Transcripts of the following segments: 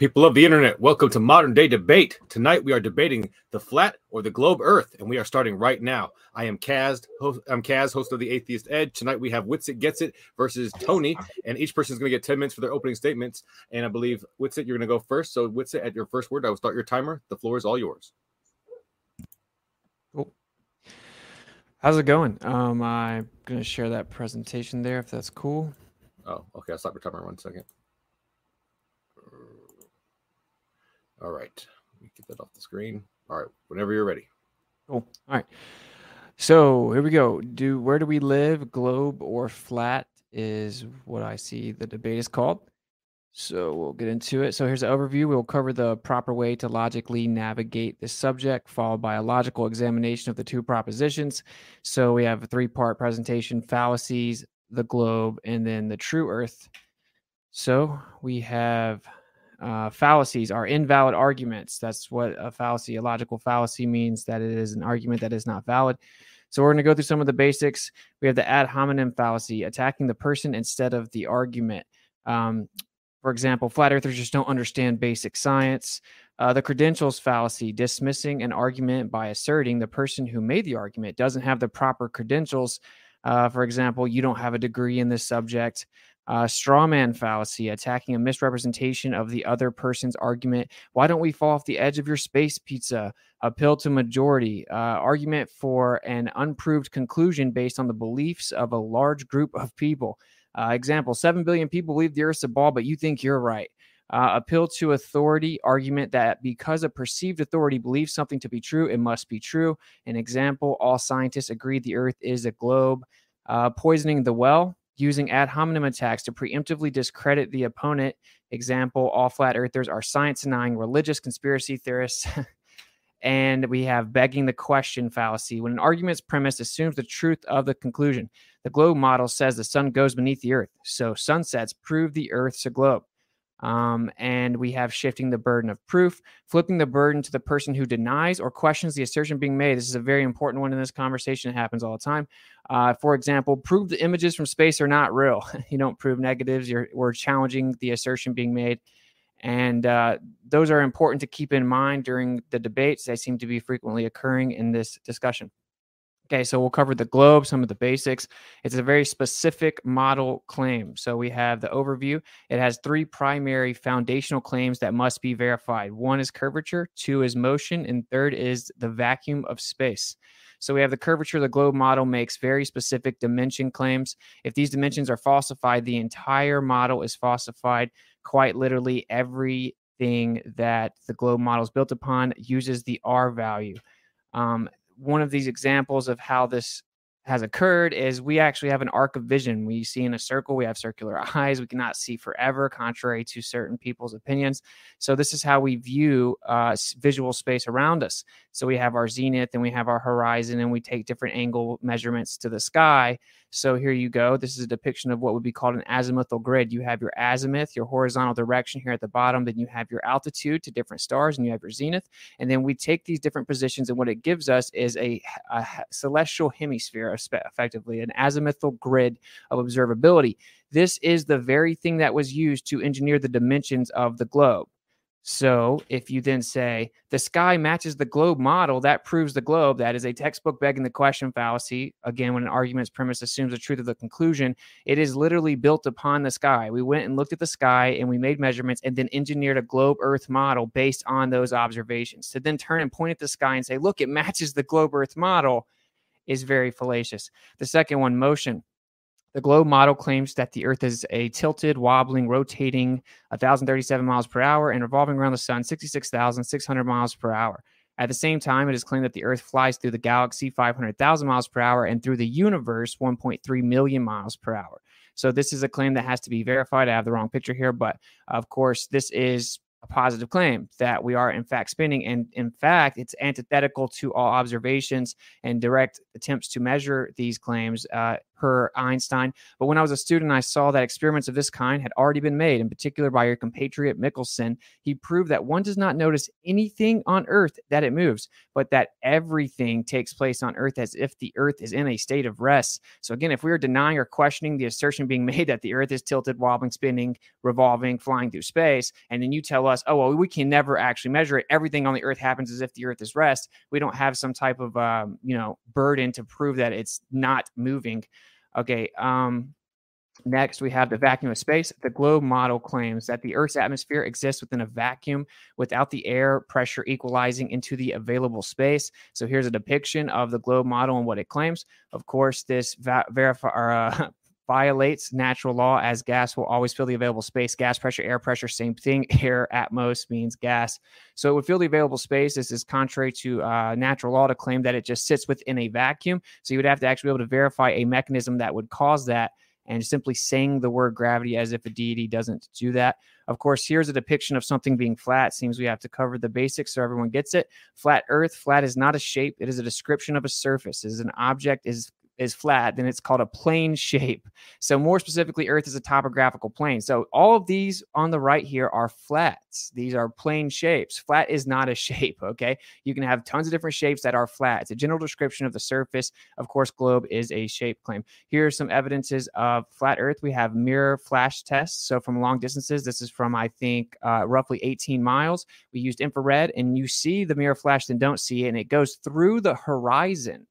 People of the internet, welcome to Modern Day Debate. Tonight we are debating the flat or the globe Earth, and we are starting right now. I am Kaz, host, I'm Kaz, host of the Atheist Edge. Tonight we have Witsit Gets It versus Tony, and each person is going to get 10 minutes for their opening statements. And I believe Witsit, you're going to go first. So Witsit, at your first word, I will start your timer. The floor is all yours. Cool. How's it going? Um, I'm going to share that presentation there if that's cool. Oh, okay. I'll stop your timer one second. All right. Let me get that off the screen. All right. Whenever you're ready. Cool. All right. So here we go. Do where do we live? Globe or flat is what I see the debate is called. So we'll get into it. So here's an overview. We'll cover the proper way to logically navigate this subject, followed by a logical examination of the two propositions. So we have a three-part presentation: fallacies, the globe, and then the true Earth. So we have uh, fallacies are invalid arguments. That's what a fallacy, a logical fallacy means that it is an argument that is not valid. So we're going to go through some of the basics. We have the ad hominem fallacy, attacking the person instead of the argument. Um, for example, flat earthers just don't understand basic science. Uh, the credentials fallacy, dismissing an argument by asserting the person who made the argument doesn't have the proper credentials. Uh, for example, you don't have a degree in this subject. Uh, strawman fallacy, attacking a misrepresentation of the other person's argument. Why don't we fall off the edge of your space pizza? Appeal to majority. Uh, argument for an unproved conclusion based on the beliefs of a large group of people. Uh, example 7 billion people believe the earth's a ball, but you think you're right. Uh, appeal to authority argument that because a perceived authority believes something to be true, it must be true. An example all scientists agree the earth is a globe. Uh, poisoning the well using ad hominem attacks to preemptively discredit the opponent. Example, all flat earthers are science denying religious conspiracy theorists. and we have begging the question fallacy. When an argument's premise assumes the truth of the conclusion, the globe model says the sun goes beneath the earth. So sunsets prove the earth's a globe. Um, and we have shifting the burden of proof, flipping the burden to the person who denies or questions the assertion being made. This is a very important one in this conversation. It happens all the time. Uh, for example, prove the images from space are not real. you don't prove negatives. You're, we're challenging the assertion being made. And uh, those are important to keep in mind during the debates. They seem to be frequently occurring in this discussion. Okay, so we'll cover the globe, some of the basics. It's a very specific model claim. So we have the overview. It has three primary foundational claims that must be verified. One is curvature, two is motion, and third is the vacuum of space. So we have the curvature of the globe model makes very specific dimension claims. If these dimensions are falsified, the entire model is falsified. Quite literally, everything that the globe model is built upon uses the R value. Um, one of these examples of how this has occurred is we actually have an arc of vision. We see in a circle, we have circular eyes. We cannot see forever, contrary to certain people's opinions. So, this is how we view uh, visual space around us. So, we have our zenith and we have our horizon, and we take different angle measurements to the sky So here you go. This is a depiction of what would be called an azimuthal grid. You have your azimuth, your horizontal direction here at the bottom. Then you have your altitude to different stars, and you have your zenith. And then we take these different positions, and what it gives us is a, a celestial hemisphere, effectively, an azimuthal grid of observability. This is the very thing that was used to engineer the dimensions of the globe. So if you then say the sky matches the globe model, that proves the globe. That is a textbook begging the question fallacy. Again, when an argument's premise assumes the truth of the conclusion, it is literally built upon the sky. We went and looked at the sky and we made measurements and then engineered a globe Earth model based on those observations. To then turn and point at the sky and say, look, it matches the globe Earth model is very fallacious. The second one, motion. The globe model claims that the Earth is a tilted, wobbling, rotating 1,037 miles per hour and revolving around the sun 66,600 miles per hour. At the same time, it is claimed that the Earth flies through the galaxy 500,000 miles per hour and through the universe 1.3 million miles per hour. So, this is a claim that has to be verified. I have the wrong picture here, but of course, this is a positive claim that we are in fact spinning and in fact it's antithetical to all observations and direct attempts to measure these claims uh, per Einstein. But when I was a student, I saw that experiments of this kind had already been made, in particular by your compatriot Michelson. He proved that one does not notice anything on Earth that it moves, but that everything takes place on Earth as if the Earth is in a state of rest. So, again, if we are denying or questioning the assertion being made that the Earth is tilted, wobbling, spinning, revolving, flying through space, and then you tell us, oh, well, we can never actually measure it, everything on the Earth happens as if the Earth is rest, we don't have some type of, um, you know, burden to prove that it's not moving. Okay. Um, Next, we have the vacuum of space. The globe model claims that the Earth's atmosphere exists within a vacuum without the air pressure equalizing into the available space. So here's a depiction of the globe model and what it claims. Of course, this va- verify uh, violates natural law as gas will always fill the available space. Gas pressure, air pressure, same thing. Air at most means gas. So it would fill the available space. This is contrary to uh, natural law to claim that it just sits within a vacuum. So you would have to actually be able to verify a mechanism that would cause that. And simply saying the word gravity as if a deity doesn't do that. Of course, here's a depiction of something being flat. Seems we have to cover the basics so everyone gets it. Flat Earth, flat is not a shape. It is a description of a surface. It is an object is is flat, then it's called a plane shape. So, more specifically, Earth is a topographical plane. So, all of these on the right here are flats. These are plane shapes. Flat is not a shape, okay? You can have tons of different shapes that are flat. It's a general description of the surface. Of course, globe is a shape claim. Here are some evidences of flat Earth. We have mirror flash tests. So, from long distances, this is from, I think, uh, roughly 18 miles. We used infrared, and you see the mirror flash, then don't see it, and it goes through the horizon.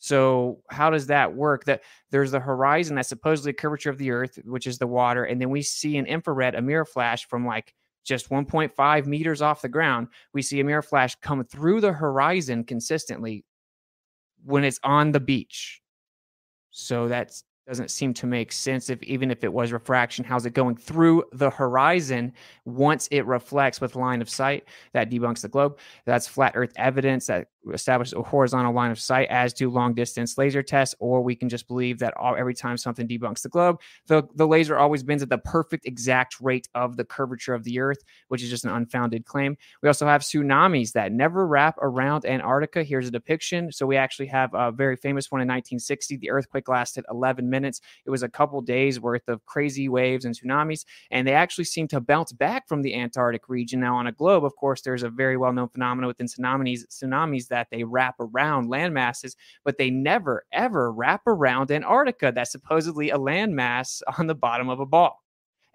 So how does that work? That there's the horizon that's supposedly curvature of the earth, which is the water, and then we see an infrared, a mirror flash from like just 1.5 meters off the ground. We see a mirror flash come through the horizon consistently when it's on the beach. So that doesn't seem to make sense if even if it was refraction how's it going through the horizon once it reflects with line of sight that debunks the globe that's flat earth evidence that establishes a horizontal line of sight as do long distance laser tests or we can just believe that all, every time something debunks the globe the, the laser always bends at the perfect exact rate of the curvature of the earth which is just an unfounded claim we also have tsunamis that never wrap around antarctica here's a depiction so we actually have a very famous one in 1960 the earthquake lasted 11 minutes minutes. It was a couple days worth of crazy waves and tsunamis, and they actually seem to bounce back from the Antarctic region. Now, on a globe, of course, there's a very well known phenomenon within tsunamis, tsunamis that they wrap around landmasses, but they never, ever wrap around Antarctica. That's supposedly a landmass on the bottom of a ball.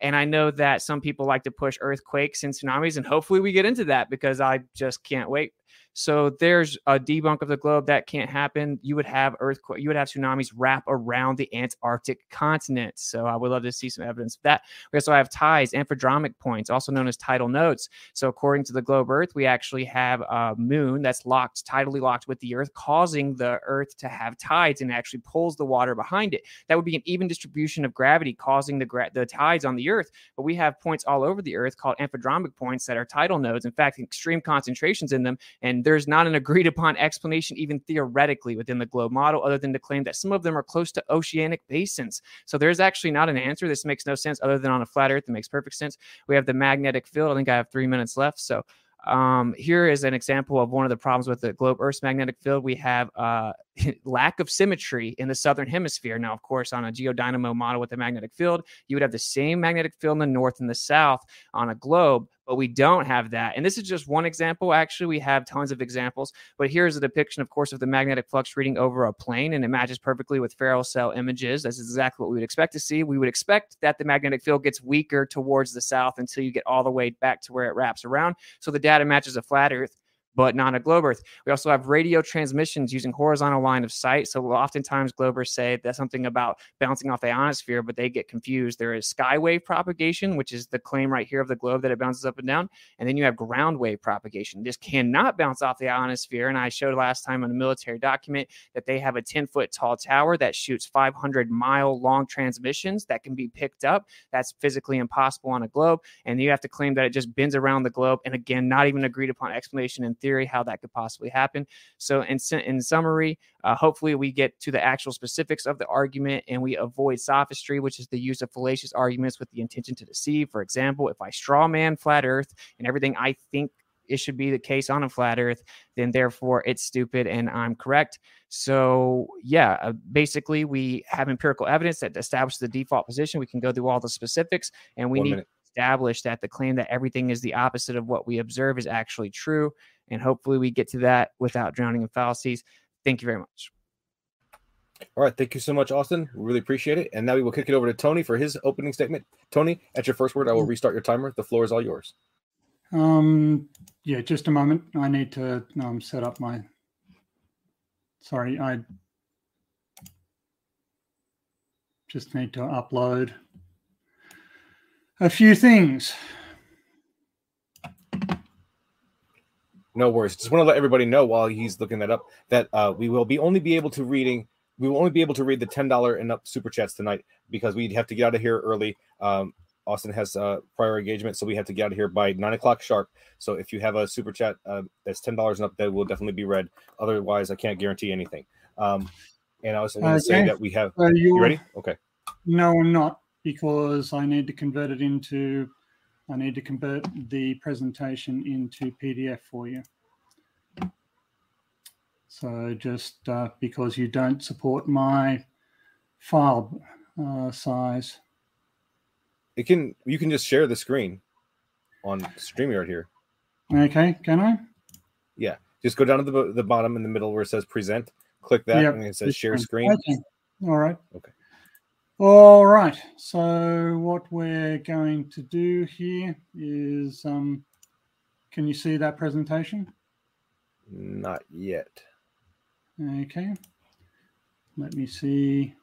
And I know that some people like to push earthquakes and tsunamis, and hopefully we get into that because I just can't wait so there's a debunk of the globe that can't happen. You would have earthquake, you would have tsunamis wrap around the Antarctic continent. So I would love to see some evidence of that. We also have tides, amphidromic points, also known as tidal nodes. So according to the globe Earth, we actually have a moon that's locked, tidally locked with the Earth, causing the Earth to have tides and actually pulls the water behind it. That would be an even distribution of gravity causing the gra- the tides on the Earth. But we have points all over the Earth called amphidromic points that are tidal nodes. In fact, extreme concentrations in them, and there's not an agreed upon explanation, even theoretically, within the globe model, other than to claim that some of them are close to oceanic basins. So there's actually not an answer. This makes no sense other than on a flat Earth. It makes perfect sense. We have the magnetic field. I think I have three minutes left. So um, here is an example of one of the problems with the globe Earth's magnetic field. We have uh, lack of symmetry in the southern hemisphere. Now, of course, on a geodynamo model with a magnetic field, you would have the same magnetic field in the north and the south on a globe, but we don't have that. And this is just one example. Actually, we have tons of examples, but here's a depiction, of course, of the magnetic flux reading over a plane, and it matches perfectly with Ferrel cell images. That's exactly what we would expect to see. We would expect that the magnetic field gets weaker towards the south until you get all the way back to where it wraps around. So the data matches a flat Earth but not a globe Earth. We also have radio transmissions using horizontal line of sight. So oftentimes globers say that's something about bouncing off the ionosphere, but they get confused. There is skywave propagation, which is the claim right here of the globe that it bounces up and down. And then you have ground wave propagation. This cannot bounce off the ionosphere. And I showed last time on a military document that they have a 10 foot tall tower that shoots 500 mile long transmissions that can be picked up. That's physically impossible on a globe. And you have to claim that it just bends around the globe. And again, not even agreed upon explanation in theory how that could possibly happen. So, in, in summary, uh, hopefully we get to the actual specifics of the argument and we avoid sophistry, which is the use of fallacious arguments with the intention to deceive. For example, if I straw man flat Earth and everything I think it should be the case on a flat earth then therefore it's stupid and i'm correct so yeah uh, basically we have empirical evidence that establishes the default position we can go through all the specifics and we One need minute. To establish that the claim that everything is the opposite of what we observe is actually true and hopefully we get to that without drowning in fallacies. Thank you very much. All right. Thank you so much, Austin. We really appreciate it. And now we will kick it over to Tony for his opening statement. Tony, at your first word, I will mm. restart your timer. The floor is all yours. Um, yeah, just a moment. I need to um, set up my. Sorry, I just need to upload a few things. No worries. Just want to let everybody know while he's looking that up that uh, we will be only be able to reading. We will only be able to read the ten dollar and up super chats tonight because we have to get out of here early. Um, Austin has uh, prior engagement, so we have to get out of here by nine o'clock sharp. So if you have a super chat uh, that's ten dollars and up, that will definitely be read. Otherwise, I can't guarantee anything. Um, and I also want to okay. say that we have. Uh, you ready? Okay. No, I'm not because I need to convert it into I need to convert the presentation into PDF for you. So just uh, because you don't support my file uh, size. It can you can just share the screen on StreamYard here. Okay, can I? Yeah, just go down to the, the bottom in the middle where it says present. Click that yep. and it says share screen. Okay. All right. Okay. All right. So what we're going to do here is, um, can you see that presentation? Not yet. Okay. Let me see.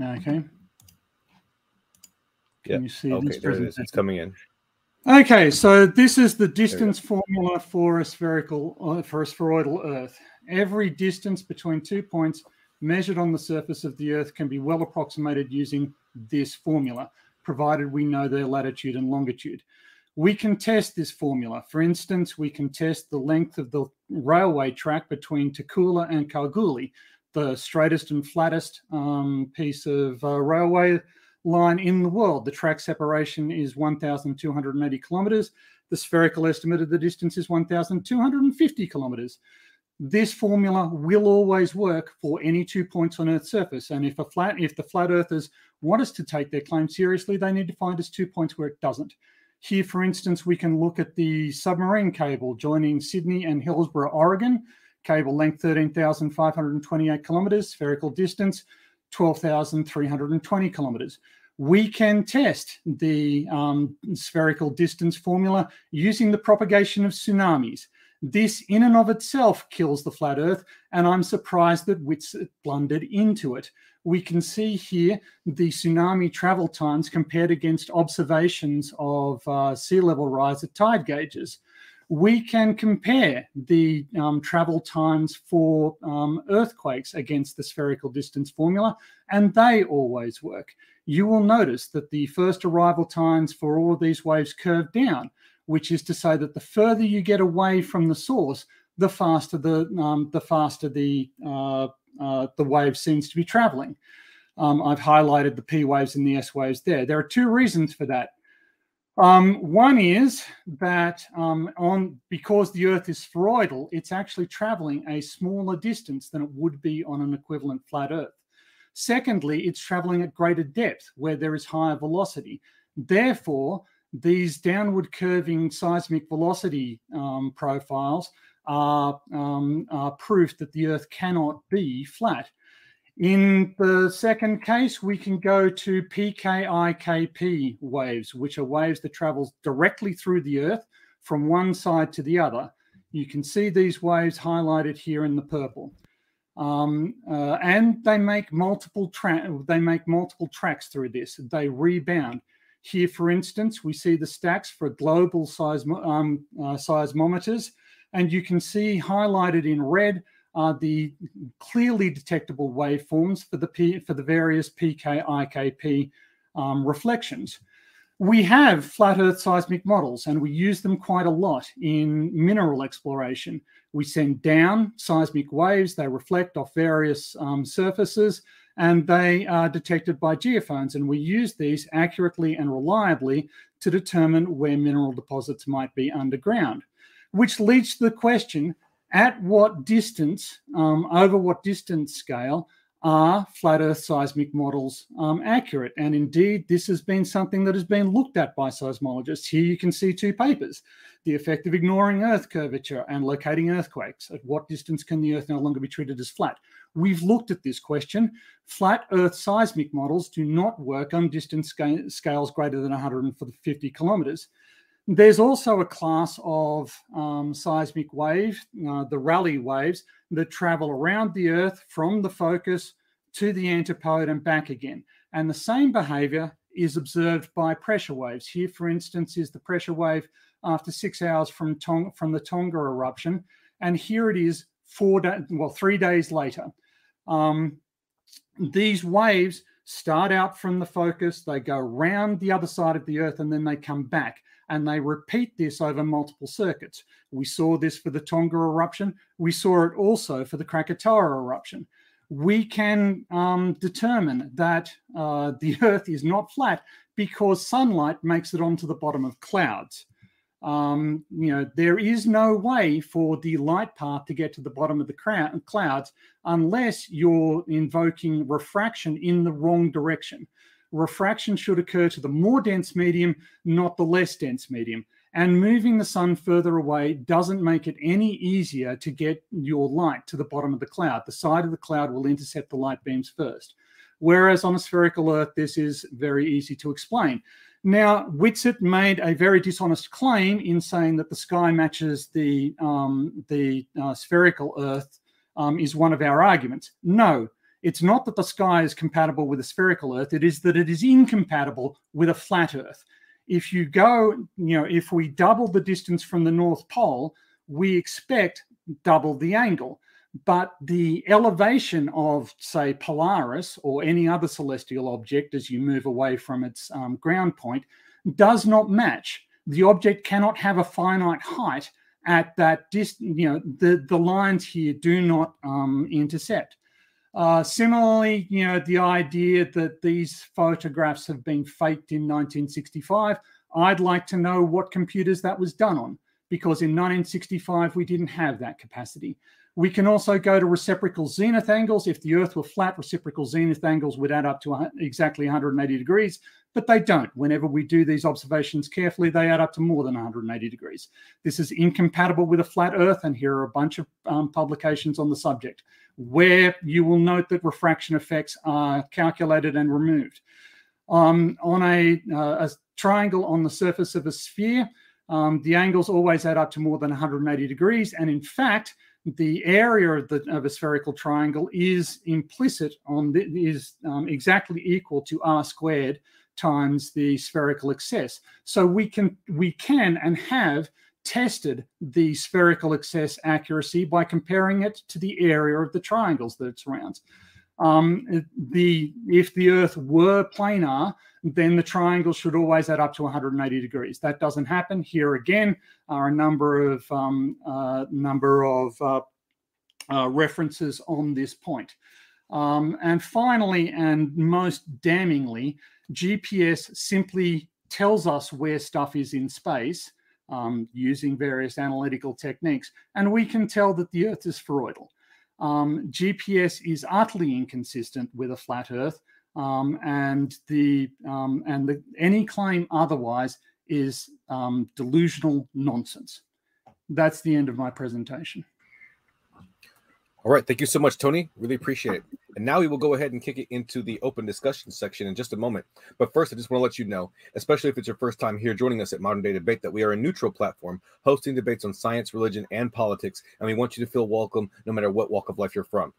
Okay. Can you see okay, this there it is. It's coming in. Okay, so this is the distance formula for a spherical uh, for a spheroidal Earth. Every distance between two points measured on the surface of the Earth can be well approximated using this formula, provided we know their latitude and longitude. We can test this formula. For instance, we can test the length of the railway track between Tarcoola and Kalgoorlie, the straightest and flattest um, piece of uh, railway line in the world. The track separation is 1,280 kilometers. The spherical estimate of the distance is 1,250 kilometers. This formula will always work for any two points on Earth's surface. And if a flat, if the flat earthers want us to take their claim seriously, they need to find us two points where it doesn't. Here, for instance, we can look at the submarine cable joining Sydney and Hillsboro, Oregon. Cable length 13,528 kilometers, spherical distance 12,320 kilometers. We can test the um, spherical distance formula using the propagation of tsunamis. This, in and of itself, kills the flat Earth, and I'm surprised that Witsit blundered into it. We can see here the tsunami travel times compared against observations of uh, sea level rise at tide gauges we can compare the um, travel times for um, earthquakes against the spherical distance formula, and they always work. You will notice that the first arrival times for all of these waves curve down, which is to say that the further you get away from the source, the faster the um, the faster the uh, uh, the wave seems to be traveling. Um, I've highlighted the P waves and the S waves there. There are two reasons for that Um, one is that um, on because the Earth is spheroidal, it's actually traveling a smaller distance than it would be on an equivalent flat Earth. Secondly, it's traveling at greater depth where there is higher velocity. Therefore, these downward curving seismic velocity um, profiles are, um, are proof that the Earth cannot be flat. In the second case, we can go to PKIKP waves, which are waves that travels directly through the Earth from one side to the other. You can see these waves highlighted here in the purple. Um, uh, and they make multiple they make multiple tracks through this. They rebound. Here, for instance, we see the stacks for global seismo- um, uh, seismometers, and you can see highlighted in red are the clearly detectable waveforms for the P, for the various PKIKP um, reflections. We have flat Earth seismic models, and we use them quite a lot in mineral exploration. We send down seismic waves; they reflect off various um, surfaces, and they are detected by geophones. And we use these accurately and reliably to determine where mineral deposits might be underground. Which leads to the question at what distance, um, over what distance scale, are flat Earth seismic models um, accurate? And indeed, this has been something that has been looked at by seismologists. Here you can see two papers the effect of ignoring Earth curvature and locating earthquakes. At what distance can the Earth no longer be treated as flat? We've looked at this question. Flat Earth seismic models do not work on distance scales greater than 150 kilometers. There's also a class of um, seismic wave, uh, the Rayleigh waves, that travel around the Earth from the focus to the antipode and back again. And the same behavior is observed by pressure waves. Here, for instance, is the pressure wave after six hours from, Tong- from the Tonga eruption. And here it is four well, three days later. Um, these waves start out from the focus, they go round the other side of the Earth, and then they come back and they repeat this over multiple circuits. We saw this for the Tonga eruption. We saw it also for the Krakatoa eruption. We can um, determine that uh, the Earth is not flat because sunlight makes it onto the bottom of clouds. Um, you know, there is no way for the light path to get to the bottom of the clouds unless you're invoking refraction in the wrong direction refraction should occur to the more dense medium, not the less dense medium. And moving the sun further away doesn't make it any easier to get your light to the bottom of the cloud. The side of the cloud will intercept the light beams first. Whereas on a spherical Earth, this is very easy to explain. Now, Witsit made a very dishonest claim in saying that the sky matches the, um, the uh, spherical Earth um, is one of our arguments. No, it's not that the sky is compatible with a spherical Earth, it is that it is incompatible with a flat Earth. If you go, you know, if we double the distance from the North Pole, we expect double the angle. But the elevation of, say, Polaris or any other celestial object as you move away from its um, ground point does not match. The object cannot have a finite height at that distance. You know, the, the lines here do not um, intercept. Uh, similarly, you know, the idea that these photographs have been faked in 1965, I'd like to know what computers that was done on, because in 1965 we didn't have that capacity. We can also go to reciprocal zenith angles. If the Earth were flat, reciprocal zenith angles would add up to exactly 180 degrees, but they don't. Whenever we do these observations carefully, they add up to more than 180 degrees. This is incompatible with a flat Earth, and here are a bunch of um, publications on the subject where you will note that refraction effects are calculated and removed. Um, on a, uh, a, triangle on the surface of a sphere, um, the angles always add up to more than 180 degrees. And in fact, the area of, the, of a spherical triangle is implicit on the, is um, exactly equal to r squared times the spherical excess. So we can we can and have tested the spherical excess accuracy by comparing it to the area of the triangles that it surrounds. Um, the if the Earth were planar, then the triangle should always add up to 180 degrees. That doesn't happen. Here again are a number of um, uh, number of uh, uh, references on this point. Um, and finally, and most damningly, GPS simply tells us where stuff is in space um, using various analytical techniques, and we can tell that the Earth is spheroidal. Um, GPS is utterly inconsistent with a flat Earth, um, and the um, and the, any claim otherwise is um, delusional nonsense. That's the end of my presentation. All right. Thank you so much, Tony. Really appreciate it. And now we will go ahead and kick it into the open discussion section in just a moment. But first, I just want to let you know, especially if it's your first time here joining us at Modern Day Debate, that we are a neutral platform hosting debates on science, religion, and politics. And we want you to feel welcome no matter what walk of life you're from.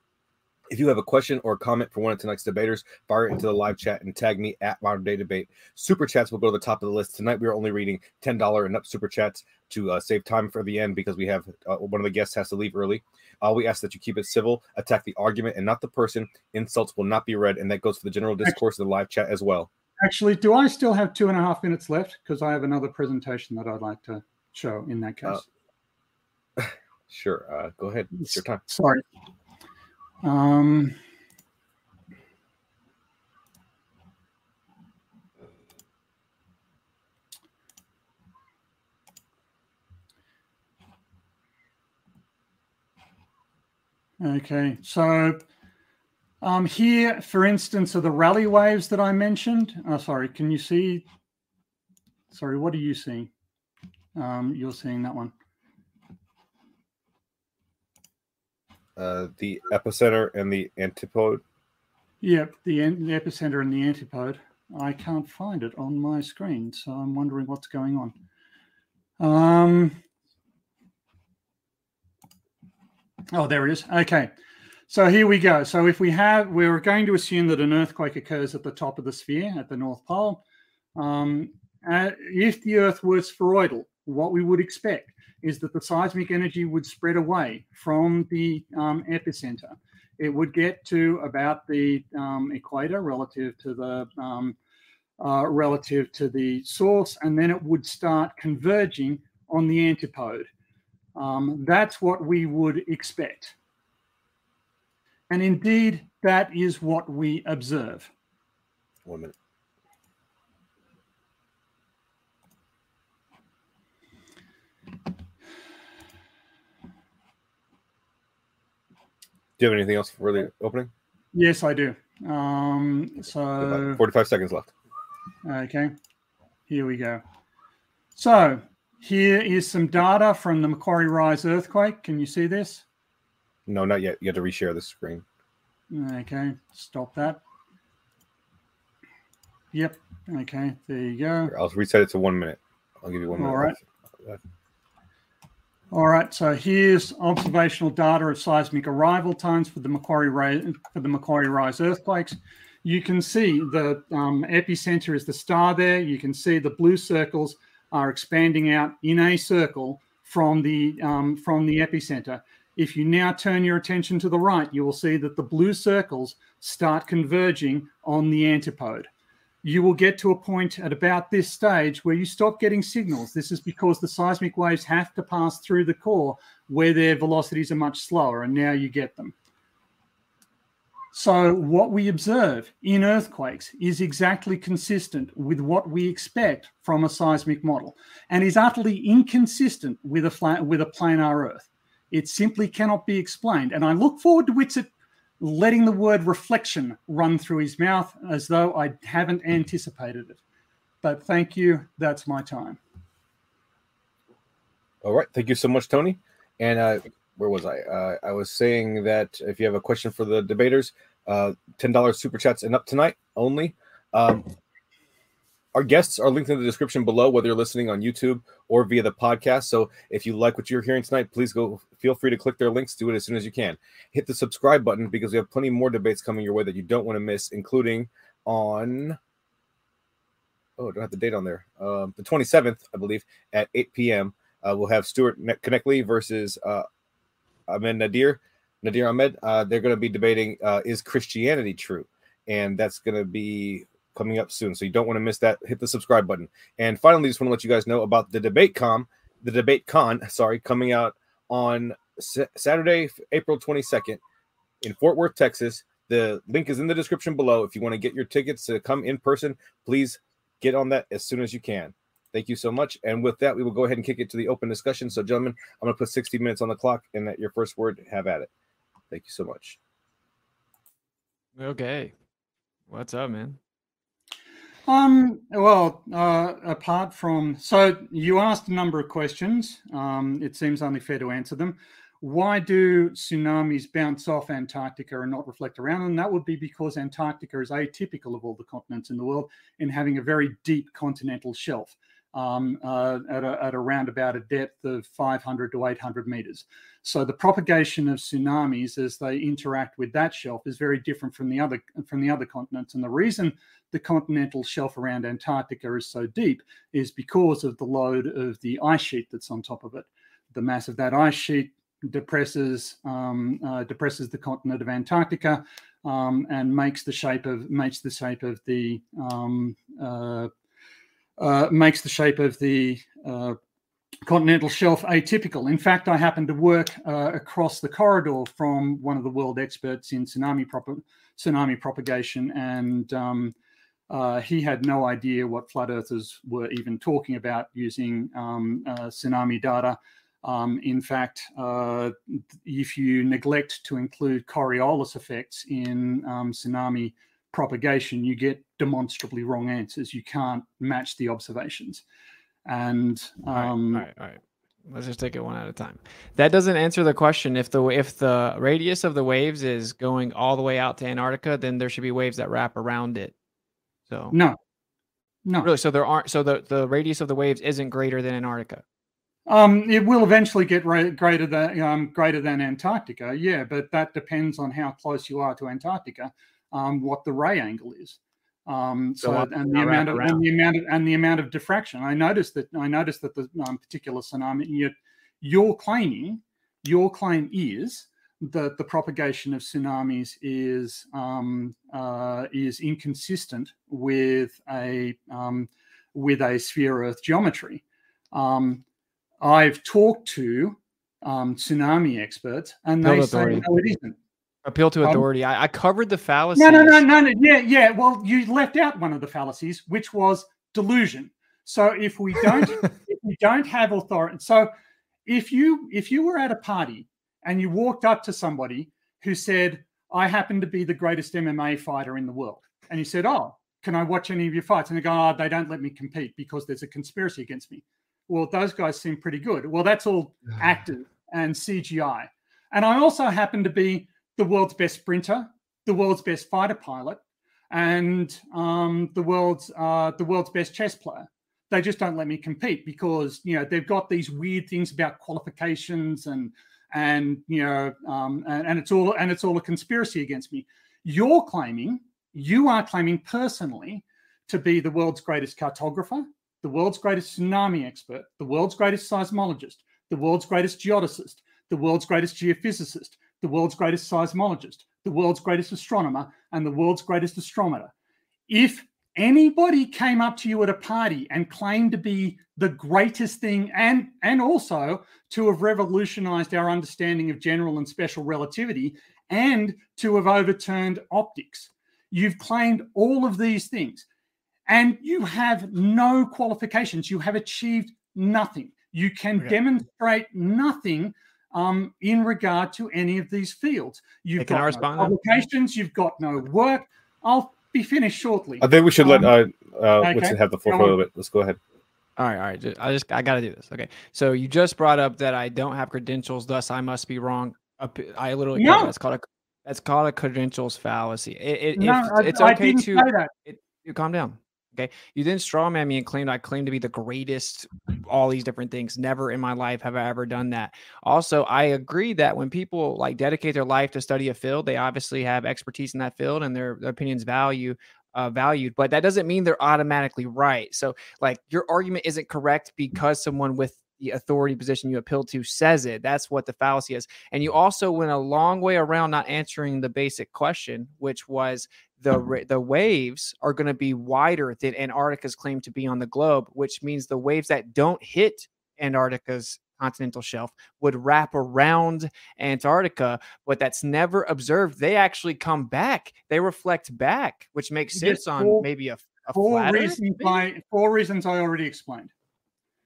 If you have a question or a comment for one of tonight's debaters, fire it into the live chat and tag me at Modern Day Debate. Super chats will go to the top of the list. Tonight, we are only reading $10 and up super chats to uh, save time for the end because we have uh, one of the guests has to leave early. Uh, we ask that you keep it civil, attack the argument and not the person. Insults will not be read, and that goes for the general discourse in the live chat as well. Actually, do I still have two and a half minutes left? Because I have another presentation that I'd like to show in that case. Uh, sure. Uh, go ahead. It's your time. Sorry. Um, Okay, so um, here, for instance, are the Rayleigh waves that I mentioned. Oh, sorry, can you see? Sorry, what are you seeing? Um, you're seeing that one. Uh, the epicenter and the antipode. Yep, the, the epicenter and the antipode. I can't find it on my screen, so I'm wondering what's going on. Um, Oh, there it is. Okay. So here we go. So if we have, we're going to assume that an earthquake occurs at the top of the sphere at the North Pole. Um, uh, if the Earth were spheroidal, what we would expect is that the seismic energy would spread away from the um, epicenter. It would get to about the um, equator relative to the um, uh, relative to the source, and then it would start converging on the antipode. Um, that's what we would expect. And indeed, that is what we observe. One minute. You have anything else for the opening? Yes, I do. Um, so 45 seconds left. Okay, here we go. So here is some data from the Macquarie Rise earthquake. Can you see this? No, not yet. You have to reshare the screen. Okay, stop that. Yep. Okay, there you go. I'll reset it to one minute. I'll give you one minute. All right. All right. So here's observational data of seismic arrival times for the Macquarie Rise for the Macquarie Rise earthquakes. You can see the um, epicenter is the star there. You can see the blue circles are expanding out in a circle from the um, from the epicenter. If you now turn your attention to the right, you will see that the blue circles start converging on the antipode. You will get to a point at about this stage where you stop getting signals. This is because the seismic waves have to pass through the core where their velocities are much slower, and now you get them. So, what we observe in earthquakes is exactly consistent with what we expect from a seismic model and is utterly inconsistent with a, flat, with a planar Earth. It simply cannot be explained. And I look forward to Witsit letting the word reflection run through his mouth as though I haven't anticipated it. But thank you. That's my time. All right. Thank you so much, Tony. And uh, where was I? Uh, I was saying that if you have a question for the debaters, uh, $10 super chats and up tonight only. Um, our guests are linked in the description below, whether you're listening on YouTube or via the podcast. So if you like what you're hearing tonight, please go feel free to click their links. Do it as soon as you can. Hit the subscribe button because we have plenty more debates coming your way that you don't want to miss, including on oh, I don't have the date on there. Um, the 27th, I believe, at 8 p.m. Uh, we'll have Stuart Knechtle versus uh, Ahmed Nadir. Nadir Ahmed. Uh, they're going to be debating uh, is Christianity true, and that's going to be coming up soon. So you don't want to miss that. Hit the subscribe button. And finally, just want to let you guys know about the debate com, the debate con, sorry, coming out on S- Saturday, April 22nd in Fort Worth, Texas. The link is in the description below. If you want to get your tickets to come in person, please get on that as soon as you can. Thank you so much. And with that, we will go ahead and kick it to the open discussion. So, gentlemen, I'm going to put 60 minutes on the clock, and at your first word, have at it. Thank you so much. Okay. What's up, man? Um, well, uh, apart from, so you asked a number of questions. Um, it seems only fair to answer them. Why do tsunamis bounce off Antarctica and not reflect around? And that would be because Antarctica is atypical of all the continents in the world in having a very deep continental shelf um, uh, at, a, at around about a depth of 500 to 800 meters. So the propagation of tsunamis as they interact with that shelf is very different from the other from the other continents. And the reason the continental shelf around Antarctica is so deep is because of the load of the ice sheet that's on top of it. The mass of that ice sheet depresses um, uh, depresses the continent of Antarctica um, and makes the shape of makes the shape of the um, uh, uh, makes the shape of the uh, continental shelf atypical. In fact, I happened to work uh, across the corridor from one of the world experts in tsunami, prop- tsunami propagation, and um, uh, he had no idea what flood earthers were even talking about using um, uh, tsunami data. Um, in fact, uh, if you neglect to include Coriolis effects in um, tsunami propagation, you get demonstrably wrong answers. You can't match the observations. And um, all, right, all right, all right. Let's just take it one at a time. That doesn't answer the question. If the if the radius of the waves is going all the way out to Antarctica, then there should be waves that wrap around it. So no, no, really. So there aren't. So the the radius of the waves isn't greater than Antarctica. Um, it will eventually get greater than um, greater than Antarctica, yeah, but that depends on how close you are to Antarctica, um, what the ray angle is. Um, so, so and the amount of and the amount of and the amount of diffraction. I noticed that I noticed that the um, particular tsunami you're, you're claiming your claim is that the propagation of tsunamis is um, uh, is inconsistent with a um, with a sphere Earth geometry. Um, I've talked to um, tsunami experts, and they say no, it isn't. Appeal to um, authority. Um, I, I, covered the fallacies. No, no, no, no, no. Yeah, yeah. Well, you left out one of the fallacies, which was delusion. So if we don't, if we don't have authority, so if you if you were at a party and you walked up to somebody who said, "I happen to be the greatest MMA fighter in the world," and you said, "Oh, can I watch any of your fights?" and they go, "Oh, they don't let me compete because there's a conspiracy against me." Well, those guys seem pretty good. Well, that's all active and CGI. And I also happen to be the world's best sprinter, the world's best fighter pilot, and um, the world's uh, the world's best chess player. They just don't let me compete because you know they've got these weird things about qualifications and and you know um, and, and it's all and it's all a conspiracy against me. You're claiming you are claiming personally to be the world's greatest cartographer, the world's greatest tsunami expert, the world's greatest seismologist, the world's greatest geodesist, the world's greatest geophysicist, the world's greatest seismologist, the world's greatest astronomer, and the world's greatest astrometer. If anybody came up to you at a party and claimed to be the greatest thing and and also to have revolutionized our understanding of general and special relativity and to have overturned optics you've claimed all of these things and you have no qualifications. You have achieved nothing. You can okay. demonstrate nothing um, in regard to any of these fields. You've got no publications. You've got no work. I'll be finished shortly. I think we should um, let uh, uh, okay. have the floor for a little bit. Let's go ahead. All right, all right. I just I got to do this. Okay. So you just brought up that I don't have credentials, thus I must be wrong. I literally no. that's called a that's called a credentials fallacy. It, it, no, it's I, okay I to it, you calm down. Okay. You then strawman me and claimed I claim to be the greatest, all these different things. Never in my life have I ever done that. Also, I agree that when people like dedicate their life to study a field, they obviously have expertise in that field and their, their opinions value uh, valued, but that doesn't mean they're automatically right. So, like, your argument isn't correct because someone with the authority position you appeal to says it. That's what the fallacy is. And you also went a long way around not answering the basic question, which was the the waves are going to be wider than Antarctica's claim to be on the globe, which means the waves that don't hit Antarctica's continental shelf would wrap around Antarctica, but that's never observed. They actually come back. They reflect back, which makes sense on maybe a a four flat reasons? I four reasons I already explained.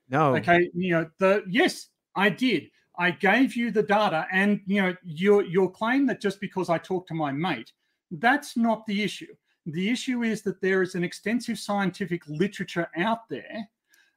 No. Okay, you know the yes, I did. I gave you the data, and you know your your claim that just because I talked to my mate, that's not the issue. The issue is that there is an extensive scientific literature out there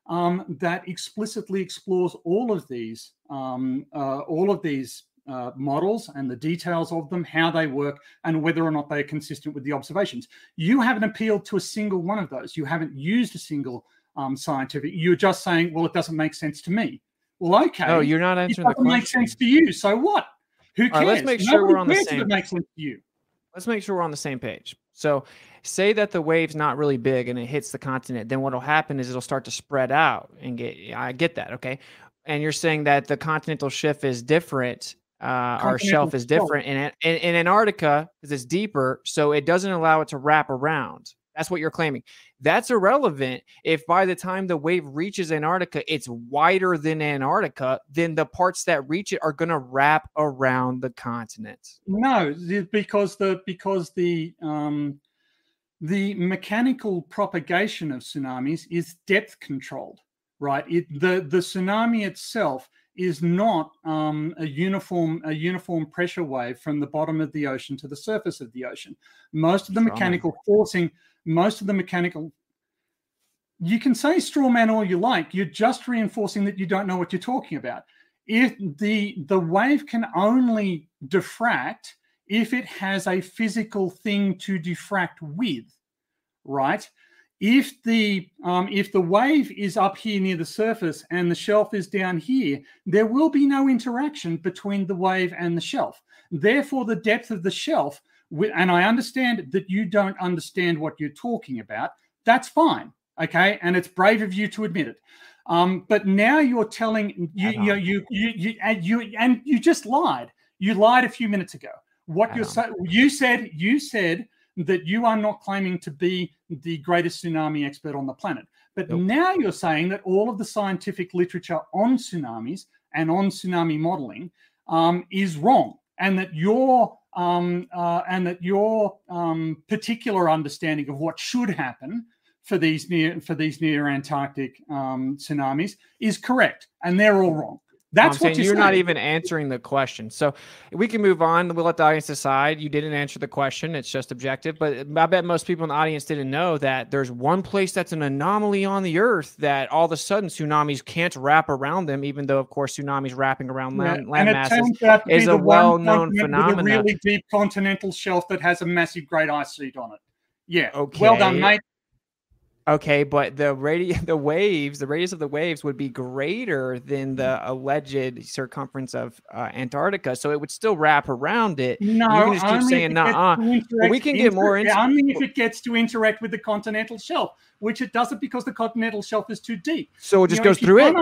um, that explicitly explores all of these um, uh, all of these uh, models and the details of them, how they work, and whether or not they are consistent with the observations. You haven't appealed to a single one of those. You haven't used a single um, scientific. You're just saying, well, it doesn't make sense to me. Well, okay. No, you're not answering the doesn't make question. sense to you. So what? Who cares? Right, let's make sure Nobody we're on the same- It makes sense to you. Let's make sure we're on the same page. So, say that the wave's not really big and it hits the continent, then what'll happen is it'll start to spread out and get. I get that, okay. And you're saying that the continental shift is different. Uh, our shelf is different in, in in Antarctica because it's deeper, so it doesn't allow it to wrap around. That's what you're claiming. That's irrelevant if by the time the wave reaches Antarctica, it's wider than Antarctica, then the parts that reach it are going to wrap around the continent. No, because the because the um, the mechanical propagation of tsunamis is depth controlled, right? It the the tsunami itself is not um, a uniform a uniform pressure wave from the bottom of the ocean to the surface of the ocean. Most of the mechanical forcing, most of the mechanical. You can say straw man all you like. You're just reinforcing that you don't know what you're talking about. If the the wave can only diffract if it has a physical thing to diffract with, right? If the um, if the wave is up here near the surface and the shelf is down here, there will be no interaction between the wave and the shelf. Therefore, the depth of the shelf, and I understand that you don't understand what you're talking about. That's fine, okay, and it's brave of you to admit it. Um, but now you're telling you, you, you, you, you, and you, and you just lied. You lied a few minutes ago. What you're don't. you said, you said that you are not claiming to be the greatest tsunami expert on the planet. But Nope. now you're saying that all of the scientific literature on tsunamis and on tsunami modeling um, is wrong, and that your um, uh, and that your um, particular understanding of what should happen for these near for these near Antarctic um, tsunamis is correct, and they're all wrong. That's what saying you're, you're not even answering the question. So we can move on. We'll let the audience decide. You didn't answer the question. It's just objective. But I bet most people in the audience didn't know that there's one place that's an anomaly on the earth that all of a sudden tsunamis can't wrap around them, even though, of course, tsunamis wrapping around Yeah, land, land and it masses. turns out to is a the one well-known continent phenomena. With a really deep continental shelf that has a massive great ice sheet on it. Yeah. Okay. Well done, mate. Okay, but the radi- the waves, the radius of the waves would be greater than the alleged circumference of uh, Antarctica, so it would still wrap around it. No, you can just keep saying nah. gets to interact- we can get more into- only if it gets to interact with the continental shelf, which it doesn't because the continental shelf is too deep. So it You just know, goes through it.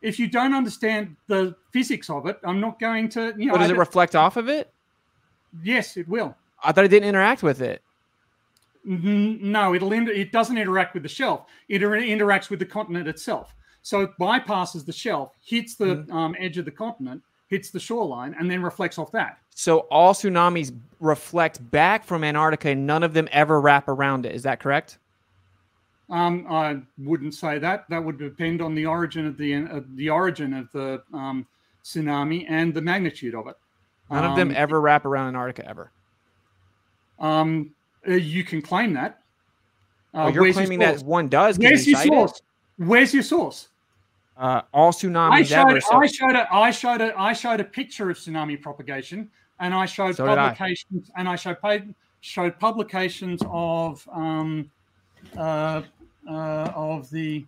If you don't understand the physics of it, I'm not going to. You know, does it reflect off of it? yes, it will. I thought it didn't interact with it. N- No, it'll inter- it doesn't interact with the shelf. It inter- interacts with the continent itself. So it bypasses the shelf, hits the Mm-hmm. um, edge of the continent, hits the shoreline, and then reflects off that. So all tsunamis reflect back from Antarctica, and none of them ever wrap around it. Is that correct? Um, I wouldn't say that. That would depend on the origin of the uh, the origin of the um, tsunami and the magnitude of it. None of them Um, ever wrap around Antarctica ever. Um, uh, you can claim that. Uh, Oh, you're where's your claiming that one does. Where's you your cite source? Where's your source? Uh, all I tsunamis showed, ever. So I showed a, I showed a, I showed a picture of tsunami propagation, and I showed So did I. publications, and I showed pa- showed publications of um, uh, uh, of the.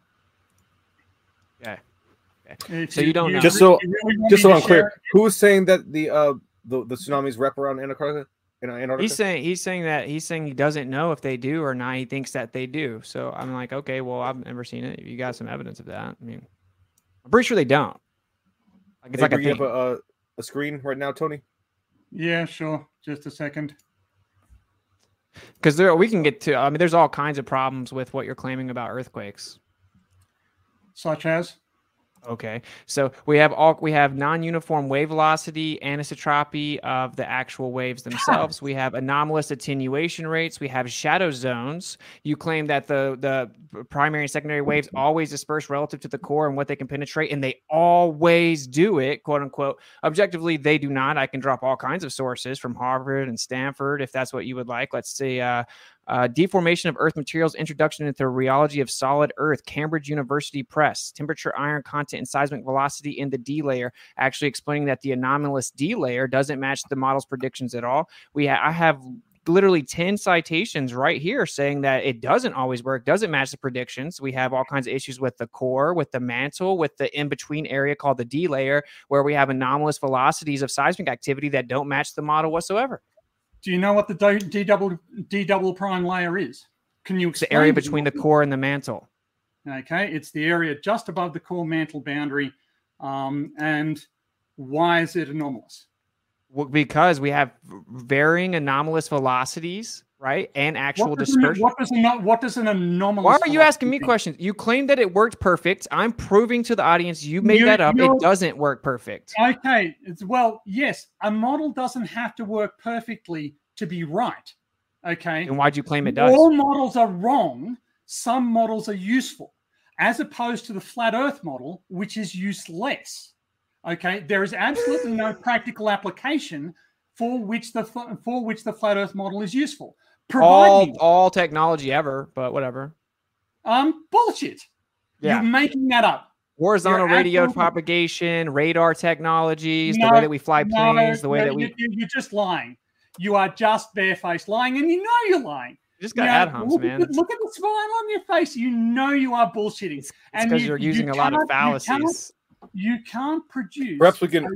Okay. So you don't know. Just so- you really Just so to I'm clear, it? who's saying that the uh the, the tsunamis wrap around Antarctica? In Antarctica? he's saying he's saying that he's saying he doesn't know if they do or not. He thinks that they do. So I'm like, okay, well, I've never seen it. You got some evidence of that? I mean, I'm pretty sure they don't. Like it's They like a bring thing. up a, a, a screen right now, Tony. Yeah, sure. Just a second. because there we can get to. I mean, there's all kinds of problems with what you're claiming about earthquakes. Such as Okay, so we have all we have non-uniform wave velocity, anisotropy of the actual waves themselves. We have anomalous attenuation rates. We have shadow zones. You claim that the the primary and secondary waves always disperse relative to the core and what they can penetrate, and they always do it, quote unquote. Objectively, they do not. I can drop all kinds of sources from Harvard and Stanford if that's what you would like. Let's see. Uh, uh, deformation of Earth materials, introduction into the rheology of solid Earth, Cambridge University Press, temperature, iron content, and seismic velocity in the D layer, actually explaining that the anomalous D layer doesn't match the model's predictions at all. We ha- I have literally 10 citations right here saying that it doesn't always work, doesn't match the predictions. We have all kinds of issues with the core, with the mantle, with the in between area called the D layer, where we have anomalous velocities of seismic activity that don't match the model whatsoever. Do you know what the D double D double prime layer is? Can you It's the area between the core and the mantle. Okay, it's the area just above the core mantle boundary. Um, and why is it anomalous? Well, because we have varying anomalous velocities, right, and actual What does, an, dispersion. what does an what does an anomalous? Why are you asking me questions? You claim that it worked perfect. I'm proving to the audience you made You- that up. It doesn't work perfect. Okay, it's, well, yes, a model doesn't have to work perfectly to be right. Okay, And why'd you claim it does? all models are wrong. Some models are useful, as opposed to the flat Earth model, which is useless. Okay, there is absolutely no practical application for which the for which the flat Earth model is useful. Provide all me all technology ever, but whatever. um bullshit. Yeah. You're making that up. Horizontal You're radio absolutely- propagation, radar technologies, the way that we fly No, planes, the way no, that we you, you- you're just lying. You are just barefaced lying, and you know you're lying. just got You ad homs, look, man. At the, look at the smile on your face. You know you are bullshitting. It's because you- you, are you using a lot of cannot- you cannot- fallacies. You can't produce. Perhaps we can- a-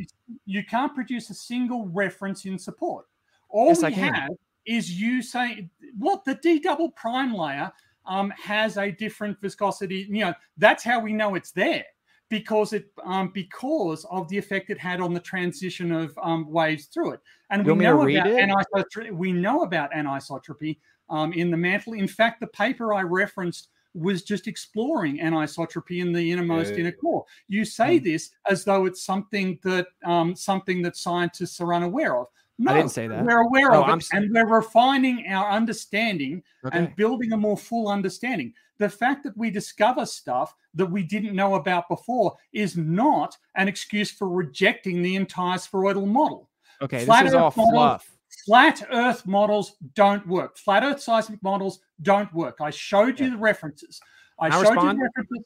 you can't produce a single reference in support. All Yes, we I can. have is you saying, "What the D double prime layer um, has a different viscosity." You know, that's how we know it's there because it um, because of the effect it had on the transition of um, waves through it. And You we want me to know about it? anisotropy. We know about anisotropy um, in the mantle. In fact, the paper I referenced was just exploring anisotropy in the innermost Yeah. inner core. You say this as though it's something that um, something that scientists are unaware of. No, didn't say that. We're aware No, of it, I'm s- and we're refining our understanding Okay. and building a more full understanding. The fact that we discover stuff that we didn't know about before is not an excuse for rejecting the entire spheroidal model. Okay, flat this is Earth all model- fluff. Flat Earth models don't work. Flat Earth seismic models don't work. I showed you the references. I Can I showed respond? you the references.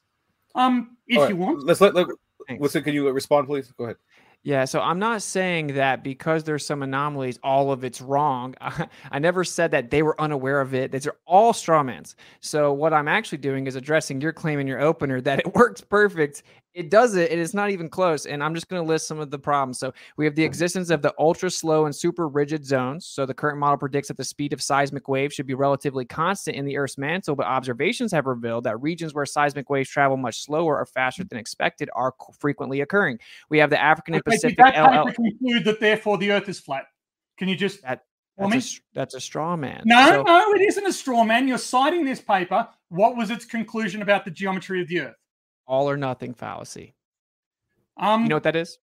Um, if All right, you want, let's let. let Thanks. Listen, can you respond, please? Go ahead. Yeah, so I'm not saying that because there's some anomalies, all of it's wrong. I, never said that they were unaware of it. These are all straw mans. So what I'm actually doing is addressing your claim in your opener that it works perfect. It does it, and it's not even close. And I'm just going to list some of the problems. So we have the existence of the ultra slow and super rigid zones. So the current model predicts that the speed of seismic waves should be relatively constant in the Earth's mantle, but observations have revealed that regions where seismic waves travel much slower or faster than expected are frequently occurring. We have the African and Okay, Pacific that LL. conclude that therefore the Earth is flat? Can you just That- That's a, that's a straw man. No, So- no, it isn't a straw man. You're citing this paper. What was its conclusion about the geometry of the Earth? All or nothing fallacy. Um, You know what that is?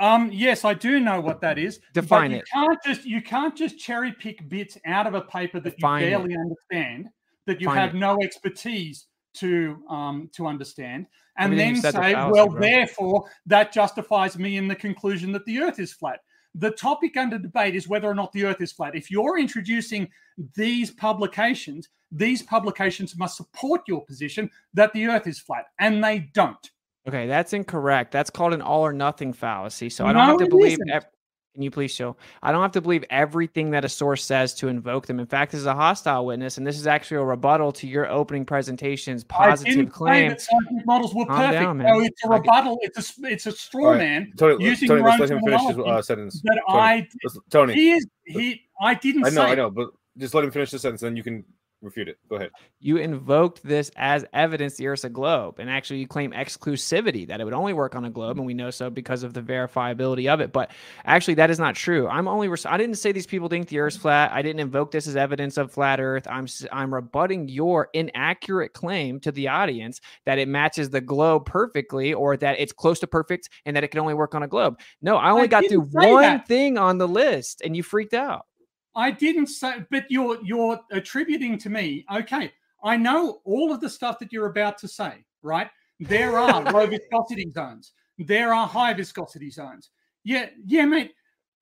Um, yes, I do know what that is. Define you it. Can't just you can't just cherry pick bits out of a paper that Define you it. barely understand, that you Define have it. no expertise to um to understand, and Everything then say, fallacy, well, bro. therefore that justifies me in the conclusion that the Earth is flat. The topic under debate is whether or not the Earth is flat. If you're introducing these publications, these publications must support your position that the Earth is flat, and they don't. Okay, that's incorrect. That's called an all or nothing fallacy. So I don't No, have to believe. ev- can you please show? I don't have to believe everything that a source says to invoke them. In fact, this is a hostile witness, and this is actually a rebuttal to your opening presentation's I positive didn't say claim. that scientific models were Calm perfect. down, man. no, it's a I get- rebuttal. It's a s- it's a straw All right, man Tony, using Tony, your let's own let him finish his terminology uh, sentence. that Tony, I Tony, he is he I didn't I know, say I know, but just let him finish the sentence, then you can refute it. Go ahead. You invoked this as evidence the Earth's a globe, and actually you claim exclusivity that it would only work on a globe, and we know so because of the verifiability of it. But actually, that is not true. I'm only res- I didn't say these people think the Earth's flat. I didn't invoke this as evidence of flat Earth. I'm I'm rebutting your inaccurate claim to the audience that it matches the globe perfectly, or that it's close to perfect, and that it can only work on a globe. No, I only I got through one that. thing on the list, and you freaked out. I didn't say, but you're you're attributing to me. Okay, I know all of the stuff that you're about to say. Right? There are low viscosity zones. There are high viscosity zones. Yeah, yeah, mate.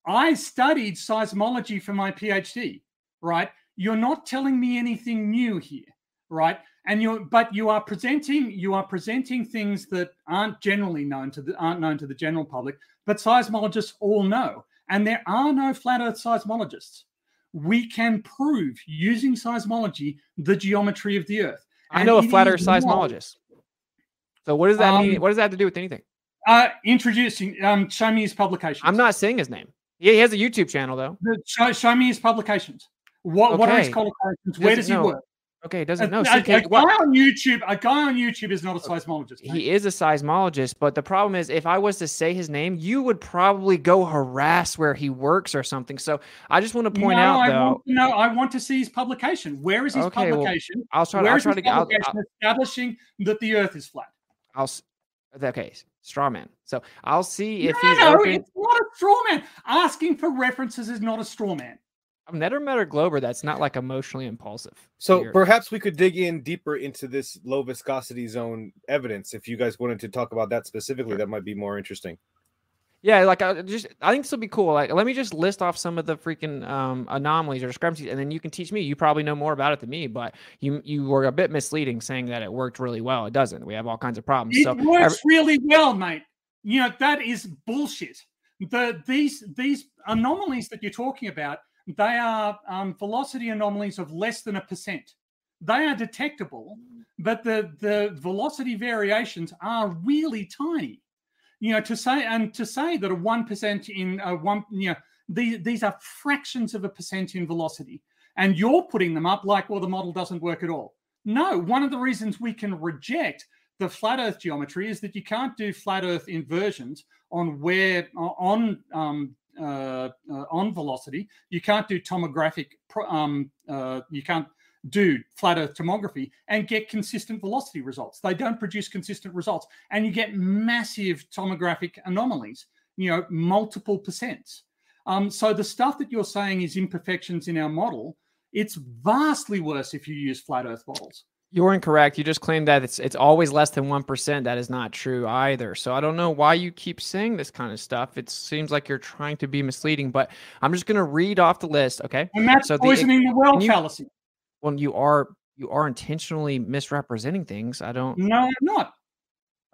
I studied seismology for my PhD. Right? You're not telling me anything new here. Right? And you're, but you are presenting you are presenting things that aren't generally known to the aren't known to the general public, but seismologists all know. And there are no flat Earth seismologists we can prove using seismology the geometry of the earth. I know a flat Earth not- seismologist. So what does that Um, mean? What does that have to do with anything? Uh, introducing, um, show me his publications. I'm not saying his name. Yeah, he has a YouTube channel though. The- Show, show me his publications. What, what are his Okay. qualifications? Where Doesn't does he know. work? Okay, A, doesn't know. a- a okay, guy what- on YouTube, a guy on YouTube is not a uh, seismologist. mate. he is a seismologist, but the problem is, if I was to say his name, you would probably go harass where he works or something. So I just want to point no, out, I though. to know. I want to see his publication. Where is his Okay, well, publication? I'll try. Where I'll is try to get. I'll, publication I'll, establishing that the Earth is flat? I'll, okay, straw man. So I'll see if no, he's no, open. it's not a straw man. Asking for references is not a straw man. I've never met a glober that's not like emotionally impulsive. So Weird. perhaps we could dig in deeper into this low viscosity zone evidence. If you guys wanted to talk about that specifically, that might be more interesting. Yeah, like I just I think this will be cool. Like let me just list off some of the freaking um, anomalies or discrepancies, and then you can teach me. You probably know more about it than me, but you you were a bit misleading saying that it worked really well. It doesn't. We have all kinds of problems. It so works every- really well, mate. You know that is bullshit. The these these anomalies that you're talking about, they are um, velocity anomalies of less than a percent. They are detectable, but the the velocity variations are really tiny. You know, to say and to say that a one percent in a one, you know, these these are fractions of a percent in velocity, and you're putting them up like, well, the model doesn't work at all. No, one of the reasons we can reject the flat Earth geometry is that you can't do flat Earth inversions on where on um, uh, uh, on velocity. You can't do tomographic. Um, uh, you can't do flat Earth tomography and get consistent velocity results. They don't produce consistent results, and you get massive tomographic anomalies. You know, multiple percents. Um, so the stuff that you're saying is imperfections in our model. It's vastly worse if you use flat Earth models. You're incorrect. You just claimed that it's it's always less than one percent. That is not true either. So I don't know why you keep saying this kind of stuff. It seems like you're trying to be misleading. But I'm just gonna read off the list. Okay. And that's So the- poisoning the well can you- fallacy. Well, you are you are intentionally misrepresenting things. I don't. No, I'm not.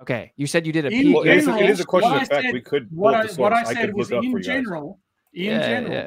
Okay. You said you did a In P. Well, it is, general, it is a question what of I fact. said- we could What I, the what. I I, said could was look up for in general, in Yeah, general, yeah.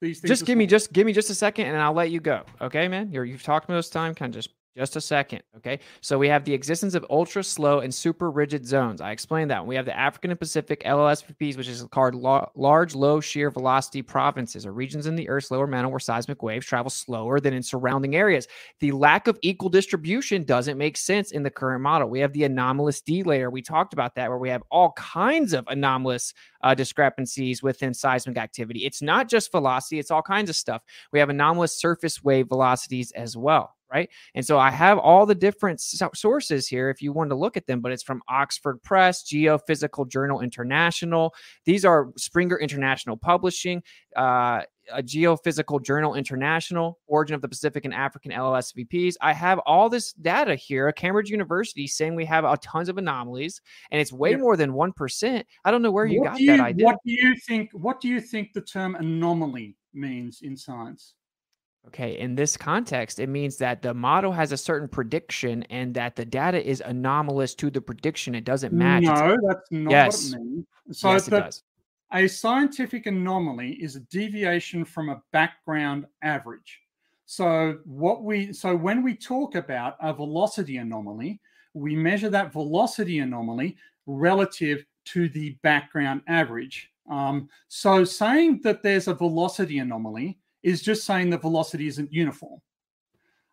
These things, are- these things just give me just give me just a second and I'll let you go. Okay, man. You're you've talked most time. Kind of just just a second. Okay. So we have the existence of ultra slow and super rigid zones. I explained that. We have the African and Pacific LLSVPs, which is called la- large low shear velocity provinces or regions in the Earth's lower mantle where seismic waves travel slower than in surrounding areas. The lack of equal distribution doesn't make sense in the current model. We have the anomalous D layer. We talked about that, where we have all kinds of anomalous uh, discrepancies within seismic activity. It's not just velocity, it's all kinds of stuff. We have anomalous surface wave velocities as well. Right. And so I have all the different sources here if you want to look at them, but it's from Oxford Press, Geophysical Journal International. These are Springer International Publishing, uh, a Geophysical Journal International, Origin of the Pacific and African LLSVPs. I have all this data here, Cambridge University saying we have a tons of anomalies and it's way Yeah. more than 1%. I don't know where you what got you, that idea. What do you think? What do you think the term anomaly means in science? Okay, in this context, it means that the model has a certain prediction and that the data is anomalous to the prediction. It doesn't match. It's- No, that's not Yes. what it means. So yes, it does. a scientific anomaly is a deviation from a background average. So what we so when we talk about a velocity anomaly, we measure that velocity anomaly relative to the background average. Um, so saying that there's a velocity anomaly is just saying the velocity isn't uniform.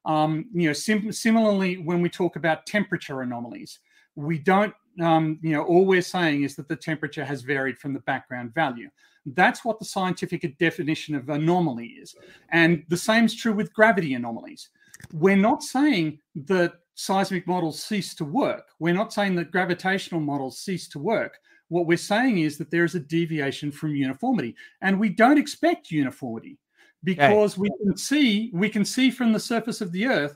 Um, you know, sim- similarly, when we talk about temperature anomalies, we don't, um, you know, all we're saying is that the temperature has varied from the background value. That's what the scientific definition of anomaly is. And the same is true with gravity anomalies. We're not saying that seismic models cease to work. We're not saying that gravitational models cease to work. What we're saying is that there is a deviation from uniformity, and we don't expect uniformity because we can see we can see from the surface of the Earth,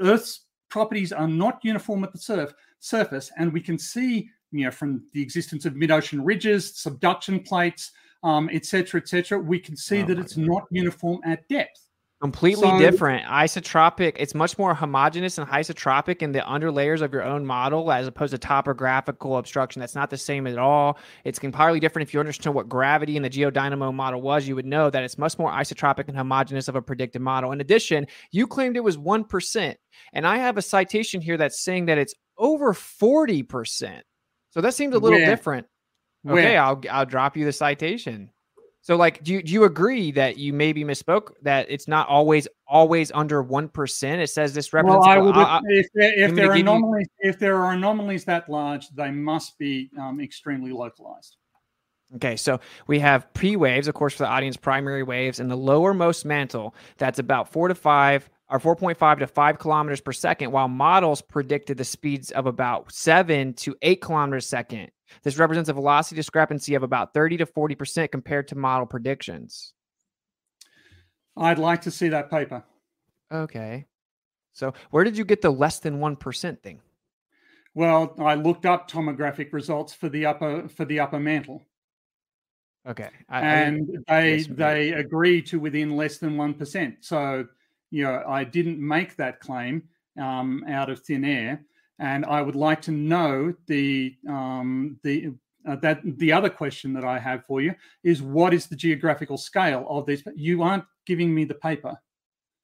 Earth's properties are not uniform at the surf, surface, and we can see you know from the existence of mid-ocean ridges, subduction plates, um, etc cetera, et cetera, we can see oh that it's God. not uniform at depth. Completely so, different. Isotropic, it's much more homogeneous and isotropic in the under layers of your own model as opposed to topographical obstruction. That's not the same at all. It's entirely different. If you understand what gravity in the geodynamo model was, you would know that it's much more isotropic and homogeneous of a predicted model. In addition, you claimed it was 1%. And I have a citation here that's saying that it's over 40%. So that seems a little different. Okay, Where? I'll I'll drop you the citation. So, like, do you, do you agree that you maybe misspoke that it's not always always under one percent? It says this represents. Well, I would, uh, if there, if there are anomalies, you... if there are anomalies that large, they must be um, extremely localized. Okay, so we have P waves, of course, for the audience, primary waves, in the lowermost mantle. That's about four to five or 4.5 to 5 kilometers per second, while models predicted the speeds of about 7 to 8 kilometers a second. This represents a velocity discrepancy of about 30 to 40% compared to model predictions. I'd like to see that paper. Okay. So, where did you get the less than 1% thing? Well, I looked up tomographic results for the upper for the upper mantle. Okay. I, and I, they they agree to within less than 1%. So, you know, I didn't make that claim um, out of thin air and I would like to know the um, the uh, that the other question that I have for you is what is the geographical scale of these? You aren't giving me the paper.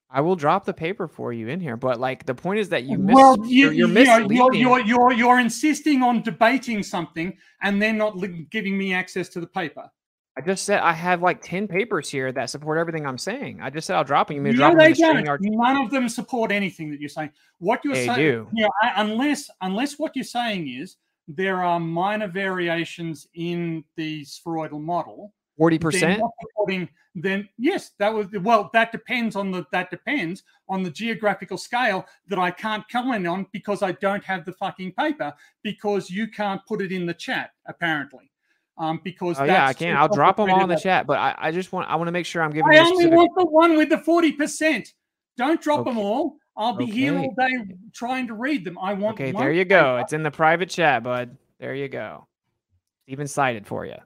I will drop the paper for you in here, but like the point is that you miss. Well, you, you're, you're, you're, you're, you're, you're insisting on debating something and then not giving me access to the paper. I just said I have like 10 papers here that support everything I'm saying. I just said I'll drop them. You may no, drop they don't. None of them support anything that you're saying. What you're they saying, do. You know, unless unless what you're saying is there are minor variations in the spheroidal model. 40%? Then, then yes, that was well, that depends on the that depends on the geographical scale that I can't comment on because I don't have the fucking paper because you can't put it in the chat, apparently um, because oh, yeah, I can. I'll drop them all in the chat, but I, I just want I want to make sure I'm giving. I only specific... want the one with the forty percent. Don't drop okay. them all. I'll be okay. here all day trying to read them. I want. Okay, there you go. It's in the private chat, bud. There you go. Even cited for you.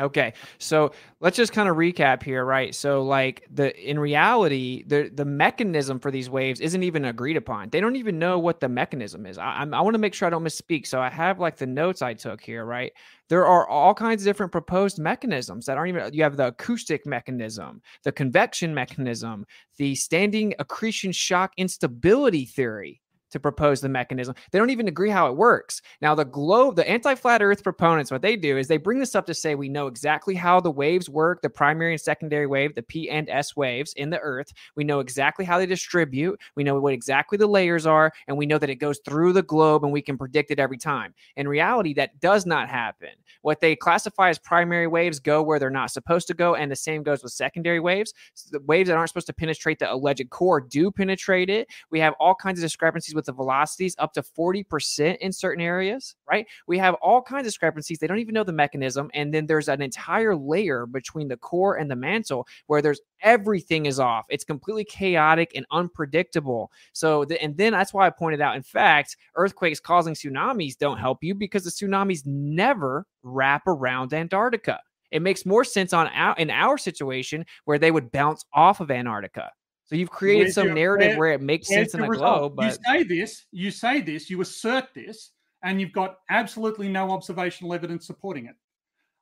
Okay, so let's just kind of recap here, right? So, like the in reality, the the mechanism for these waves isn't even agreed upon. They don't even know what the mechanism is. I I want to make sure I don't misspeak. So I have like the notes I took here, right? There are all kinds of different proposed mechanisms that aren't even. You have the acoustic mechanism, the convection mechanism, the standing accretion shock instability theory to propose the mechanism. They don't even agree how it works. Now, the globe, the anti flat earth proponents, what they do is they bring this up to say we know exactly how the waves work, the primary and secondary wave, the P and S waves in the earth. We know exactly how they distribute. We know what exactly the layers are, and we know that it goes through the globe and we can predict it every time. In reality, that does not happen. What they classify as primary waves go where they're not supposed to go, and the same goes with secondary waves. So the waves that aren't supposed to penetrate the alleged core do penetrate it. We have all kinds of discrepancies with with the velocities up to 40% in certain areas, right? We have all kinds of discrepancies. They don't even know the mechanism. And then there's an entire layer between the core and the mantle where there's everything is off. It's completely chaotic and unpredictable. So, the, and then that's why I pointed out, in fact, earthquakes causing tsunamis don't help you because the tsunamis never wrap around Antarctica. It makes more sense on our, in our situation where they would bounce off of Antarctica. So you've created where's some your, narrative where, where, it makes sense in the, the globe. But... You say this, you say this, you assert this, and you've got absolutely no observational evidence supporting it.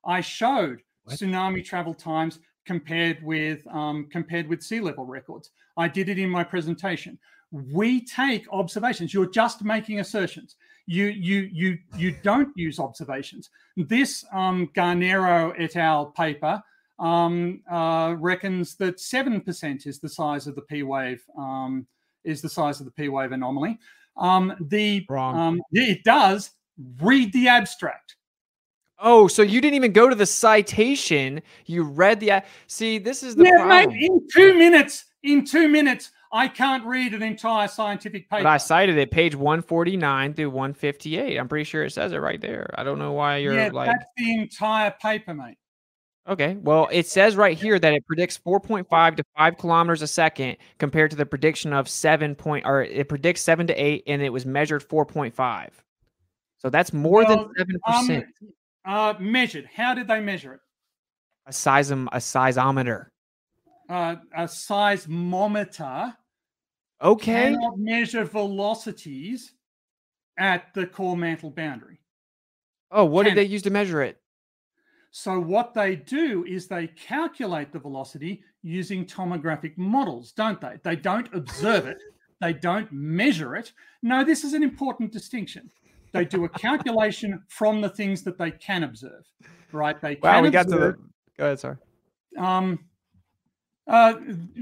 I showed what? tsunami travel times compared with um, compared with sea level records. I did it in my presentation. We take observations. You're just making assertions. You you you you don't use observations. This um, Garnero et al. paper um, uh, reckons that 7% is the size of the P wave, um, is the size of the P wave anomaly. Um, the Wrong. Um, it does read the abstract. Oh, so you didn't even go to the citation. You read the. See, this is the yeah, problem. mate, in two minutes, in two minutes, I can't read an entire scientific paper. But I cited it, page 149 through 158. I'm pretty sure it says it right there. I don't know why you're yeah, like. that's the entire paper, mate. Okay, well, it says right here that it predicts 4.5 to 5 kilometers a second compared to the prediction of 7 point, or it predicts 7 to 8, and it was measured 4.5. So that's more Well, than 7%. Um, uh, measured. How did they measure it? a seism, a seismometer. Uh, a seismometer Okay. cannot measure velocities at the core mantle boundary. Oh, what did they use to measure it? So what they do is they calculate the velocity using tomographic models, don't they? They don't observe it. They don't measure it. No, this is an important distinction. They do a calculation from the things that they can observe, right? They Wow, we got to the. Go ahead, sorry. Um, uh,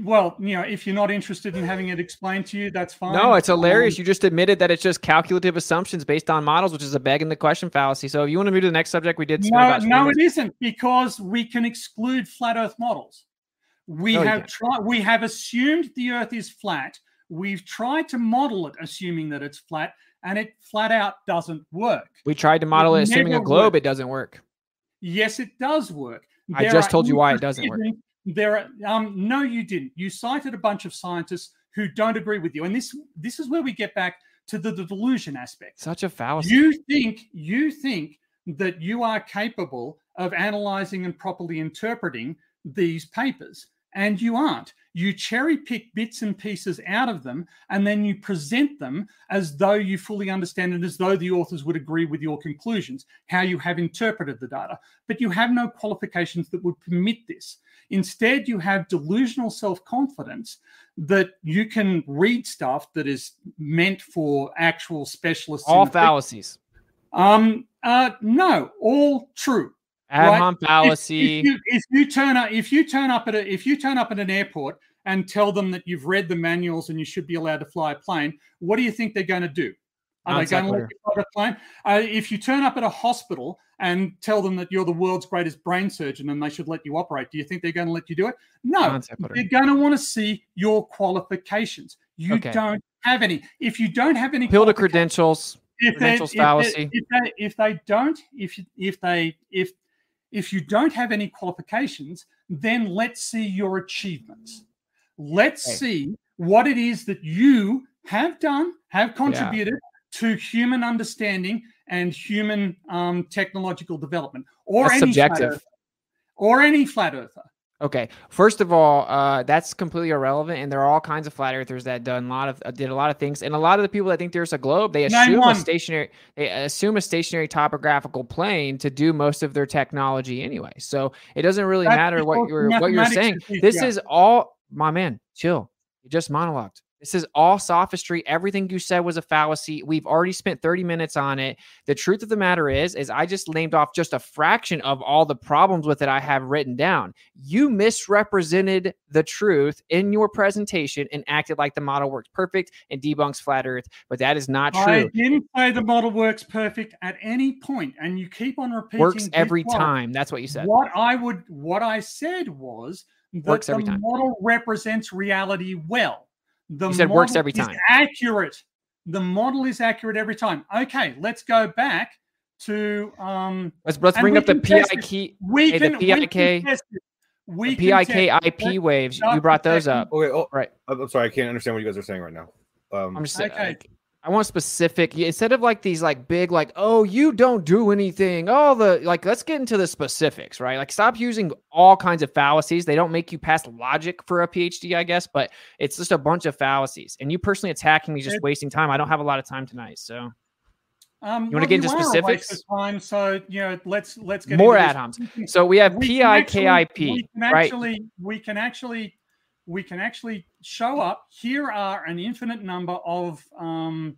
well, you know, if you're not interested in having it explained to you, that's fine. No, it's hilarious. Um, You just admitted that it's just calculative assumptions based on models, which is a begging the question fallacy. So if you want to move to the next subject, we did. no, about no, it isn't because we can exclude flat Earth models. We No, have tried. We have assumed the Earth is flat. We've tried to model it, assuming that it's flat, and it flat out doesn't work. We tried to model it assuming a globe. worked. It doesn't work. Yes, it does work. I just told you why it doesn't work. There are um, no, you didn't. You cited a bunch of scientists who don't agree with you, and this this is where we get back to the, the delusion aspect. Such a fallacy. You think you think that you are capable of analyzing and properly interpreting these papers, and you aren't. You cherry pick bits and pieces out of them, and then you present them as though you fully understand it, as though the authors would agree with your conclusions, how you have interpreted the data. But you have no qualifications that would permit this. Instead, you have delusional self confidence that you can read stuff that is meant for actual specialists. All fallacies. Um, uh, no, all true. Ad Right. hom If- fallacy. If, you, if you turn up, if you turn up at a, if you turn up at an airport and tell them that you've read the manuals and you should be allowed to fly a plane, what do you think they're going to do? Are Non they going to let you fly a plane? Uh, if you turn up at a hospital and tell them that you're the world's greatest brain surgeon and they should let you operate, do you think they're going to let you do it? No, they're going to want to see your qualifications. You Okay. don't have any. If you don't have any to qualifications- credentials. if they, Credentials if fallacy. They, if they if they don't if if they if if you don't have any qualifications, then let's see your achievements. Let's Okay. see what it is that you have done, have contributed to human understanding and human um, technological development, or That's any flat subjective. earther, or any flat earther. Okay. First of all, uh, that's completely irrelevant, and there are all kinds of flat earthers that done a lot of uh, did a lot of things, and a lot of the people that think there's a globe, they assume a stationary they assume a stationary topographical plane to do most of their technology anyway. So it doesn't really That's matter what you're what you're saying. is- This yeah. is all my man. Chill. You just monologued. This is all sophistry. Everything you said was a fallacy. We've already spent 30 minutes on it. The truth of the matter is, is I just named off just a fraction of all the problems with it I have written down. You misrepresented the truth in your presentation and acted like the model works perfect and debunks flat earth, but that is not true. I didn't say the model works perfect at any point, and you keep on repeating. Works every quote. time. That's what you said. What I would, what I said was that Works the time. model represents reality well. The You said works model every is time. accurate. The model is accurate every time. Okay, let's go back to um. Let's let's bring up the can. PIK We Hey, the can we can PIK. We the can PIK test. IP waves. You brought those up. Okay. Oh, Right. I'm I'm sorry. I can't understand what you guys are saying right now. Um, I'm just Okay. like, I want specific instead of like these like big like oh you don't do anything all the like let's get into the specifics right? Like stop using all kinds of fallacies. They don't make you pass logic for a PhD I guess but it's just a bunch of fallacies. And you personally attacking me just wasting time. I don't have a lot of time tonight so. Um, You wanna get into specifics? Time, so you know, let's let's get more ad homs. So we have we can actually- PIKIP we right? actually we can actually we can actually show up here are an infinite number of um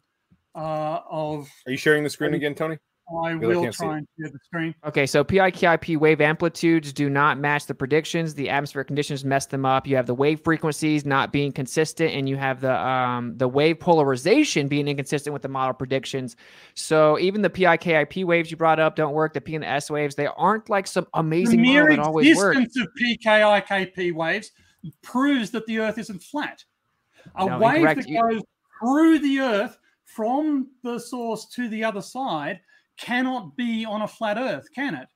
uh of are you sharing the screen again, Tony? I Really will can't try it. and share the screen. Okay, so PIKIP wave amplitudes do not match the predictions. The atmospheric conditions mess them up. You have the wave frequencies not being consistent, and you have the um, the wave polarization being inconsistent with the model predictions. So even the PIKIP waves you brought up don't work. The P and the S waves they aren't like some The amazing mere model that always work. existence of PKIKP waves proves that the Earth isn't flat. A No, wave incorrect. that goes through the Earth from the source to the other side cannot be on a flat Earth, can it?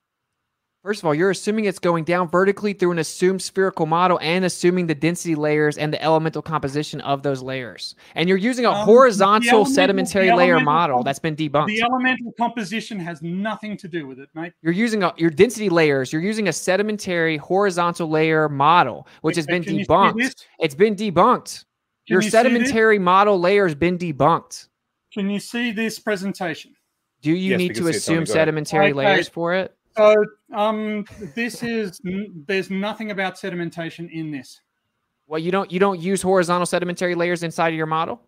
First of all, you're assuming it's going down vertically through an assumed spherical model and assuming the density layers and the elemental composition of those layers. And you're using a Um, horizontal sedimentary layer model that's been debunked. The elemental composition has nothing to do with it, mate. You're using a, your density layers. You're using a sedimentary horizontal layer model, which has been can you see debunked. It's been debunked. Can Your you sedimentary model layer has been debunked. Can you see this presentation? Do you Yes, need to see it, assume sedimentary Okay. layers for it? So, um, this is there's nothing about sedimentation in this. Well, you don't you don't use horizontal sedimentary layers inside of your model.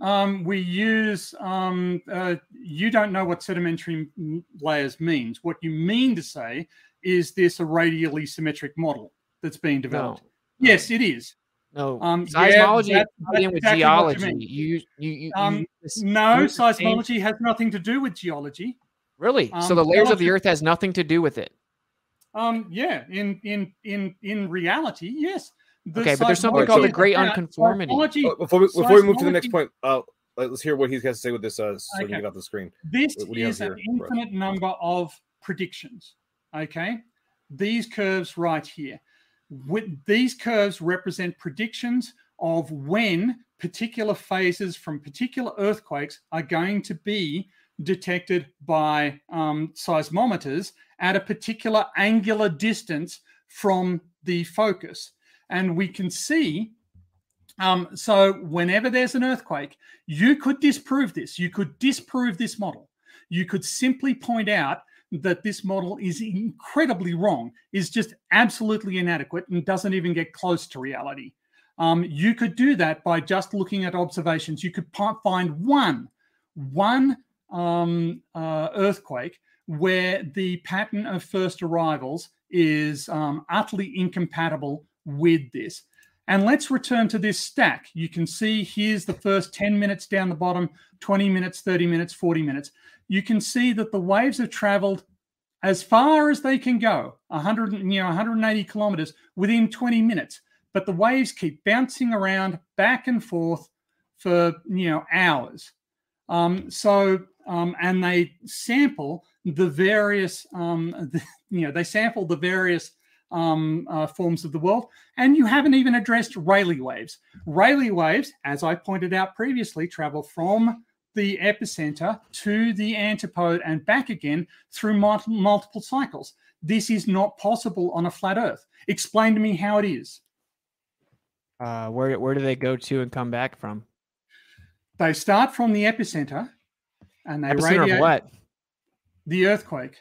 Um, we use um, uh, you don't know what sedimentary layers means. What you mean to say is this a radially symmetric model that's being developed? No. Yes, it is. No, Um, seismology that- in that's with exactly geology. You you you, you Um, No, seismology has nothing to do with geology. Really? so um, the layers of the Earth has nothing to do with it. Um, yeah, in in in in reality, yes. The Okay, but there's something Alright, called so- the Great seismology- Unconformity. Uh, before we before we move to the next point, uh, let- let's hear what he has to say with this, uh, so we can get off the screen. This What- what do you have is an here for infinite number of predictions. Okay, these curves right here. With these curves represent predictions of when particular phases from particular earthquakes are going to be detected by um, seismometers at a particular angular distance from the focus. And we can see um, so whenever there's an earthquake, you could disprove this. You could disprove this model. You could simply point out that this model is incredibly wrong, is just absolutely inadequate, and doesn't even get close to reality. Um, you could do that by just looking at observations. You could find one, one um, uh, earthquake where the pattern of first arrivals is um, utterly incompatible with this. And let's return to this stack. You can see here's the first 10 minutes down the bottom, 20 minutes, 30 minutes, 40 minutes. You can see that the waves have traveled as far as they can go, 100, you know, 180 kilometers within 20 minutes. But the waves keep bouncing around back and forth for, you know, hours. Um, so, um, and they sample the various, um, the, you know, they sample the various um, uh, forms of the world. And you haven't even addressed Rayleigh waves. Rayleigh waves, as I pointed out previously, travel from the epicenter to the antipode and back again through mul- multiple cycles. This is not possible on a flat Earth. Explain to me how it is. Uh, where where do they go to and come back from? They start from the epicenter and they Epicenter radiate what? the earthquake.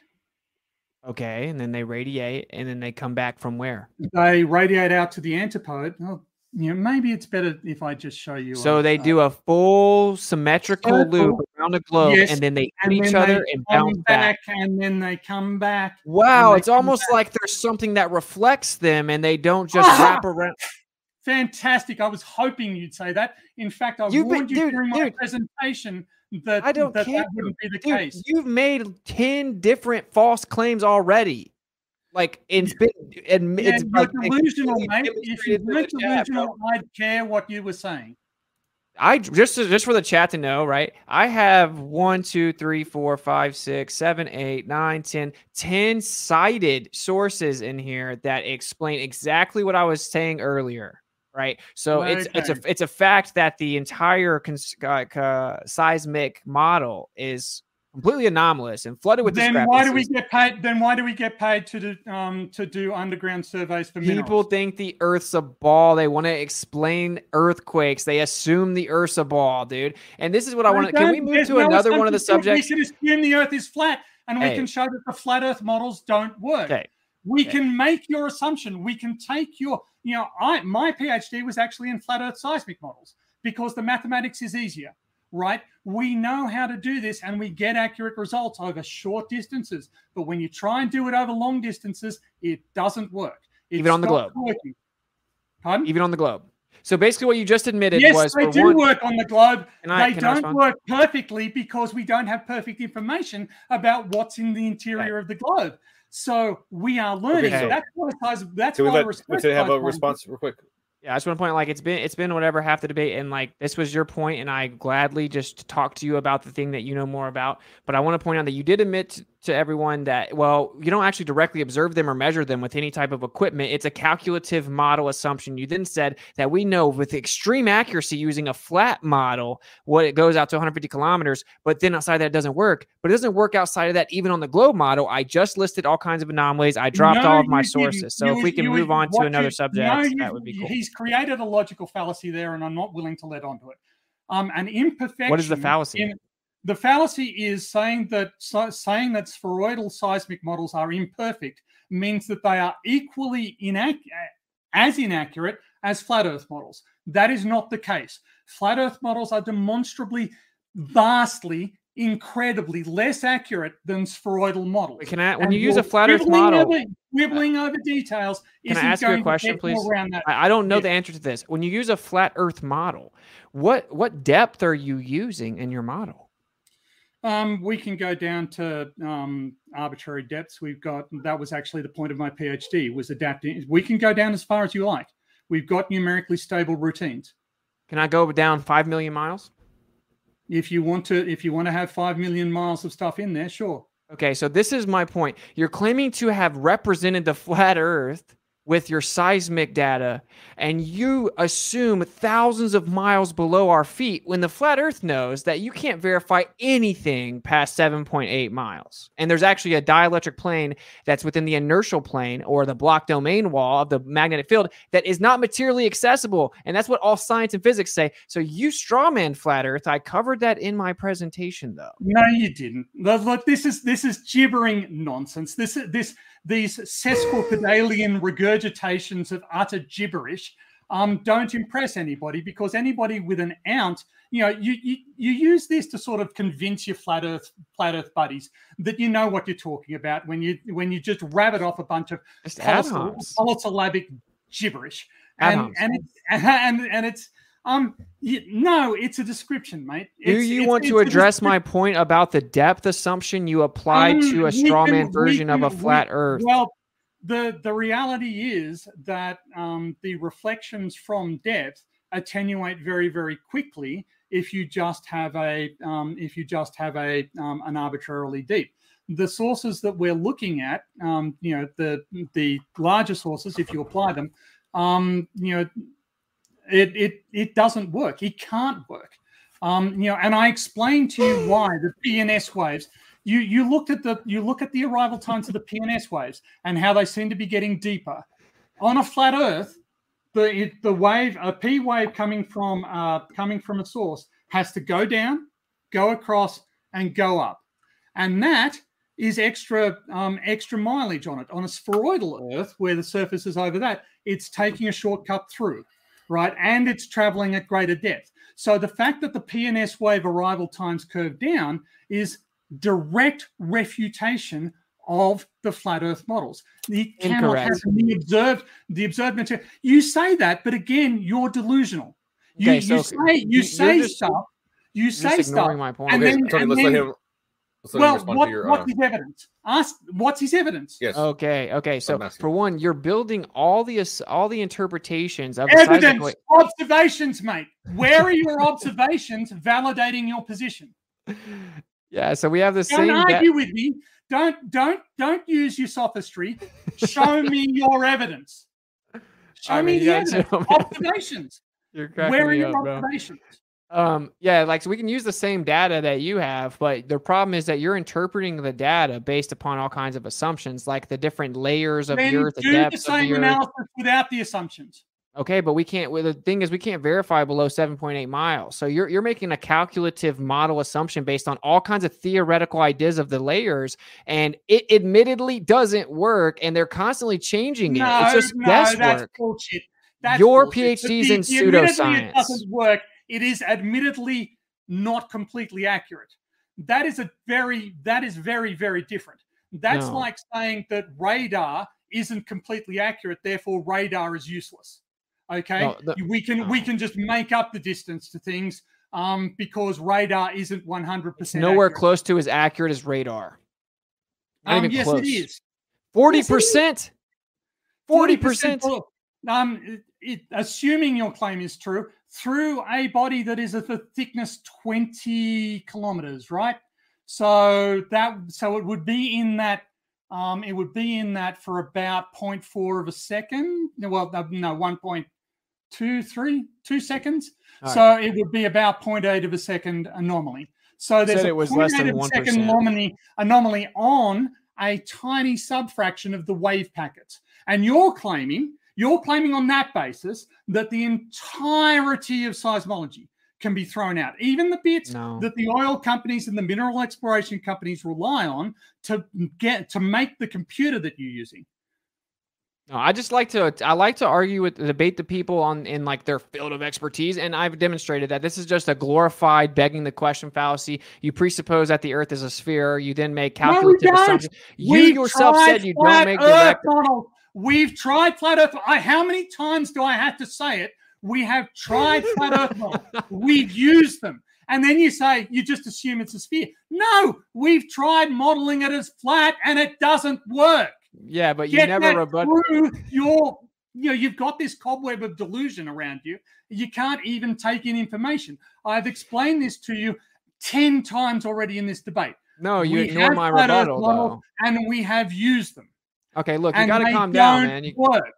Okay, and then they radiate, and then they come back from where? They radiate out to the antipode. Well, you know, maybe it's better if I just show you. So a- they do a full symmetrical Circle. loop around the globe, Yes, and then they and hit each other and bounce back. and then they come back. Wow, it's almost back. like there's something that reflects them, and they don't just Ah! wrap around. Fantastic. I was hoping you'd say that. In fact, I You've been- warned you dude, during my dude. presentation that, I don't that, care. that wouldn't be the Dude, case. you've made ten different false claims already. Like it's been, Yeah, it's like delusional, clearly mate. If you weren't the chat, bro. delusional, I'd care what you were saying. I just just for the chat to know, right? I have one, two, three, four, five, six, seven, eight, nine, ten, ten cited sources in here that explain exactly what I was saying earlier, right? So it's it's a it's a fact that the entire cons- uh, uh, seismic model is completely anomalous and flooded with Then why do we get paid? Then why do we get paid to do um to do underground surveys for People minerals? think the Earth's a ball. They want to explain earthquakes. They assume the Earth's a ball, dude. And this is what I want to. Can we move to no another one of the subjects? We should assume the Earth is flat, and we Hey. can show that the flat Earth models don't work. Okay. We Okay. can make your assumption. We can take your, you know, I my PhD was actually in flat Earth seismic models because the mathematics is easier. right? We know how to do this and we get accurate results over short distances. But when you try and do it over long distances, it doesn't work. It's Even on the globe. working. Pardon? Even on the globe. So basically, what you just admitted Yes, was they do one, work on the globe. I- they don't work perfectly because we don't have perfect information about what's in the interior of the globe. So we are learning. Okay. That's why size. That's Can we why let research Winston have a response real quick? Yeah, I just want to point like it's been it's been whatever half the debate, and like this was your point, and I gladly just talk to you about the thing that you know more about. But I want to point out that you did admit to, to everyone that well, you don't actually directly observe them or measure them with any type of equipment. It's a calculative model assumption. You then said that we know with extreme accuracy using a flat model what it goes out to 150 kilometers, but then outside that it doesn't work. But it doesn't work outside of that even on the globe model. I just listed all kinds of anomalies. I dropped No, all of my sources. So if we can move on to another subject, no, that would be cool. He's created a logical fallacy there, and I'm not willing to let onto it. Um, an imperfection. What is the fallacy? in- the fallacy is saying that so, saying that spheroidal seismic models are imperfect means that they are equally inac- as inaccurate as flat Earth models. That is not the case. Flat Earth models are demonstrably, vastly, incredibly less accurate than spheroidal models. Can I, when And you use a flat Earth model, over, quibbling over details. Can I ask you a question, please? I, I don't know Yeah. the answer to this. When you use a flat Earth model, what what depth are you using in your model? Um, we can go down to um, arbitrary depths. We've got that was actually the point of my PhD was adapting. We can go down as far as you like. We've got numerically stable routines. Can I go down five million miles? If you want to, if you want to have five million miles of stuff in there, sure. Okay, so this is my point. You're claiming to have represented the flat Earth with your seismic data, and you assume thousands of miles below our feet when the flat Earth knows that you can't verify anything past 7.8 miles. And there's actually a dielectric plane that's within the inertial plane or the Bloch domain wall of the magnetic field that is not materially accessible. And that's what all science and physics say. So you strawman flat Earth. I covered that in my presentation, though. No, you didn't. Look, this is this is gibbering nonsense. This this these sesquipedalian regurgitations of utter gibberish um, don't impress anybody because anybody with an ounce, you know, you, you you use this to sort of convince your flat Earth flat Earth buddies that you know what you're talking about when you when you just rabbit off a bunch of Just ad polysyll- polysyllabic gibberish, and and it's and and it's um no, it's a description, mate. Do you it's- want to it's a address my point about the depth assumption you applied Um, to a we straw can- man version of a can- we- flat Earth? Well, the the reality is that um, the reflections from depth attenuate very very quickly if you just have a um, if you just have a um, an arbitrarily deep. The sources that we're looking at, um, you know, the the larger sources, if you apply them, um, you know, it it it doesn't work. It can't work. Um, you know, and I explained to you why the PNS waves. You you looked at the you look at the arrival times of the PNS waves and how they seem to be getting deeper. On a flat Earth, the the wave a P wave coming from uh, coming from a source has to go down, go across, and go up, and that is extra um, extra mileage on it. On a spheroidal Earth, where the surface is over that, it's taking a shortcut through right? And it's traveling at greater depth. So the fact that the PNS wave arrival times curve down is direct refutation of the flat Earth models. You cannot have Incorrect. the observed the observed material. You say that, but again, you're delusional. You, Okay, you so say you- you you're say just- stuff. You You're say just stuff. ignoring my point. and Okay, then- Tony, and let's then- let him. Let's let him Well, what, your. what's Uh, his evidence? Ask what's his evidence? yes. Okay, okay. So for one, you're building all the all the interpretations of the seismic Evidence, wa- observations, mate. Where are your observations validating your position? Yeah, so we have the Don't same. de- argue with me. Don't don't don't use your sophistry. Show me your evidence. Show I me mean, the you evidence. me- Observations. You're cracking Where are your up, bro. Um, yeah, like so we can use the same data that you have, but the problem is that you're interpreting the data based upon all kinds of assumptions, like the different layers of Then the earth, the do the depth of same the earth. analysis without the assumptions. Okay, but we can't. Well, the thing is, we can't verify below 7.8 miles. So you're you're making a calculative model assumption based on all kinds of theoretical ideas of the layers, and it admittedly doesn't work. And they're constantly changing it. No, it's just no, that's bullshit. That's Your bullshit. PhD's The- in the pseudoscience. It doesn't work. It is admittedly not completely accurate. That is a very that is very very different. That's No. like saying that radar isn't completely accurate, therefore radar is useless. Okay, No, the- we can we can just make up the distance to things um, because radar isn't one hundred percent. nowhere close to as accurate as radar. Not Um, even yes, close. it is. Forty Yes, it is. percent. Forty percent. Um, it, assuming your claim is true, through a body that is of the thickness 20 kilometers, right? So that so it would be in that um, it would be in that for about 0.4 of a second. Well, no, no 1.23, two seconds. All so it would be about 0.8 of a second anomaly. So there's a it was less 0.8 than of a second anomaly, anomaly on a tiny subfraction of the wave packets. And you're claiming, you're claiming on that basis that the entirety of seismology can be thrown out, even the bits No. that the oil companies and the mineral exploration companies rely on to get to make the computer that you're using. No, I just like to I like to argue with debate the people on in like their field of expertise, and I've demonstrated that this is just a glorified begging the question fallacy. You presuppose that the Earth is a sphere, you then make No, we calculative don't. assumptions. You We've yourself said you don't make direct. models. We've tried flat Earth. I, how many times do I have to say it? We have tried flat Earth models. We've used them. And then you say you just assume it's a sphere. No, we've tried modeling it as flat and it doesn't work. Yeah, but you Get never rebut. your you know you've got this cobweb of delusion around you. You can't even take in information. I've explained this to you 10 times already in this debate. No, you We ignore my rebuttal and we have used them. Okay, look, you and got to they calm down, man. You, work.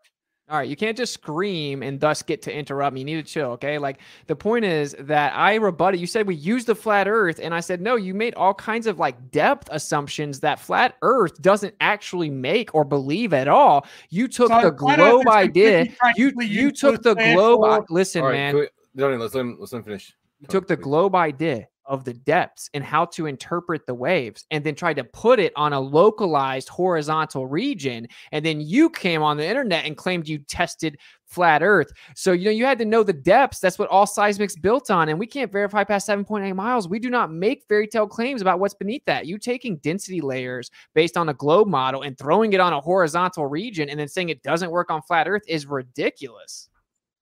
All right, you can't just scream and thus get to interrupt me. You need to chill, okay? Like the point is that I rebutted. You said we used the flat Earth, and I said no. You made all kinds of like depth assumptions that flat Earth doesn't actually make or believe at all. You took So the globe idea. You you took the globe. therefore- Listen, All right, man. can we, Donnie, let's let him, let's let him finish. You took the globe idea of the depths and how to interpret the waves and then tried to put it on a localized horizontal region. And then you came on the internet and claimed you tested flat earth. So you know you had to know the depths. That's what all seismic's built on. And we can't verify past 7.8 miles. We do not make fairy tale claims about what's beneath that. You taking density layers based on a globe model and throwing it on a horizontal region and then saying it doesn't work on flat earth is ridiculous.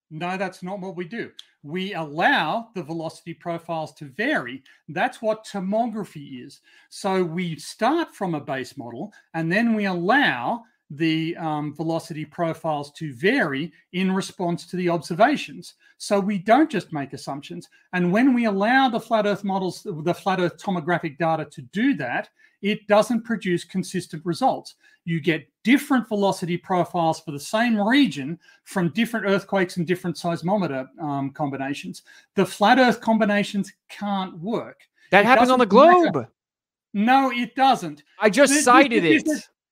No, that's not what we do. We allow the velocity profiles to vary. That's what tomography is. So we start from a base model and then we allow the um, velocity profiles to vary in response to the observations. So we don't just make assumptions. And when we allow the flat Earth models, the flat Earth tomographic data to do that, it doesn't produce consistent results. You get different velocity profiles for the same region from different earthquakes and different seismometer um, combinations. The flat Earth combinations can't work. that It happens on the doesn't matter. globe No, it doesn't. i just this- cited it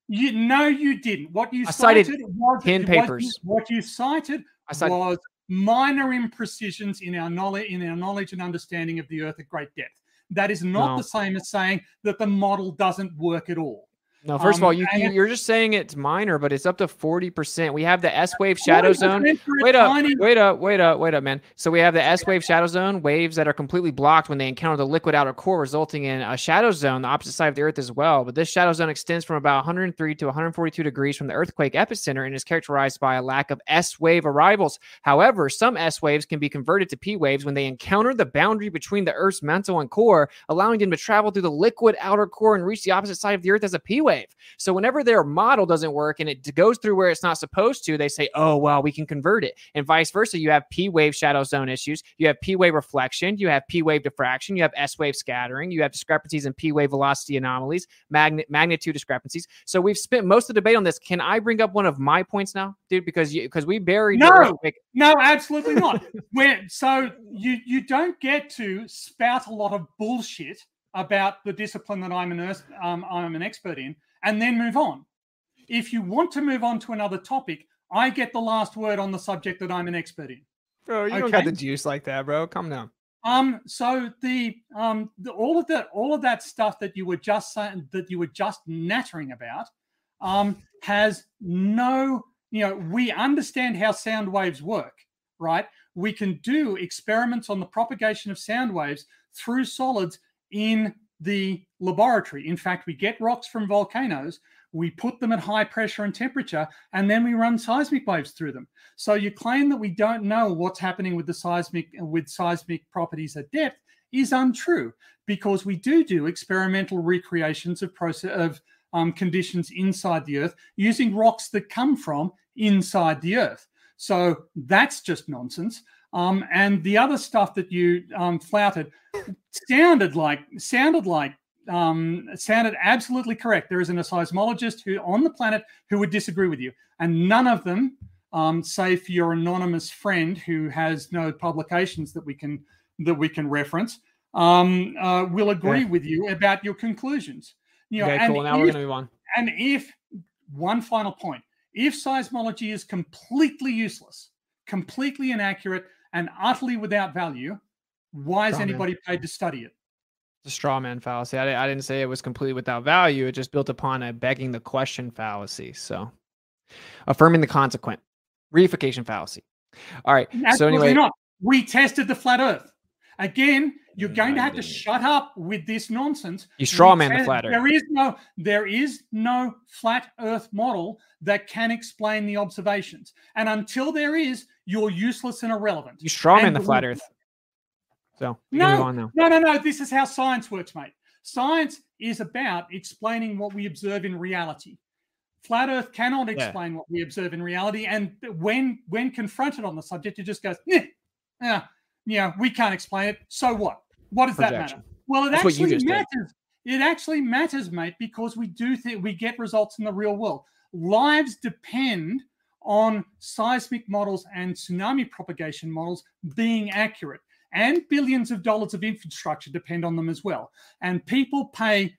You no, you didn't. What you I cited cited, was ten what you- papers. What you cited cited was minor imprecisions in our knowledge in our knowledge and understanding of the Earth at great depth. That is not No. the same as saying that the model doesn't work at all. No, first of Um, all, you, you you're just saying it's minor, but it's up to forty percent. We have the S wave shadow zone. 40% for a Wait up, wait up, wait up, wait up, man. So we have the S wave shadow zone, waves that are completely blocked when they encounter the liquid outer core, resulting in a shadow zone, the opposite side of the Earth as well. But this shadow zone extends from about 103 to 142 degrees from the earthquake epicenter and is characterized by a lack of S wave arrivals. However, some S waves can be converted to P waves when they encounter the boundary between the Earth's mantle and core, allowing them to travel through the liquid outer core and reach the opposite side of the Earth as a P wave. So whenever their model doesn't work and it goes through where it's not supposed to, they say, "Oh, well, we can convert it." And vice versa, you have P wave shadow zone issues, you have P wave reflection, you have P wave diffraction, you have S wave scattering, you have discrepancies in P wave velocity anomalies, magnet magnitude discrepancies. So we've spent most of the debate on this. Can I bring up one of my points now, dude? Because you because we buried No. No, absolutely not. Where so you you don't get to spout a lot of bullshit about the discipline that I'm an earth, um, I'm an expert in, and then move on. If you want to move on to another topic, I get the last word on the subject that I'm an expert in. Bro, you don't got the juice like that, bro. Come down. Um, so the um the, all of that all of that stuff that you were just saying that you were just nattering about um has no you know we understand how sound waves work right we can do experiments on the propagation of sound waves through solids in the laboratory. In fact, we get rocks from volcanoes, we put them at high pressure and temperature, and then we run seismic waves through them. So you claim that we don't know what's happening with the seismic with seismic properties at depth is untrue because we do do experimental recreations of process of um, conditions inside the earth using rocks that come from inside the earth. So that's just nonsense. Um, and the other stuff that you um, flouted sounded like sounded like um, sounded absolutely correct. There isn't a seismologist who on the planet who would disagree with you, and none of them, um, save for your anonymous friend who has no publications that we can that we can reference, um, uh, will agree with you about your conclusions. You know, okay, cool. Now if, we're going to move on. And if one final point, if seismology is completely useless, completely inaccurate, and utterly without value, why is anybody paid to study it? It's a straw man fallacy. I, I didn't say it was completely without value. It just built upon a begging the question fallacy. So, affirming the consequent reification fallacy. All right. Absolutely so anyway, not. We tested the flat Earth. Again, you're going to have to shut up with this nonsense. You straw man the flat Earth. There is no, there is no flat Earth model that can explain the observations, and until there is, you're useless and irrelevant. You straw man the flat Earth. So no, no, no, no. This is how science works, mate. Science is about explaining what we observe in reality. Flat Earth cannot explain yeah. what we observe in reality, and when when confronted on the subject, it just goes, yeah, yeah, yeah, we can't explain it. So what? What does Projection. that matter? Well, it That's actually matters. Did. It actually matters, mate, because we do think we get results in the real world. Lives depend on seismic models and tsunami propagation models being accurate, and billions of dollars of infrastructure depend on them as well. And people pay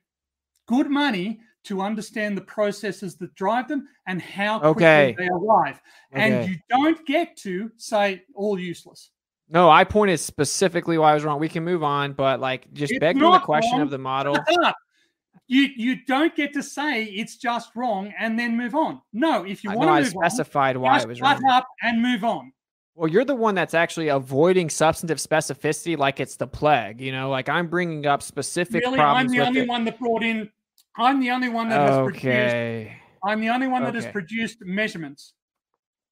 good money to understand the processes that drive them and how quickly okay. they arrive. Okay. And you don't get to say all useless. No, I pointed specifically why I was wrong. We can move on, but like just it's begging the question wrong. of the model. You you don't get to say it's just wrong and then move on. No, if you want to move I specified on, why it was wrong. up and move on. Well, you're the one that's actually avoiding substantive specificity like it's the plague. You know, like I'm bringing up specific really, problems. I'm the only it. one that brought in. I'm the only one that has okay. produced. I'm the only one that has produced measurements.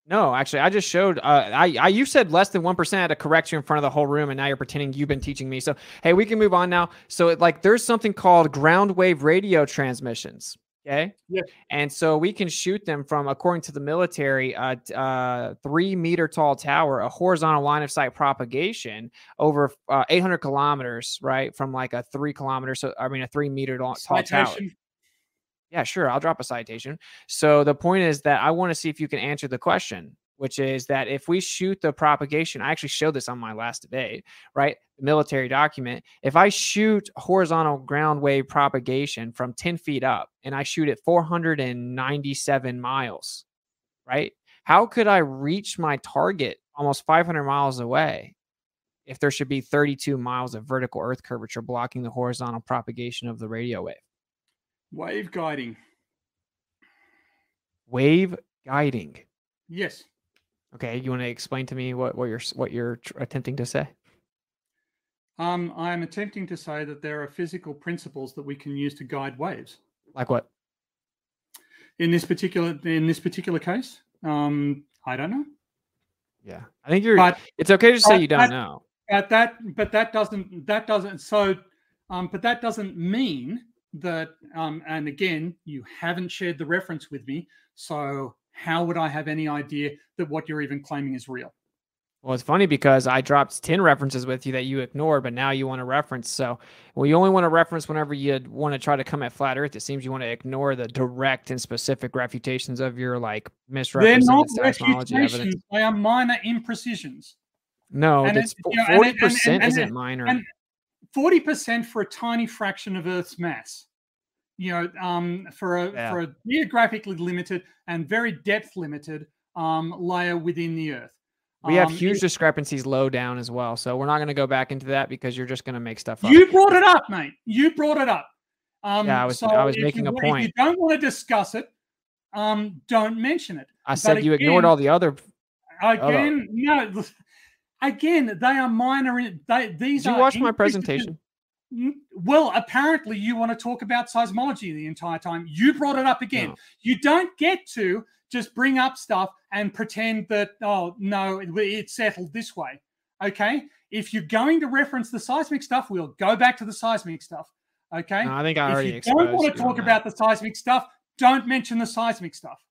No, actually, I just showed. Uh, I, I, you said less than one percent. Had to correct you in front of the whole room, and now you're pretending you've been teaching me. So, hey, we can move on now. So, it, like, there's something called ground wave radio transmissions. Okay. Yeah. And so we can shoot them from, according to the military, a uh, uh, three meter tall tower, a horizontal line of sight propagation over uh, 800 kilometers, right? From like a three kilometer, so I mean a three meter tall tower. Yeah, sure. I'll drop a citation. So the point is that I want to see if you can answer the question, which is that if we shoot the propagation, I actually showed this on my last debate, right? The military document. If I shoot horizontal ground wave propagation from 10 feet up and I shoot it 497 miles, right? How could I reach my target almost 500 miles away if there should be 32 miles of vertical earth curvature blocking the horizontal propagation of the radio wave? Wave guiding. Wave guiding. Yes. Okay, you want to explain to me what, what you're what you're attempting to say? Um, I'm attempting to say that there are physical principles that we can use to guide waves. Like what? In this particular in this particular case, um, I don't know. Yeah, I think you're. But, it's okay to say you don't that, know. But that, but that doesn't that doesn't so, um, but that doesn't mean that, um, and again, you haven't shared the reference with me. So, how would I have any idea that what you're even claiming is real? Well, it's funny because I dropped 10 references with you that you ignored, but now you want to reference. So, well, you only want to reference whenever you want to try to come at flat earth. It seems you want to ignore the direct and specific refutations of your like misrepresented They're not refutations, they are minor imprecisions. No, and it's, 40% isn't minor. And, 40% for a tiny fraction of Earth's mass. You know, um, for a yeah. for a geographically limited and very depth limited um, layer within the Earth. We have um, huge discrepancies low down as well. So we're not going to go back into that because you're just going to make stuff up. You brought it up, mate. You brought it up. Um, yeah, I was, so I was making you, a point. If you don't want to discuss it, um, don't mention it. I said but you again, ignored all the other. Again, no. Again, they are minor. In, they, these Did you watch my presentation? Well, apparently you want to talk about seismology the entire time. You brought it up again. No. You don't get to just bring up stuff and pretend that oh no, it- it's settled this way. Okay, if you're going to reference the seismic stuff, we'll go back to the seismic stuff. Okay, No, I think I already if you don't want to talk about the seismic stuff, don't mention the seismic stuff.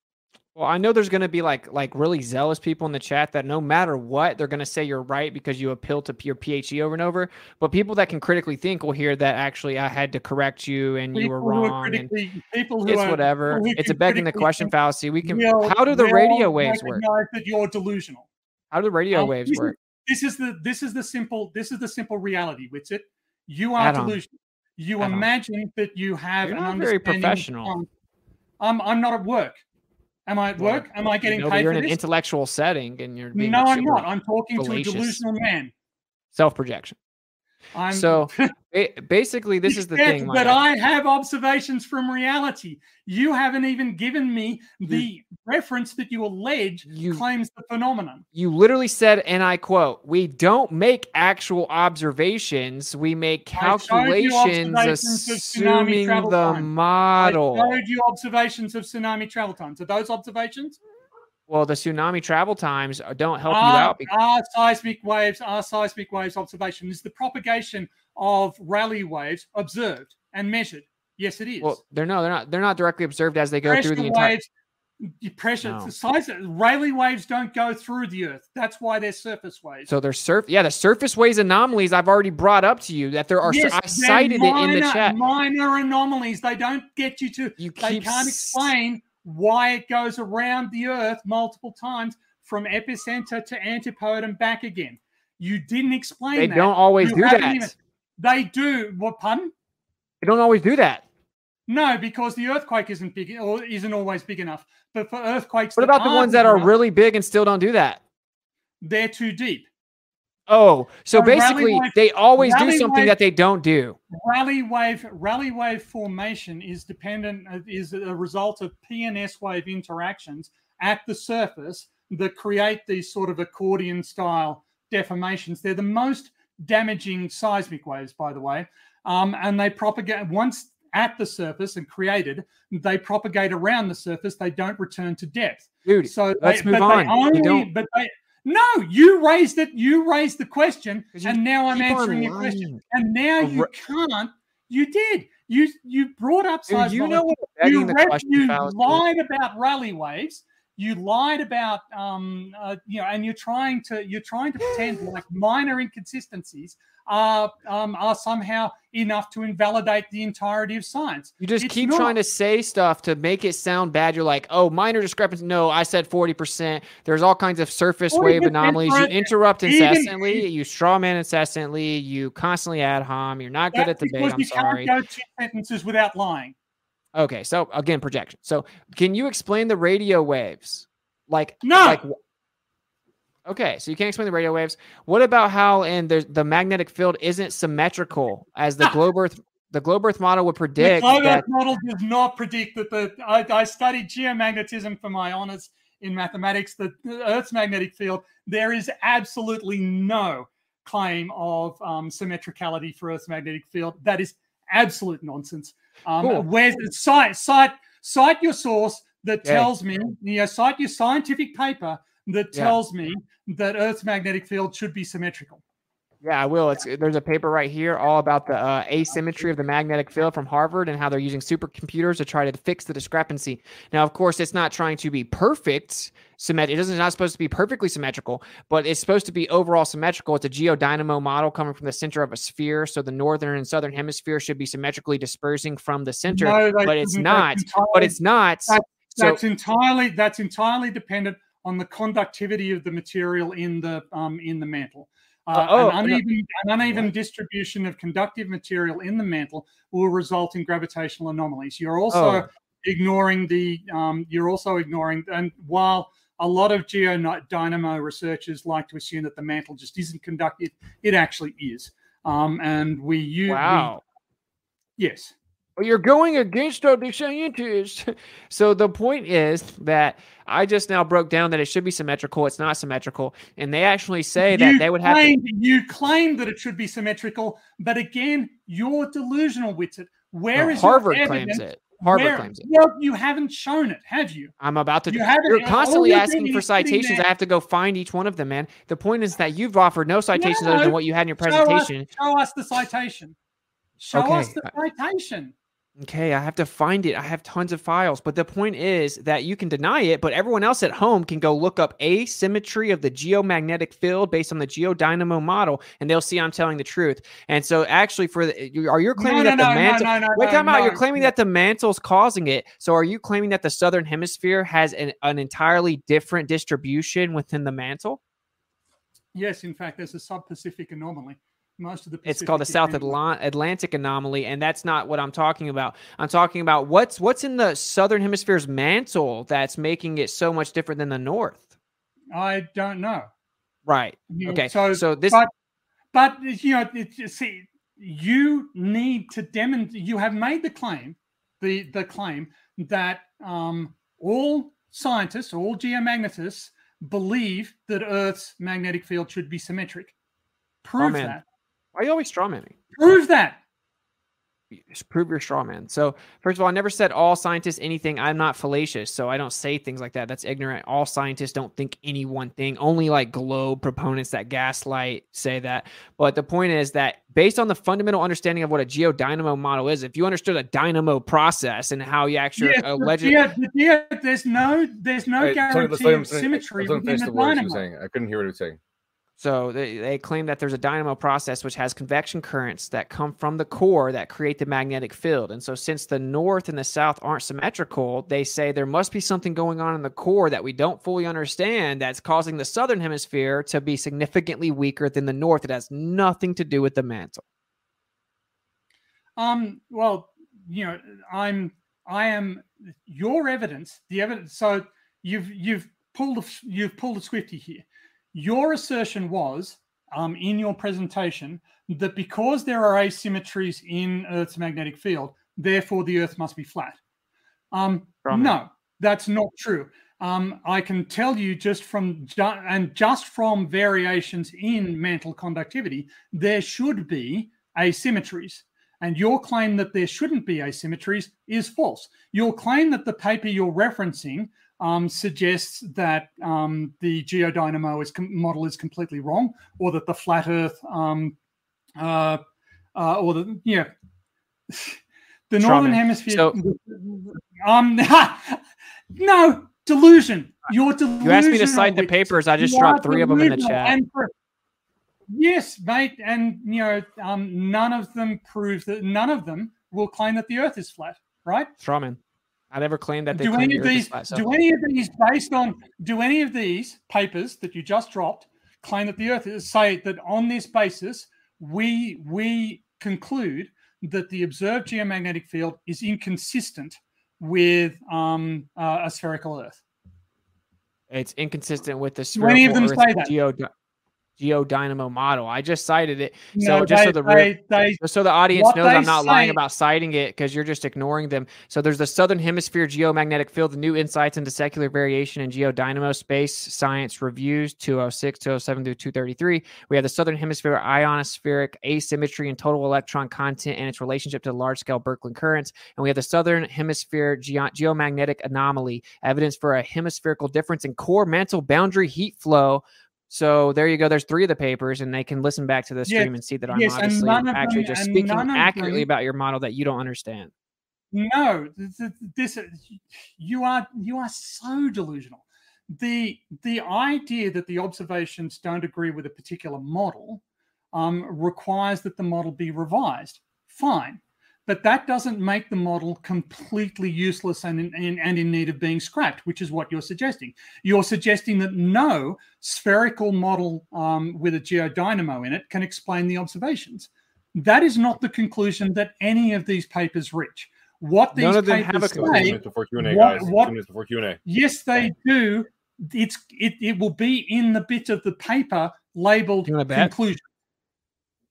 Well, I know there's going to be like like really zealous people in the chat that no matter what, they're going to say you're right because you appeal to your PhD over and over. But people that can critically think will hear that actually I had to correct you and you were People wrong. And people who it's whatever. It's a begging the question fallacy. We can. will- How do the radio waves work? recognize That you're delusional. How do the radio Um, waves this is- work? This is the this is the simple this is the simple reality, Witsit. You are delusional. You imagine that you have You're an not very professional. from- I'm I'm not at work. Am I at Well, work? Am I getting No, but paid you're in an this? intellectual setting and you're being No, I'm not. I'm talking to a fallacious. delusional man. self projection. I'm So ba- basically, this is the thing. But. I have observations from reality. You haven't even given me the reference that you allege You- claims the phenomenon. you literally said, and I quote, "We don't make actual observations; we make you calculations, observations of tsunami assuming the time. model." I showed you observations of tsunami travel times. Are those observations? Well, the tsunami travel times uh, don't help you out. Because, are seismic waves are seismic waves observation? Is the propagation of Rayleigh waves observed and measured? Yes, it is. well, they're no, they're not. They're not directly observed as they go pressure through the entire. waves, pressure No. the size of Rayleigh waves don't go through the Earth. That's why they're surface waves. So there's surf, yeah, the surface waves anomalies. I've already brought up to you that there are. sur- Yes, I they're cited it in the minor- chat. Minor anomalies. They don't get you to. You they can't explain why it goes around the Earth multiple times from epicenter to antipode and back again. You didn't explain They that. don't always You do that. even- they do. What pardon? They don't always do that. No, because the earthquake isn't big or isn't always big enough. But for earthquakes, What about the ones that are enough, really big and still don't do that? They're too deep. Oh, so So basically wave- they always do something wave- that they don't do. Rayleigh wave Rayleigh wave formation is dependent uh, is a result of P and S wave interactions at the surface that create these sort of accordion style deformations. They're the most damaging seismic waves, by the way, um, and they propagate once at the surface and created. They propagate around the surface. They don't return to depth. Dude, So let's they, move on. Only, but they no, you raised it. You raised the question, and now I'm answering your question. And now you can't. You did. You you brought up Dude, you know what You, read- question you is? lied about Rayleigh waves. You lied about um uh, you know, and you're trying to you're trying to pretend like minor inconsistencies are um are somehow enough to invalidate the entirety of science. You just It's keep not. trying to say stuff to make it sound bad. You're like, oh, minor discrepancy. No, I said 40%. There's all kinds of surface wave anomalies. You interrupt even- incessantly. You straw man incessantly. You constantly ad hom. You're not good at debate. I'm you sorry. can't go two sentences without lying. Okay, so again, projection. So can you explain the radio waves? Like No. Like, okay, so you can't explain the radio waves. What about how in the the magnetic field isn't symmetrical as the globe Earth the globe Earth model would The predict globe that? Earth model does not predict that the. I, I studied geomagnetism for my honors in mathematics. The, the Earth's magnetic field. There is absolutely no claim of um, symmetricality for Earth's magnetic field. That is absolute nonsense. Um, Cool. Where's the cite cite cite your source that Yeah. tells me? You know, cite your scientific paper that Yeah. tells me that Earth's magnetic field should be symmetrical. Yeah, I will. It's there's a paper right here all about the uh, asymmetry of the magnetic field from Harvard and how they're using supercomputers to try to fix the discrepancy. Now, of course, it's not trying to be perfect symmetric. It doesn't it's not supposed to be perfectly symmetrical, but it's supposed to be overall symmetrical. It's a geodynamo model coming from the center of a sphere, so the northern and southern hemisphere should be symmetrically dispersing from the center, No, but it's not. But it's not. That- So that's entirely that's entirely dependent on the conductivity of the material in the um, in the mantle. Uh, oh, an uneven, an uneven distribution of conductive material in the mantle will result in gravitational anomalies. You're also Oh. ignoring the um, you're also ignoring and while a lot of geodynamo researchers like to assume that the mantle just isn't conductive, it actually is. Um, and we use wow. yes. Well, you're going against all the scientists. so the point is that I just now broke down that it should be symmetrical. It's not symmetrical, and they actually say that they would have. To, You claim that it should be symmetrical, but again, you're delusional with it. Where No, is Harvard claims it. Harvard Where- claims it. Well, you haven't shown it, have you? I'm about to. You haven't- You're constantly you're asking for citations. I have to go find each one of them, man. The point is that you've offered no citations other than what you had in your Show us, presentation. show us the citation. Show us the citation. Okay, I have to find it. I have tons of files, but the point is that you can deny it, but everyone else at home can go look up asymmetry of the geomagnetic field based on the geodynamo model, and they'll see I'm telling the truth. And so, actually, for the, are you claiming no, that no, the no, mantle? no, no, Wait, no, time out. You're claiming that the mantle's causing it. So, are you claiming that the southern hemisphere has an, an entirely different distribution within the mantle? Yes, in fact, there's a sub-Pacific anomaly. Most of the It's called the South. Atlantic anomaly, and that's not what I'm talking about. I'm talking about what's what's in the southern hemisphere's mantle that's making it so much different than the north. I don't know. Right. You know, Okay. So, So this but, but you know, it, you see, you need to demonstrate. You have made the claim, the the claim that um, all scientists, all geomagnetists, believe that Earth's magnetic field should be symmetric. Prove man. that. Why are you always straw manning? Prove that. Just prove your straw man. So first of all, I never said all scientists anything. I'm not fallacious, so I don't say things like that. That's ignorant. All scientists don't think any one thing. Only like globe proponents that gaslight say that. But the point is that based on the fundamental understanding of what a geodynamo model is, if you understood a dynamo process and how you actually Yes, but allegedly yeah, yeah, there's no, there's no Hey, guarantee let him of symmetry let's let him within the the words he dynamo. I couldn't hear what he was saying. So they, they claim that there's a dynamo process which has convection currents that come from the core that create the magnetic field. And so since the north and the south aren't symmetrical, they say there must be something going on in the core that we don't fully understand that's causing the southern hemisphere to be significantly weaker than the north. It has nothing to do with the mantle. Um, well, you know, I'm I am your evidence, the evidence. So you've you've pulled a, you've pulled a Swifty here. Your assertion was um, in your presentation that because there are asymmetries in Earth's magnetic field, therefore the Earth must be flat. Um, no, that's not true. Um, I can tell you just from ju- and just from variations in mantle conductivity, there should be asymmetries. And your claim that there shouldn't be asymmetries is false. Your claim that the paper you're referencing um, suggests that um, the geodynamo is com- model is completely wrong, or that the flat Earth, um, uh, uh, or the yeah, the northern hemisphere. So- um, no delusion. You're delusional. You asked me to cite the papers. I just dropped three of them in the chat. And for- yes, mate, and you know, um, none of them prove that. None of them will claim that the Earth is flat, right? Strawman. I never claimed that they do any of these? Do any of these based on? Do any of these papers that you just dropped claim that the Earth is? Say that on this basis, we we conclude that the observed geomagnetic field is inconsistent with um, uh, a spherical Earth. It's inconsistent with the Do any of them spherical say Earth that? Geo geodynamo model. I just cited it. No, so just so the real- they, they just so the audience knows I'm not lying about citing it because you're just ignoring them. So there's the Southern Hemisphere Geomagnetic Field, the new insights into secular variation in geodynamo space science reviews 206, 207 through 233. We have the Southern Hemisphere ionospheric asymmetry and total electron content and its relationship to large scale Birkeland currents. And we have the Southern Hemisphere geo- geomagnetic anomaly, evidence for a hemispherical difference in core mantle boundary heat flow. So there you go. There's three of the papers, and they can listen back to the Yes, stream and see that I'm yes, obviously actually them- just speaking accurately them- about your model that you don't understand. No, th- th- this you are you are so delusional. The the idea that the observations don't agree with a particular model um, requires that the model be revised. Fine, but that doesn't make the model completely useless and in, and, and in need of being scrapped, which is what you're suggesting. You're suggesting that no spherical model um, with a geodynamo in it can explain the observations. That is not the conclusion that any of these papers reach. What these None of them have papers a Two say, before Q and A, what- guys. what- minutes before Q and A. yes, they do. It's it, it will be in the bit of the paper labeled conclusion.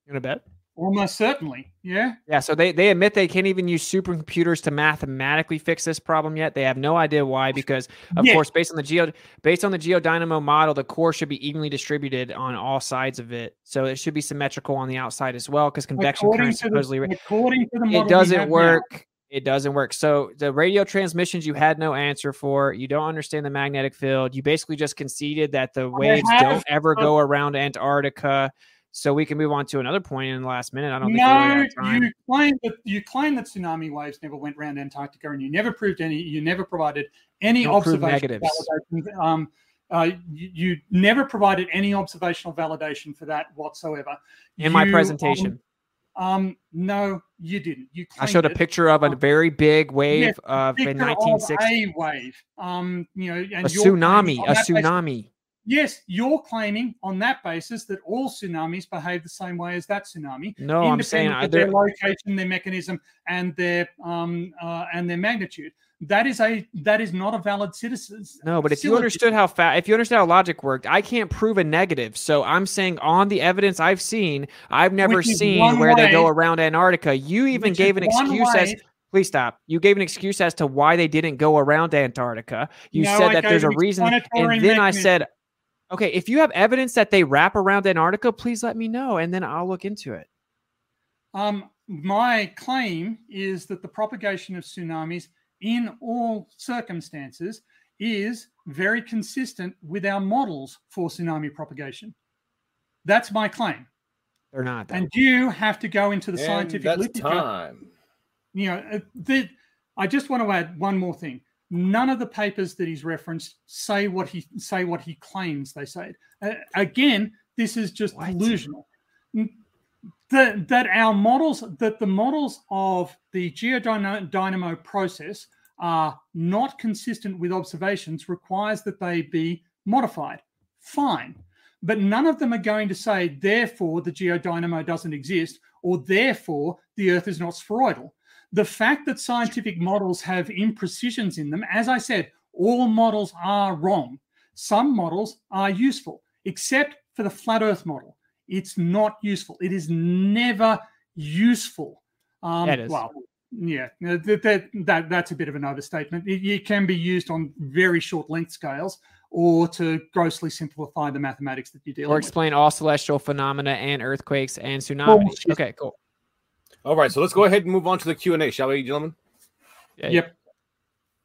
You want to bet? Almost certainly. Yeah. Yeah. So they, they admit they can't even use supercomputers to mathematically fix this problem yet. They have no idea why, because of yeah. course, based on the geo based on the geodynamo model, the core should be evenly distributed on all sides of it. So it should be symmetrical on the outside as well, because convection current supposedly the, according to the model it doesn't work. Now. It doesn't work. So the radio transmissions you had no answer for. You don't understand the magnetic field. You basically just conceded that the waves don't ever go around Antarctica. So we can move on to another point in the last minute. I don't no, you claim that you claim that tsunami waves never went around Antarctica, and you never proved any. You never provided any don't observational validation. Um, uh, you, you, never provided any observational validation for that whatsoever. In you, my presentation. Um, um, no, you didn't. You I showed a picture of a very big wave of in 1960. a wave. Um, you know, a tsunami. A tsunami. Yes, you're claiming on that basis that all tsunamis behave the same way as that tsunami. No, I'm saying of their location, their mechanism, and their um uh, and their magnitude. That is a that is not a valid citizen. No, but if you understood how fast, if you understood how logic worked, I can't prove a negative. So I'm saying on the evidence I've seen, I've never seen where way, they go around Antarctica. You even gave an excuse way, as Please stop. You gave an excuse as to why they didn't go around Antarctica. You no, said that there's a reason. And then mechanism. I said, Okay, if you have evidence that they wrap around Antarctica, please let me know, and then I'll look into it. Um, my claim is that the propagation of tsunamis in all circumstances is very consistent with our models for tsunami propagation. That's my claim. They're not. Though. And you have to go into the and scientific that's literature. Time. You know, uh, the, I just want to add one more thing. None of the papers that he's referenced say what he say what he claims they say. Uh, again, this is just what? delusional. That, that our models, that the models of the geodynamo process are not consistent with observations requires that they be modified. Fine. But none of them are going to say, therefore, the geodynamo doesn't exist, or therefore, the Earth is not spheroidal the fact that scientific models have imprecisions in them, as I said, all models are wrong. Some models are useful, except for the flat Earth model. It's not useful. It is never useful. Um, is. Well, yeah, that, that, that, that's a bit of an overstatement. It, it can be used on very short length scales or to grossly simplify the mathematics that you deal with. Or explain with. all celestial phenomena and earthquakes and tsunamis. Okay, cool. All right, so let's go ahead and move on to the Q and A, shall we, gentlemen? Yeah, yep.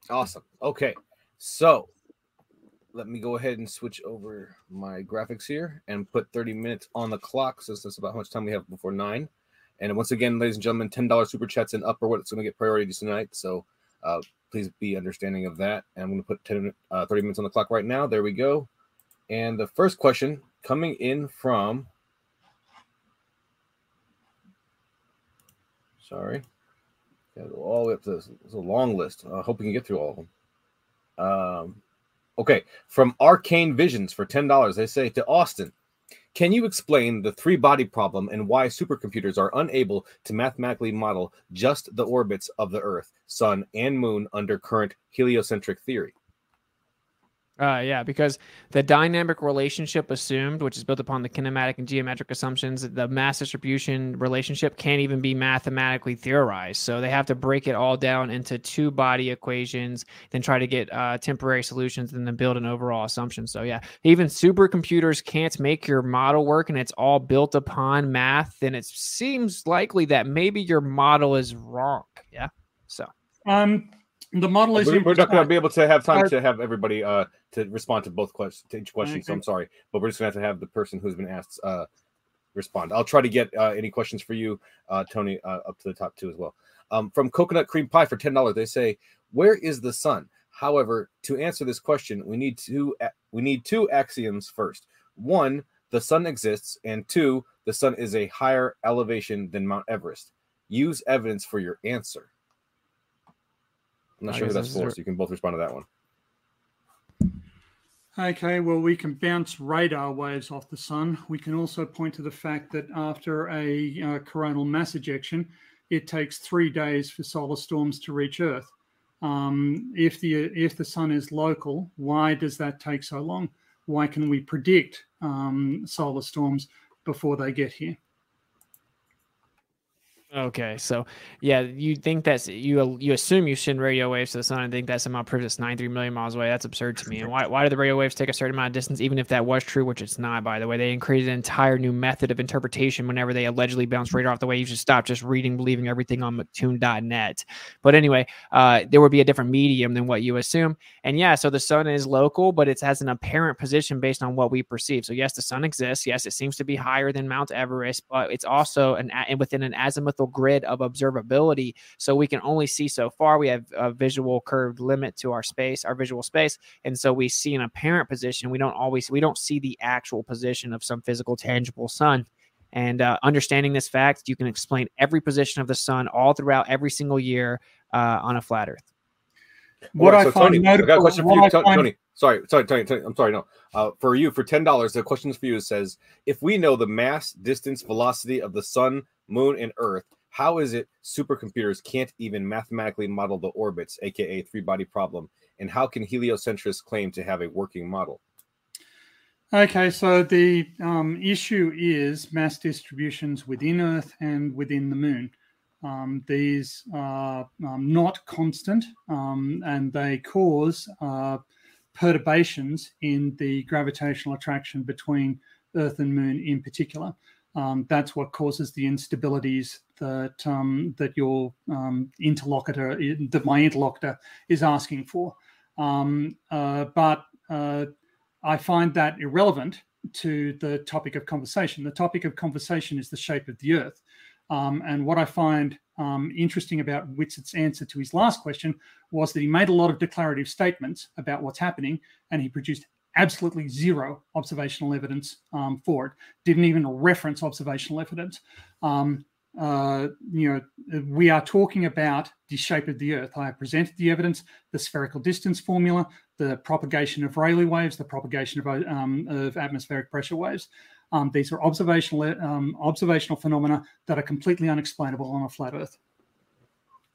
Awesome. Okay, so let me go ahead and switch over my graphics here and put 30 minutes on the clock, since that's about how much time we have before nine. And once again, ladies and gentlemen, ten dollars super chats and upper what's going to get priority tonight. So uh, please be understanding of that. And I'm going to put 10, uh, 30 minutes on the clock right now. There we go. And the first question coming in from Sorry. Gotta all the way up to this. It's a long list. I hope we can get through all of them. Um, okay. From Arcane Visions for $10, they say to Austin, can you explain the three body problem and why supercomputers are unable to mathematically model just the orbits of the Earth, Sun, and Moon under current heliocentric theory? Uh, yeah, because the dynamic relationship assumed, which is built upon the kinematic and geometric assumptions, the mass distribution relationship can't even be mathematically theorized. So they have to break it all down into two body equations, then try to get uh, temporary solutions, and then build an overall assumption. So yeah, even supercomputers can't make your model work, and it's all built upon math. Then it seems likely that maybe your model is wrong. Yeah. So. Um, the model is. We're, we're not going to be able to have time to have everybody uh, to respond to both questions, to each question. Okay. So I'm sorry, but we're just going to have to have the person who's been asked uh, respond. I'll try to get uh, any questions for you, uh, Tony, uh, up to the top too as well. Um, from Coconut Cream Pie for ten dollars, they say, "Where is the sun?" However, to answer this question, we need two we need two axioms first. One, the sun exists, and two, the sun is a higher elevation than Mount Everest. Use evidence for your answer. I'm not I sure who that's for, so you can both respond to that one. Okay, well, we can bounce radar waves off the sun. We can also point to the fact that after a uh, coronal mass ejection, it takes three days for solar storms to reach Earth. Um, if the if the sun is local, why does that take so long? Why can we predict um, solar storms before they get here? Okay, so yeah, you think that's you you assume you send radio waves to the sun and think that somehow proves it's 93 million miles away. That's absurd to me. And why why do the radio waves take a certain amount of distance, even if that was true, which it's not, by the way? They created an entire new method of interpretation whenever they allegedly bounce radar off the way. You should stop just reading, believing everything on McToon.net. But anyway, uh, there would be a different medium than what you assume. And yeah, so the sun is local, but it has an apparent position based on what we perceive. So yes, the sun exists. Yes, it seems to be higher than Mount Everest, but it's also an within an azimuthal grid of observability. So we can only see so far. We have a visual curved limit to our space, our visual space. And so we see an apparent position. We don't always, we don't see the actual position of some physical, tangible sun. And uh, understanding this fact, you can explain every position of the sun all throughout every single year uh, on a flat Earth. What right, I so find Tony, notable, I got a question for you, Tony, find... Tony. Sorry, sorry, Tony, Tony. I'm sorry. No, uh, for you, for ten dollars, the question for you says: If we know the mass, distance, velocity of the sun, moon, and Earth, how is it supercomputers can't even mathematically model the orbits, aka three body problem? And how can heliocentrists claim to have a working model? Okay, so the um, issue is mass distributions within Earth and within the Moon. Um, these are um, not constant um, and they cause uh, perturbations in the gravitational attraction between Earth and Moon in particular. Um, that's what causes the instabilities that um, that your um, interlocutor, that my interlocutor, is asking for. Um, uh, but uh, I find that irrelevant to the topic of conversation. The topic of conversation is the shape of the Earth, um, and what I find um, interesting about Witsit's answer to his last question was that he made a lot of declarative statements about what's happening, and he produced absolutely zero observational evidence um, for it. Didn't even reference observational evidence. Um, uh, you know, we are talking about the shape of the Earth. I presented the evidence, the spherical distance formula, the propagation of Rayleigh waves, the propagation of, um, of atmospheric pressure waves. Um, these are observational um, observational phenomena that are completely unexplainable on a flat Earth.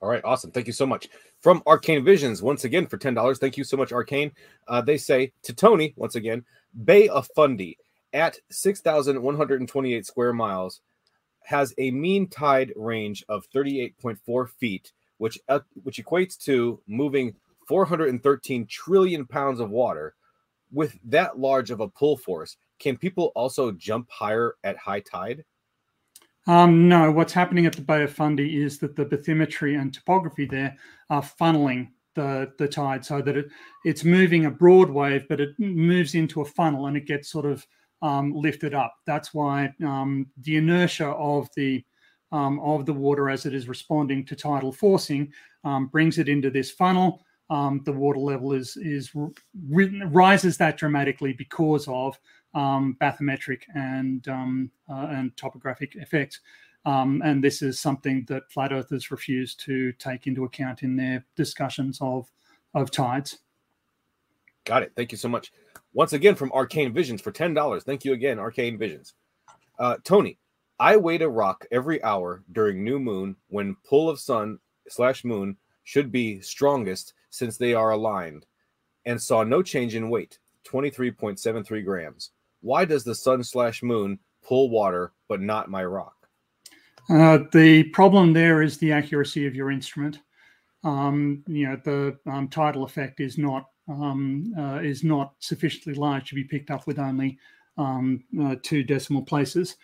All right, awesome. Thank you so much. From Arcane Visions, once again for $10. Thank you so much, Arcane. Uh, they say to Tony, once again, Bay of Fundy at 6,128 square miles has a mean tide range of 38.4 feet, which, uh, which equates to moving 413 trillion pounds of water. With that large of a pull force, can people also jump higher at high tide? Um, no, what's happening at the Bay of Fundy is that the bathymetry and topography there are funneling the, the tide so that it, it's moving a broad wave, but it moves into a funnel and it gets sort of um, lifted up. That's why um, the inertia of the um, of the water as it is responding to tidal forcing um, brings it into this funnel. Um, the water level is is rises that dramatically because of um, bathymetric and um, uh, and topographic effects. Um, and this is something that flat earthers refuse to take into account in their discussions of of tides. Got it. Thank you so much. Once again from Arcane Visions for ten dollars. Thank you again, Arcane Visions. Uh, Tony, I weighed a rock every hour during new moon when pull of sun slash moon should be strongest since they are aligned, and saw no change in weight, twenty three point seven three grams why does the sun slash moon pull water but not my rock? Uh, the problem there is the accuracy of your instrument. Um, you know, the um, tidal effect is not um, uh, is not sufficiently large to be picked up with only um, uh, two decimal places.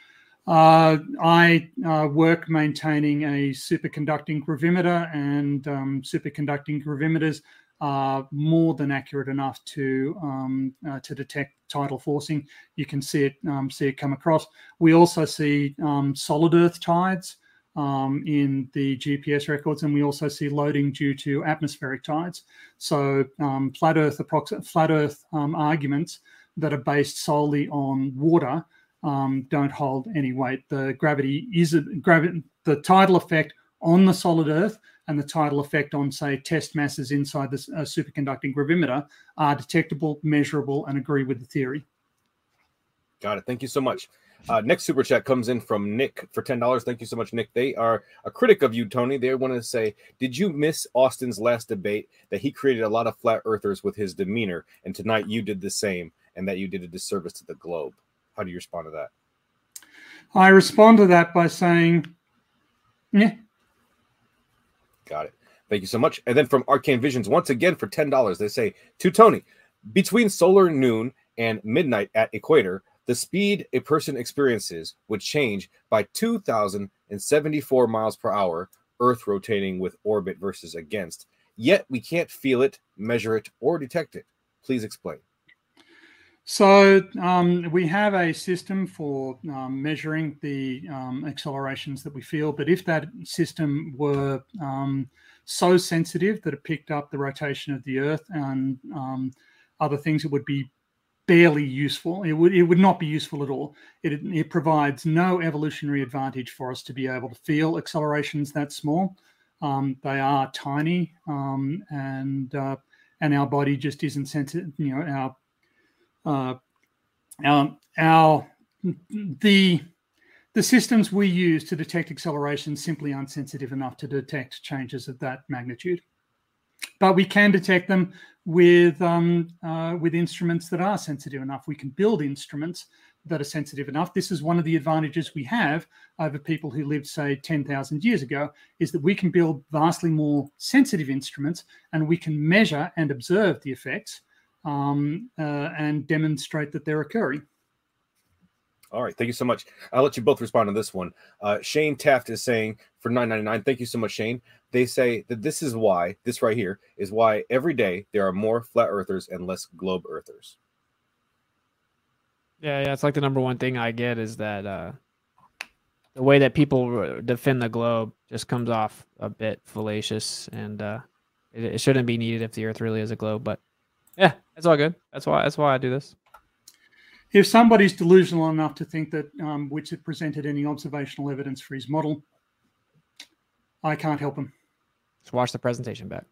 Uh, I uh, work maintaining a superconducting gravimeter, and um, superconducting gravimeters are more than accurate enough to um, uh, to detect tidal forcing. You can see it um, see it come across. We also see um, solid Earth tides um, in the GPS records, and we also see loading due to atmospheric tides. So um, flat Earth flat Earth um, arguments that are based solely on water don't hold any weight. The gravity is a, gravity the tidal effect on the solid Earth and the tidal effect on, say, test masses inside the uh, superconducting gravimeter are detectable, measurable, and agree with the theory. Got it. Thank you so much. Uh, next super chat comes in from Nick for ten dollars. Thank you so much, Nick. They are a critic of you, Tony. They want to say, did you miss Austin's last debate that he created a lot of flat earthers with his demeanor, and tonight you did the same, and that you did a disservice to the globe? How do you respond to that? I respond to that by saying Yeah. Got it. Thank you so much. And then from Arcane Visions, once again for ten dollars, they say to Tony, between solar noon and midnight at equator, the speed a person experiences would change by 2,074 miles per hour, Earth rotating with orbit versus against. Yet we can't feel it, measure it, or detect it. Please explain. So um, we have a system for um, measuring the um, accelerations that we feel, but if that system were um, so sensitive that it picked up the rotation of the Earth and um, other things, it would be barely useful. It would it would not be useful at all. It it provides no evolutionary advantage for us to be able to feel accelerations that small. Um, they are tiny, and uh, and our body just isn't sensitive. You know, our uh, our, our the the systems we use to detect acceleration simply aren't sensitive enough to detect changes of that magnitude. But we can detect them with um, uh, with instruments that are sensitive enough. We can build instruments that are sensitive enough. This is one of the advantages we have over people who lived, say, 10,000 years ago, is that we can build vastly more sensitive instruments and we can measure and observe the effects um, uh, and demonstrate that they're occurring. All right, thank you so much. I'll let you both respond to this one. Uh, Shane Taft is saying for 9.99. Thank you so much, Shane. They say that this is why this right here is why every day there are more flat earthers and less globe earthers. Yeah, yeah, it's like the number one thing I get is that uh, the way that people defend the globe just comes off a bit fallacious, and uh, it, it shouldn't be needed if the Earth really is a globe. But yeah, it's all good. That's why that's why I do this. If somebody's delusional enough to think that um, Witsit presented any observational evidence for his model, I can't help him. Just watch the presentation back.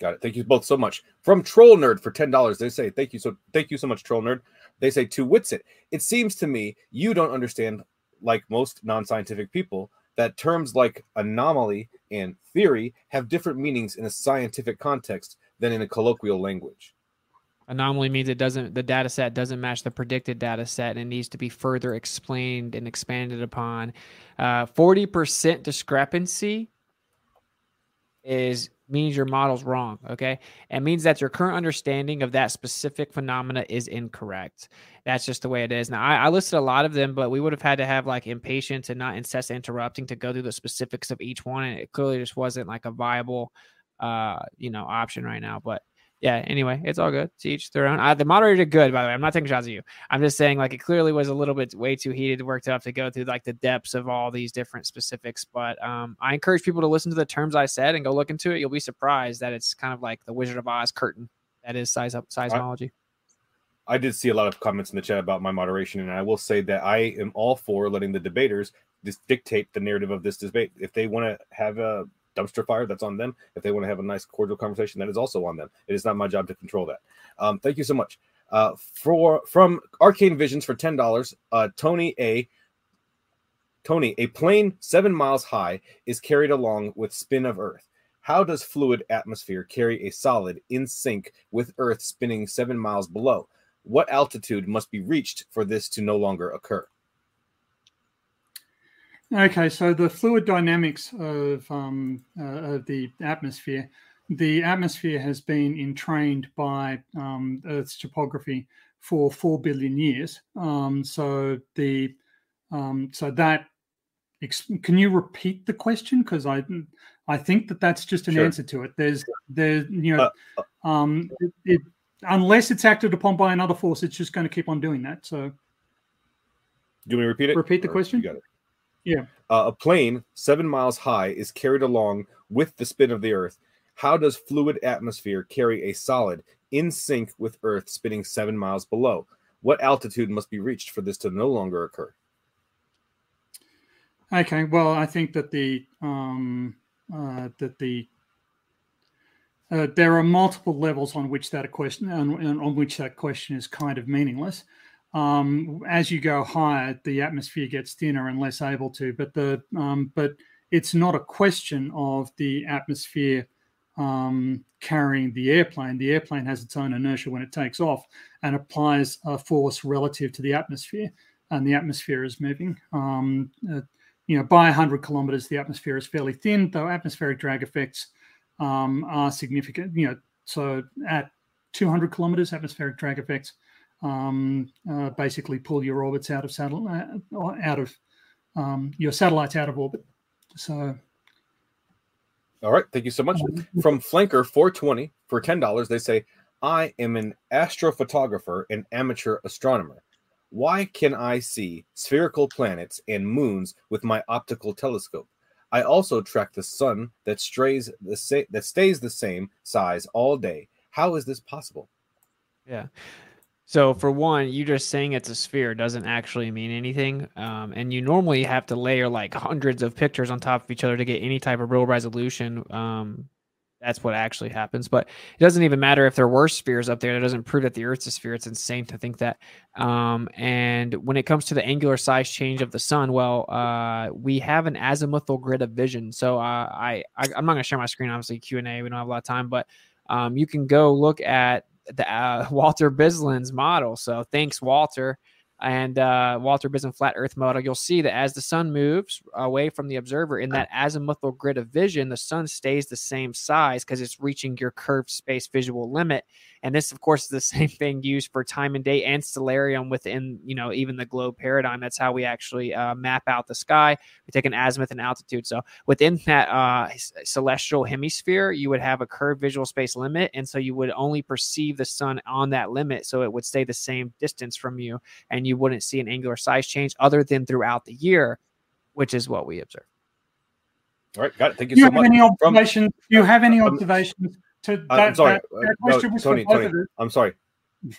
Got it. Thank you both so much. From Troll Nerd for ten dollars, they say thank you so thank you so much, Troll Nerd. They say to Witsit, it seems to me you don't understand, like most non-scientific people, that terms like anomaly and theory have different meanings in a scientific context than in a colloquial language. Anomaly means it doesn't the data set doesn't match the predicted data set and needs to be further explained and expanded upon. Uh, forty percent discrepancy is means your model's wrong. Okay. It means that your current understanding of that specific phenomena is incorrect. That's just the way it is. Now, I, I, listed a lot of them, but we would have had to have like impatience and not incessant interrupting to go through the specifics of each one. And it clearly just wasn't like a viable uh, you know, option right now. But yeah, anyway, it's all good. To each their own. Uh, the moderator did good, by the way. I'm not taking shots at you. I'm just saying, like, it clearly was a little bit way too heated, worked up to go through like the depths of all these different specifics. But um, I encourage people to listen to the terms I said and go look into it. You'll be surprised that it's kind of like the Wizard of Oz curtain that is size up seismology. I, I did see a lot of comments in the chat about my moderation, and I will say that I am all for letting the debaters just dictate the narrative of this debate. If they want to have a dumpster fire, that's on them. If they want to have a nice, cordial conversation, that is also on them. It is not my job to control that. Um, thank you so much. Uh, for from Arcane Visions for ten dollars, uh, Tony A. Tony, a plane seven miles high is carried along with spin of Earth. How does fluid atmosphere carry a solid in sync with Earth spinning seven miles below? What altitude must be reached for this to no longer occur? Okay, so the fluid dynamics of, um, uh, of the atmosphere, the atmosphere has been entrained by um, Earth's topography for four billion years. Um, so the um, so that can you repeat the question because I I think that that's just an sure. answer to it. There's there you know uh, uh, um, it, it, unless it's acted upon by another force, it's just going to keep on doing that. So. Do you want me to repeat it? Repeat the question. You got it. Yeah. Uh, a plane seven miles high is carried along with the spin of the Earth. How does fluid atmosphere carry a solid in sync with Earth spinning seven miles below? What altitude must be reached for this to no longer occur? Okay, well, I think that the um, uh, that the uh, there are multiple levels on which that question on, on which that question is kind of meaningless um, as you go higher, the atmosphere gets thinner and less able to. But the um, but it's not a question of the atmosphere um, carrying the airplane. The airplane has its own inertia when it takes off and applies a force relative to the atmosphere, and the atmosphere is moving. Um, uh, you know, by 100 kilometers, the atmosphere is fairly thin, though atmospheric drag effects um, are significant. You know, so at 200 kilometers, atmospheric drag effects um, uh, basically pull your orbits out of satellite, uh, out of um, your satellites out of orbit. So, all right, thank you so much. Um, From Flanker 420 for ten dollars, they say, "I am an astrophotographer and amateur astronomer. Why can I see spherical planets and moons with my optical telescope? I also track the sun that strays the sa- that stays the same size all day. How is this possible?" Yeah. So for one, you just saying it's a sphere doesn't actually mean anything, um, and you normally have to layer like hundreds of pictures on top of each other to get any type of real resolution. Um, that's what actually happens. But it doesn't even matter if there were spheres up there. That doesn't prove that the Earth's a sphere. It's insane to think that. Um, and when it comes to the angular size change of the sun, well, uh, we have an azimuthal grid of vision. So uh, I, I am not going to share my screen. Obviously, Q and A. We don't have a lot of time, but um, you can go look at the uh, Walter Bislin's model. So thanks, Walter. And uh, Walter Bislin flat Earth model, you'll see that as the sun moves away from the observer in that azimuthal grid of vision, the sun stays the same size because it's reaching your curved space visual limit. And this, of course, is the same thing used for time and day and stellarium within, you know, even the globe paradigm. That's how we actually uh, map out the sky. We take an azimuth and altitude. So within that uh, celestial hemisphere, you would have a curved visual space limit. And so you would only perceive the sun on that limit. So it would stay the same distance from you. And you wouldn't see an angular size change other than throughout the year, which is what we observe. All right, got it. Thank you, you so much. Any observations? From, you have any observations to uh, I'm sorry, that, that uh, no, Tony. Tony I'm sorry.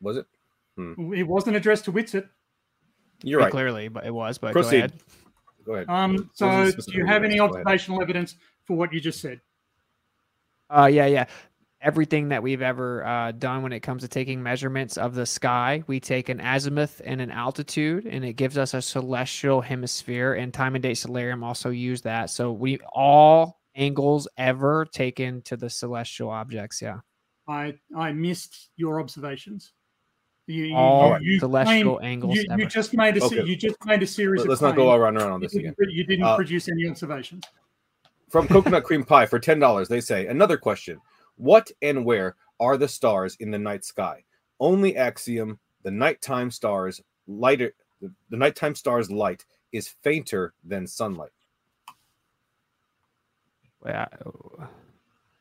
Was it? Hmm. It wasn't addressed to Witsit. You're right. Clearly, but it was. But proceed. Go ahead. Go ahead. Um, so, do you have any observational evidence for what you just said? Uh, yeah, yeah. Everything that we've ever uh, done when it comes to taking measurements of the sky, we take an azimuth and an altitude, and it gives us a celestial hemisphere. And time and date stellarium also use that. So we all angles ever taken to the celestial objects. Yeah. I I missed your observations. You, you, All you, celestial claim, angles. You, you, just made a okay. you just made a series. Of let's not go around around on this again. You didn't uh, produce any observations. From coconut cream pie for ten dollars, they say another question: What and where are the stars in the night sky? Only axiom: the nighttime stars lighter. The, the nighttime stars light is fainter than sunlight. Yeah.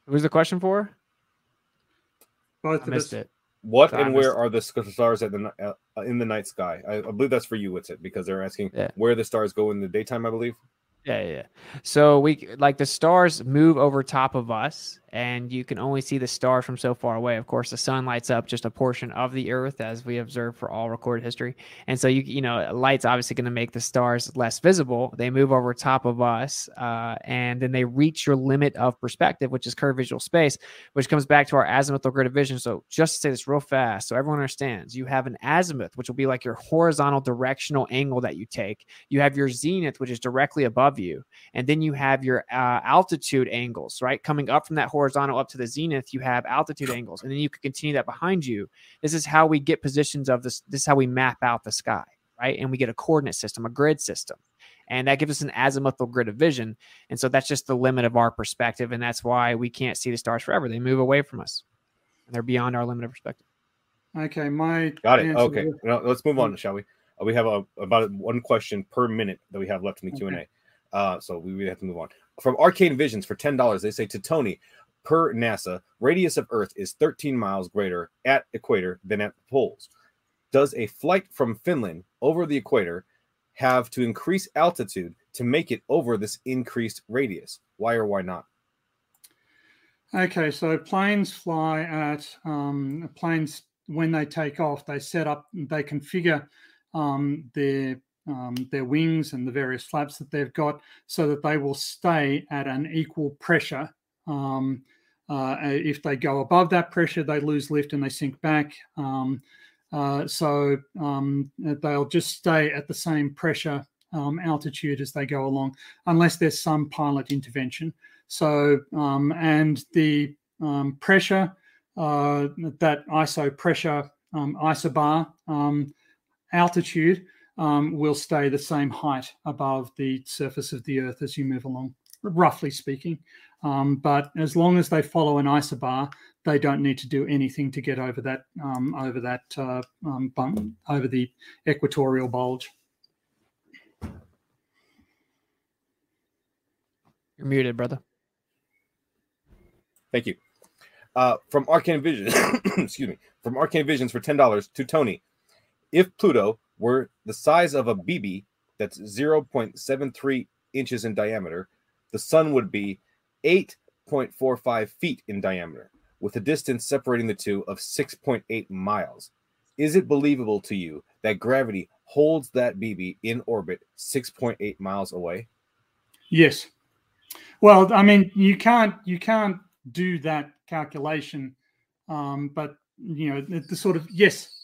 Who the question for? Both I missed it. What and where are the stars at the uh, in the night sky? I, I, believe that's for you. What's it? Because they're asking yeah. where the stars go in the daytime. I believe. Yeah, yeah. So we like the stars move over top of us, and you can only see the stars from so far away. Of course, the sun lights up just a portion of the Earth, as we observe for all recorded history. And so you, you know, light's obviously going to make the stars less visible. They move over top of us, uh, and then they reach your limit of perspective, which is curved visual space, which comes back to our azimuthal grid of vision. So just to say this real fast, so everyone understands, you have an azimuth, which will be like your horizontal directional angle that you take. You have your zenith, which is directly above you. And then you have your uh, altitude angles, right? Coming up from that horizontal up to the zenith, you have altitude angles. And then you can continue that behind you. This is how we get positions of this. This is how we map out the sky, right? And we get a coordinate system, a grid system. And that gives us an azimuthal grid of vision. And so that's just the limit of our perspective. And that's why we can't see the stars forever. They move away from us and they're beyond our limit of perspective. Okay, my got it. Okay, now, let's move on, shall we? Uh, we have a, about one question per minute that we have left in the Q and A. Uh, so we really have to move on. From Arcane Visions for ten dollars, they say to Tony, per NASA, radius of Earth is 13 miles greater at equator than at the poles. Does a flight from Finland over the equator have to increase altitude to make it over this increased radius? Why or why not? Okay, so planes fly at um, planes when they take off. They set up, they configure um, their um, their wings and the various flaps that they've got so that they will stay at an equal pressure. Um, uh, if they go above that pressure, they lose lift and they sink back. Um, uh, so um, they'll just stay at the same pressure um, altitude as they go along, unless there's some pilot intervention. So, um, and the pressure, uh, that ISO pressure, isobar altitude, um, will stay the same height above the surface of the Earth as you move along, roughly speaking. Um, but as long as they follow an isobar, they don't need to do anything to get over that um, over that uh, um, bump over the equatorial bulge. You're muted, brother. Thank you. Uh, from Arcane Vision, excuse me, from Arcane Visions for ten dollars to Tony. If Pluto were the size of a BB, that's zero point seven three inches in diameter, the Sun would be eight point four five feet in diameter, with a distance separating the two of six point eight miles. Is it believable to you that gravity holds that BB in orbit six point eight miles away? Yes. Well, I mean, you can't you can't do that calculation. Um, but you know, the, the sort of yes,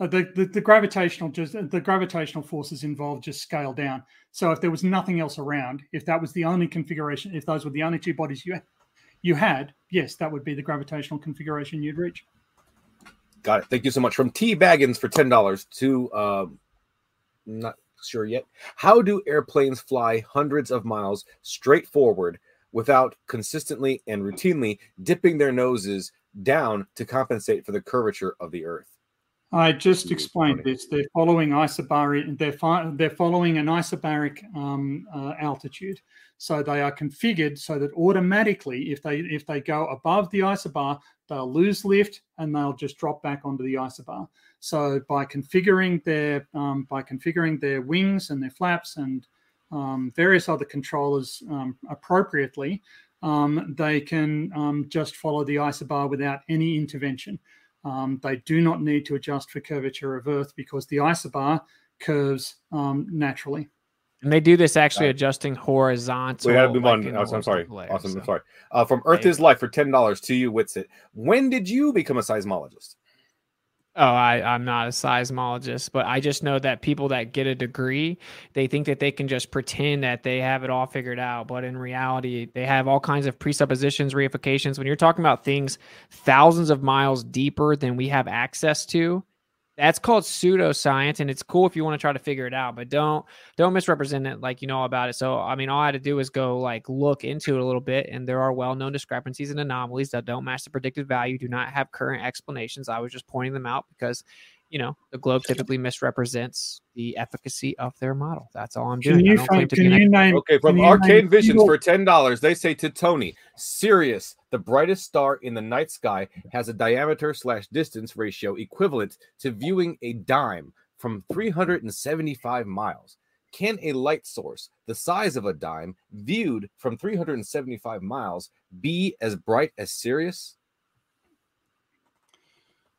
the, the, the gravitational just the gravitational forces involved just scale down. So if there was nothing else around, if that was the only configuration, if those were the only two bodies you you had, yes, that would be the gravitational configuration you'd reach. Got it. Thank you so much. From T Baggins for ten dollars to um, not sure yet. How do airplanes fly hundreds of miles straight forward without consistently and routinely dipping their noses down to compensate for the curvature of the Earth. I just explained this. They're following isobaric. They're they're following an isobaric um, uh, altitude, so they are configured so that automatically, if they if they go above the isobar, they'll lose lift and they'll just drop back onto the isobar. So by configuring their um, by configuring their wings and their flaps and um, various other controllers um, appropriately, um, they can um, just follow the isobar without any intervention. Um, they do not need to adjust for curvature of Earth because the isobar curves um, naturally. And they do this actually adjusting horizontal. We got to move like on. Awesome, I'm sorry. Layer, awesome. So. I'm sorry. Uh, from Earth is Life for ten dollars to you, Witsit. When did you become a seismologist? Oh, I, I'm not a seismologist, but I just know that people that get a degree, they think that they can just pretend that they have it all figured out. But in reality, they have all kinds of presuppositions, reifications. When you're talking about things thousands of miles deeper than we have access to, that's called pseudoscience and it's cool if you want to try to figure it out but don't don't misrepresent it like you know about it. So i mean all i had to do is go like look into it a little bit and there are well-known discrepancies and anomalies that don't match the predicted value do not have current explanations. I was just pointing them out because you know, the globe typically misrepresents the efficacy of their model. That's all I'm doing. Can you, find, can you name, okay, from Arcane Visions for ten dollars, they say to Tony, Sirius, the brightest star in the night sky, has a diameter slash distance ratio equivalent to viewing a dime from 375 miles. Can a light source the size of a dime viewed from 375 miles be as bright as Sirius?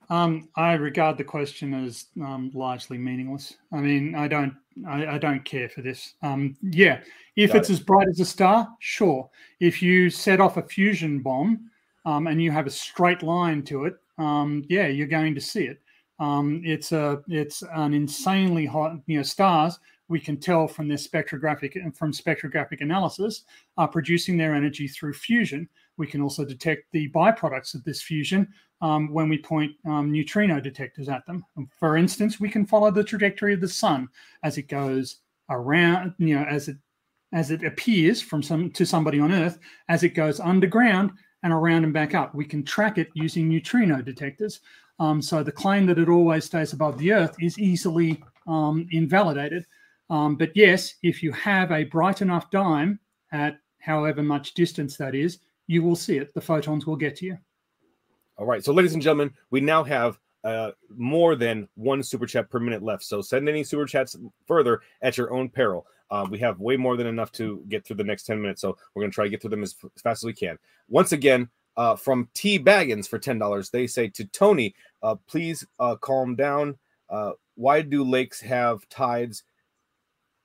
Um, I regard the question as um, largely meaningless. I mean, I don't, I, I don't care for this. Um, yeah, if Got it's it. as bright as a star, sure. If you set off a fusion bomb um, and you have a straight line to it, um, yeah, you're going to see it. Um, it's a, it's an insanely hot, you know, stars. We can tell from their spectrographic and from spectrographic analysis are producing their energy through fusion. We can also detect the byproducts of this fusion um, when we point um, neutrino detectors at them. For instance, we can follow the trajectory of the sun as it goes around, you know, as it as it appears from some to somebody on Earth, as it goes underground and around and back up. We can track it using neutrino detectors. Um, so the claim that it always stays above the Earth is easily um, invalidated. Um, but yes, if you have a bright enough dime at however much distance that is, you will see it. The photons will get to you. All right. So, ladies and gentlemen, we now have uh, more than one super chat per minute left. So, send any super chats further at your own peril. Uh, we have way more than enough to get through the next 10 minutes. So, we're going to try to get through them as, as, fast as we can. Once again, uh, from T Baggins for $10, they say to Tony, uh, please uh, calm down. Uh, why do lakes have tides?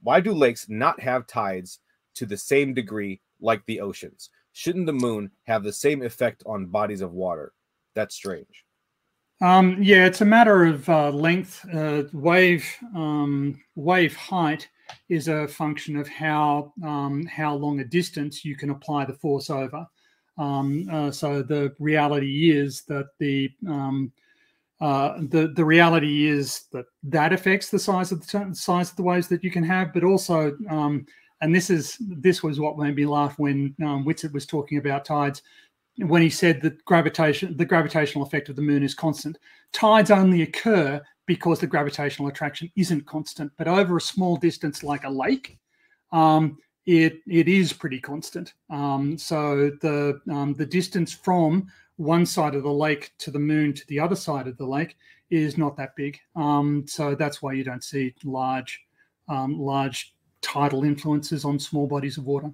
Why do lakes not have tides to the same degree like the oceans? Shouldn't the moon have the same effect on bodies of water? That's strange. Um, yeah, it's a matter of uh, length. Uh, wave um, wave height is a function of how um, how long a distance you can apply the force over. Um, uh, so the reality is that the um, uh, the the reality is that that affects the size of the size of the waves that you can have, but also, um, and this is this was what made me laugh when um, Witsit was talking about tides, when he said that gravitation the gravitational effect of the moon is constant. Tides only occur because the gravitational attraction isn't constant, but over a small distance like a lake, um, it it is pretty constant. Um, so the um, the distance from one side of the lake to the moon to the other side of the lake is not that big. Um, so that's why you don't see large, um, large tidal influences on small bodies of water.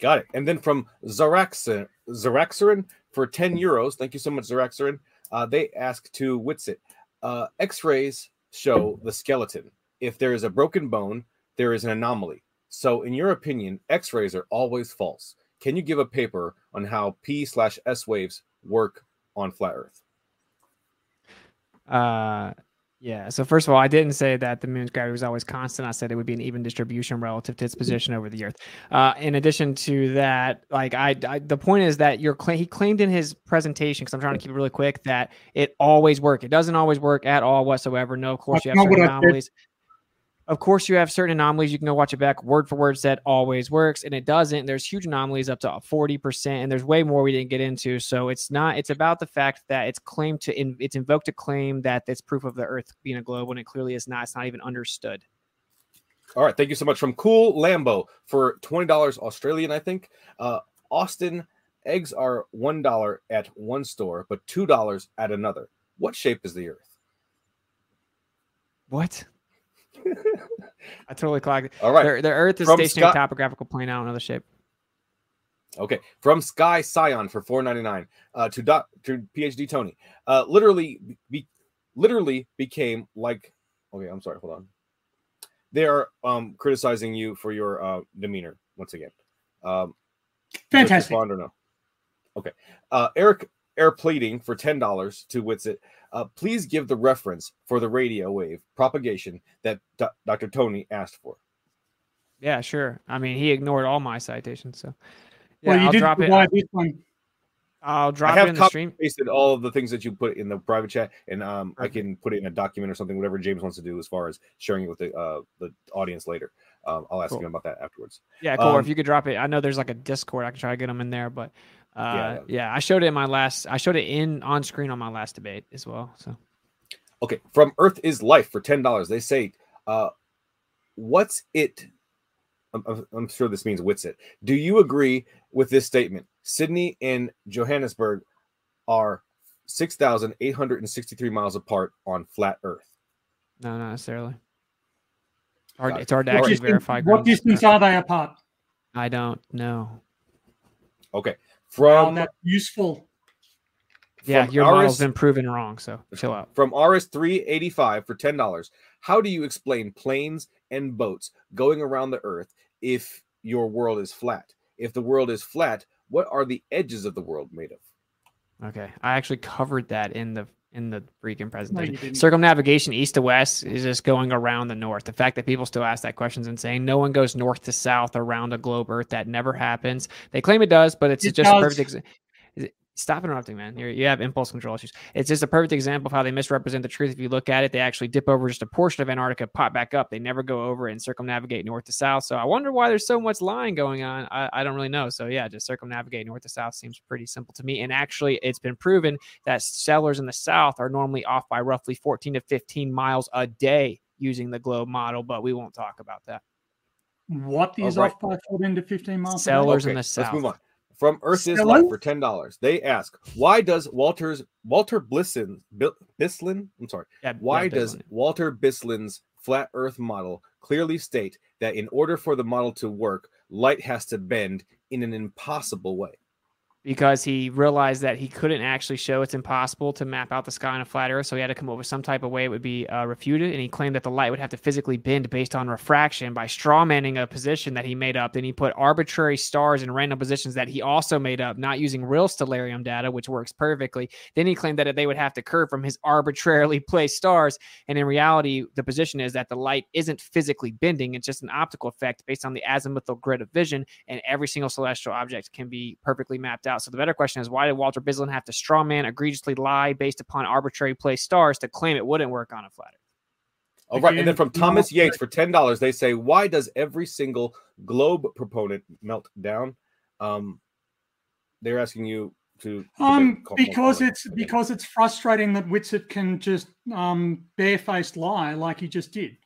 Got it. And then from Zaraxin, Zaraxerin for 10 euros. Thank you so much, Zaraxerin. Uh, they ask to Witsit. Uh, X-rays show the skeleton. If there is a broken bone, there is an anomaly. So, in your opinion, X-rays are always false. Can you give a paper on how P slash S waves work on flat Earth? Uh, yeah. So first of all, I didn't say that the moon's gravity was always constant. I said it would be an even distribution relative to its position over the Earth. Uh, in addition to that, like I, I the point is that your claim he claimed in his presentation because I'm trying to keep it really quick that it always work. It doesn't always work at all whatsoever. No, of course you have anomalies. Of course, you have certain anomalies. You can go watch it back. Word for word said always works, and it doesn't. There's huge anomalies up to 40%, and there's way more we didn't get into. So it's not, it's about the fact that it's claimed to, in, it's invoked a claim that it's proof of the Earth being a globe when it clearly is not. It's not even understood. All right. Thank you so much from Cool Lambo for $20 Australian, I think. Uh, Austin, eggs are $1 at one store, but $2 at another. What shape is the Earth? What? I totally clogged it. All right. The, Earth is From stationary Scott- topographical plane out another shape. Okay, from Sky Scion for four ninety nine uh, to doc to PhD Tony. Uh, literally, be, literally became like. Okay, I'm sorry. Hold on. They are um, criticizing you for your uh, demeanor once again. Um, Fantastic. Respond or no? Okay. Uh, Eric Air Plating for ten dollars to Witsit. Uh, please give the reference for the radio wave propagation that D- Dr. Tony asked for. Yeah, sure. I mean, he ignored all my citations, so yeah, well, you I'll did drop it. This one. I'll drop I have it in the stream. Pasted all of the things that you put in the private chat, and um, I can put it in a document or something, whatever James wants to do as far as sharing it with the uh, the audience later. Um, I'll ask cool. him about that afterwards. Yeah, cool. Um, if you could drop it, I know there's like a Discord. I can try to get them in there, but uh, yeah. yeah, I showed it in my last. I showed it in on screen on my last debate as well. So, okay, from Earth is Life for ten dollars. They say, uh, "What's it?" I'm, I'm sure this means what's it. Do you agree with this statement? Sydney and Johannesburg are six thousand eight hundred and sixty-three miles apart on flat Earth. No, not necessarily. Hard, it's hard to actually verify. What distance are they apart? I don't know. Okay. From that useful. Yeah, your RS, model's been proven wrong, so chill out. From RS 385 for $10. How do you explain planes and boats going around the earth if your world is flat? If the world is flat, what are the edges of the world made of? Okay. I actually covered that in the in the freaking presentation. No, Circumnavigation east to west is just going around the north. The fact that people still ask that questions and saying no one goes north to south around a globe Earth, that never happens. They claim it does, but it's it just does. a perfect example. Stop interrupting, man. You're, you have impulse control issues. It's just a perfect example of how they misrepresent the truth. If you look at it, they actually dip over just a portion of Antarctica, pop back up. They never go over and circumnavigate north to south. So I wonder why there's so much lying going on. I, I don't really know. So yeah, just circumnavigate north to south seems pretty simple to me. And actually, it's been proven that settlers in the south are normally off by roughly 14 to 15 miles a day using the globe model, but we won't talk about that. What oh, is right. off by 14 to 15 miles? Settlers okay, in the south. Let's move on from Earth is Life for ten dollars. They ask, why does Walter's Walter Blissin Bislin? I'm sorry. Yeah, why yeah, does Walter Bislin's flat Earth model clearly state that in order for the model to work, light has to bend in an impossible way? Because he realized that he couldn't actually show it's impossible to map out the sky on a flat Earth. So he had to come up with some type of way it would be uh, refuted. And he claimed that the light would have to physically bend based on refraction by strawmanning a position that he made up. Then he put arbitrary stars in random positions that he also made up, not using real stellarium data, which works perfectly. Then he claimed that they would have to curve from his arbitrarily placed stars. And in reality, the position is that the light isn't physically bending, it's just an optical effect based on the azimuthal grid of vision. And every single celestial object can be perfectly mapped out out. So the better question is why did Walter Bislin have to strawman egregiously lie based upon arbitrary place stars to claim it wouldn't work on a flat Earth? All right, and then from Thomas Yates for ten dollars, they say, "Why does every single globe proponent melt down?" Um, they're asking you to um because it's because it's frustrating that Witsit can just um barefaced lie like he just did.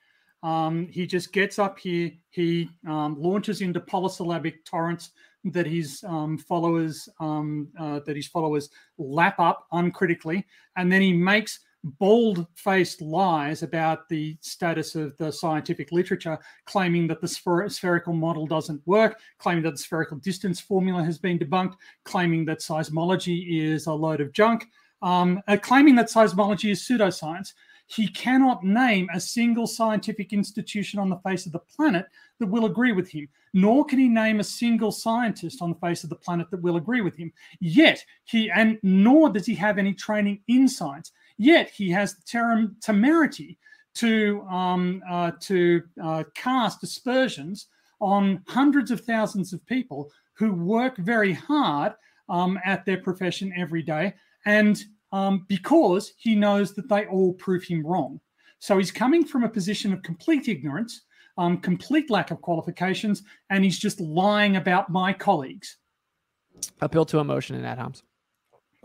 Um, he just gets up here, he um, launches into polysyllabic torrents that his um, followers um, uh, that his followers lap up uncritically, and then he makes bald-faced lies about the status of the scientific literature, claiming that the spher- spherical model doesn't work, claiming that the spherical distance formula has been debunked, claiming that seismology is a load of junk, um, uh, claiming that seismology is pseudoscience. He cannot name a single scientific institution on the face of the planet that will agree with him, nor can he name a single scientist on the face of the planet that will agree with him. Yet he, and nor does he have any training in science. Yet he has the ter- temerity to um, uh, to uh, cast aspersions on hundreds of thousands of people who work very hard um, at their profession every day, and um, because he knows that they all prove him wrong. So he's coming from a position of complete ignorance, um, complete lack of qualifications, and he's just lying about my colleagues. Appeal to emotion in that, Holmes.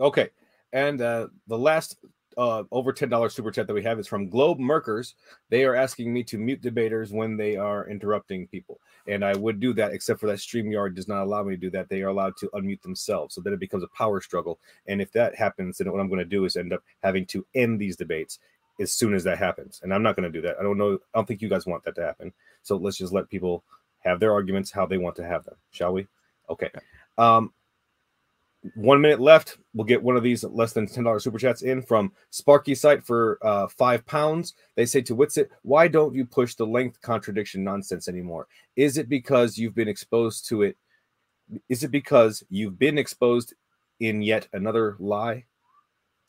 Okay. And uh, the last uh, over $10 super chat that we have is from Globe Merkers. They are asking me to mute debaters when they are interrupting people. And I would do that, except for that StreamYard does not allow me to do that. They are allowed to unmute themselves. So then it becomes a power struggle. And if that happens, then what I'm going to do is end up having to end these debates as soon as that happens. And I'm not going to do that. I don't know. I don't think you guys want that to happen. So let's just let people have their arguments how they want to have them, shall we? Okay. Um, one minute left. We'll get one of these less than ten dollars super chats in from Sparky site for uh, five pounds. They say to Witsit, "Why don't you push the length contradiction nonsense anymore? Is it because you've been exposed to it? Is it because you've been exposed in yet another lie?"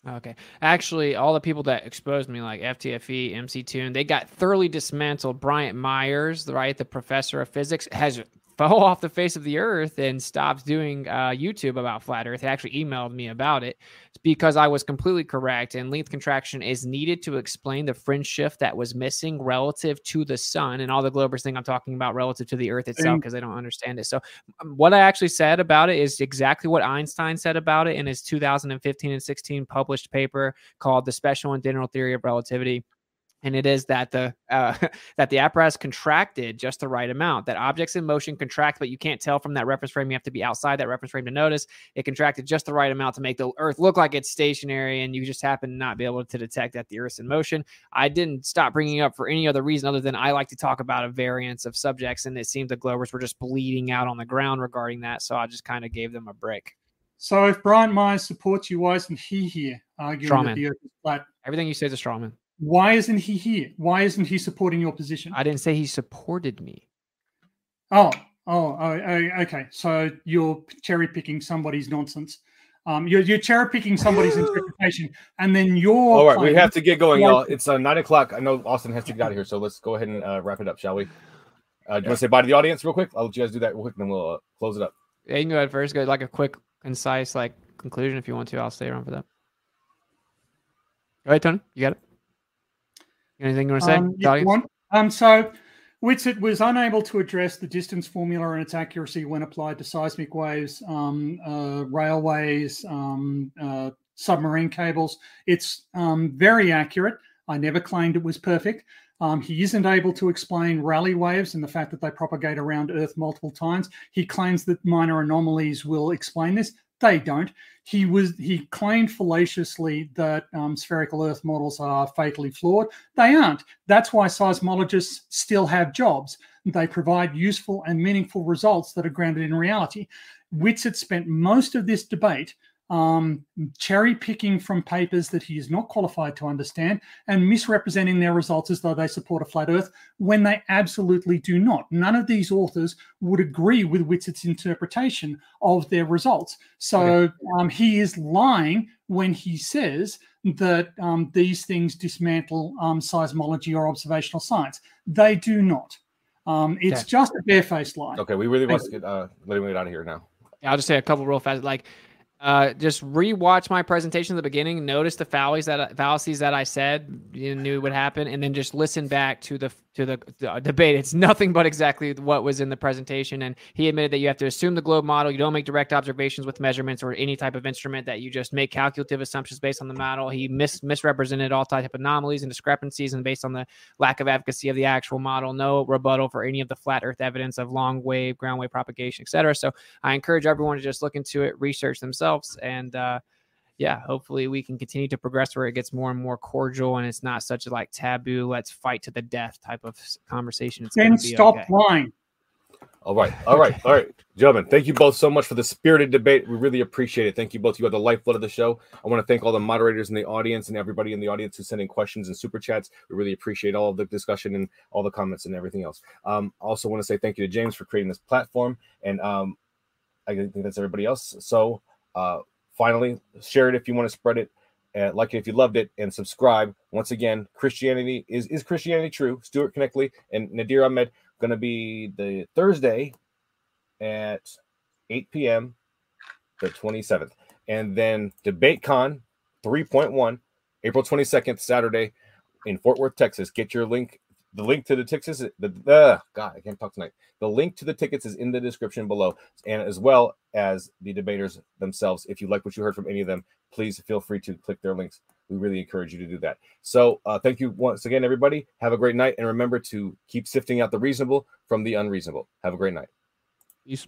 Okay. Actually, all the people that exposed me, like FTFE, MCToon, they got thoroughly dismantled. Bryant Myers, right, the professor of physics, has fell off the face of the earth and stopped doing uh, YouTube about flat earth. He actually emailed me about it it's because I was completely correct. And length contraction is needed to explain the fringe shift that was missing relative to the sun. And all the globers think I'm talking about relative to the earth itself because they don't understand it. So, um, what I actually said about it is exactly what Einstein said about it in his 2015 and 16 published paper called The Special and General Theory of Relativity and it is that the uh, that the apparatus contracted just the right amount. That objects in motion contract, but you can't tell from that reference frame. You have to be outside that reference frame to notice it contracted just the right amount to make the Earth look like it's stationary, and you just happen to not be able to detect that the Earth's in motion. I didn't stop bringing up for any other reason other than I like to talk about a variance of subjects, and it seemed the Globers were just bleeding out on the ground regarding that, so I just kind of gave them a break. So if Brian Myers supports you, why isn't he here arguing Strawman. that the Earth is flat? Everything you say is a strawman. Why isn't he here? Why isn't he supporting your position? I didn't say he supported me. Oh, oh, oh, oh, okay. So you're cherry picking somebody's nonsense. Um, you're, you're cherry picking somebody's interpretation, and then you're. All right, we have to get going, y'all. It's uh, nine o'clock. I know Austin has to get out of here, so let's go ahead and uh, wrap it up, shall we? Uh, do you want to say bye to the audience real quick? I'll let you guys do that real quick, and then we'll uh, close it up. Yeah, you can go ahead first. Go like a quick, concise, like conclusion if you want to. I'll stay around for that. All right, ahead, Tony. You got it. Anything you want to say? Um, yeah, um, so Witsit was unable to address the distance formula and its accuracy when applied to seismic waves, um, uh, railways, um, uh, submarine cables. It's um, very accurate. I never claimed it was perfect. Um, he isn't able to explain Rayleigh waves and the fact that they propagate around Earth multiple times. He claims that minor anomalies will explain this. They don't. He was he claimed fallaciously that um, spherical Earth models are fatally flawed. They aren't. That's why seismologists still have jobs. They provide useful and meaningful results that are grounded in reality. Witsit spent most of this debate um, cherry picking from papers that he is not qualified to understand and misrepresenting their results as though they support a flat earth when they absolutely do not. None of these authors would agree with Witsit's interpretation of their results. So um, he is lying when he says that um, these things dismantle um, seismology or observational science. They do not. Um, it's Okay. just a barefaced lie. Okay, we really want to get uh, let him get out of here now. I'll just say a couple real fast. Like Uh, just rewatch my presentation at the beginning. Notice the fallacies that fallacies that I said you knew would happen, and then just listen back to the to the, the, debate. It's nothing but exactly what was in the presentation. And he admitted that you have to assume the globe model. You don't make direct observations with measurements or any type of instrument. That you just make calculative assumptions based on the model. He mis- misrepresented all type of anomalies and discrepancies, and based on the lack of efficacy of the actual model, no rebuttal for any of the flat Earth evidence of long wave, ground wave propagation, etc. So I encourage everyone to just look into it, research themselves, and. Uh, yeah, hopefully we can continue to progress where it gets more and more cordial and it's not such a like taboo, let's fight to the death type of conversation. It's then stop okay. lying. All right, all right, all right, gentlemen. Thank you both so much for the spirited debate. We really appreciate it. Thank you both. You are the lifeblood of the show. I want to thank all the moderators in the audience and everybody in the audience who sent in questions and super chats. We really appreciate all of the discussion and all the comments and everything else. Um, also want to say thank you to James for creating this platform, and um, I think that's everybody else. So. Uh, finally, share it if you want to spread it. Uh, like it if you loved it, and subscribe. Once again, Christianity is is Christianity true? Stuart Knechtle and Nadir Ahmed going to be the Thursday at 8 p.m. the 27th, and then DebateCon 3.1 April 22nd Saturday in Fort Worth, Texas. Get your link the link to the tickets, is the uh, God, I can't talk tonight. The link to the tickets is in the description below, and as well as the debaters themselves. If you like what you heard from any of them, please feel free to click their links. We really encourage you to do that. So, uh, thank you once again, everybody. Have a great night, and remember to keep sifting out the reasonable from the unreasonable. Have a great night. Peace.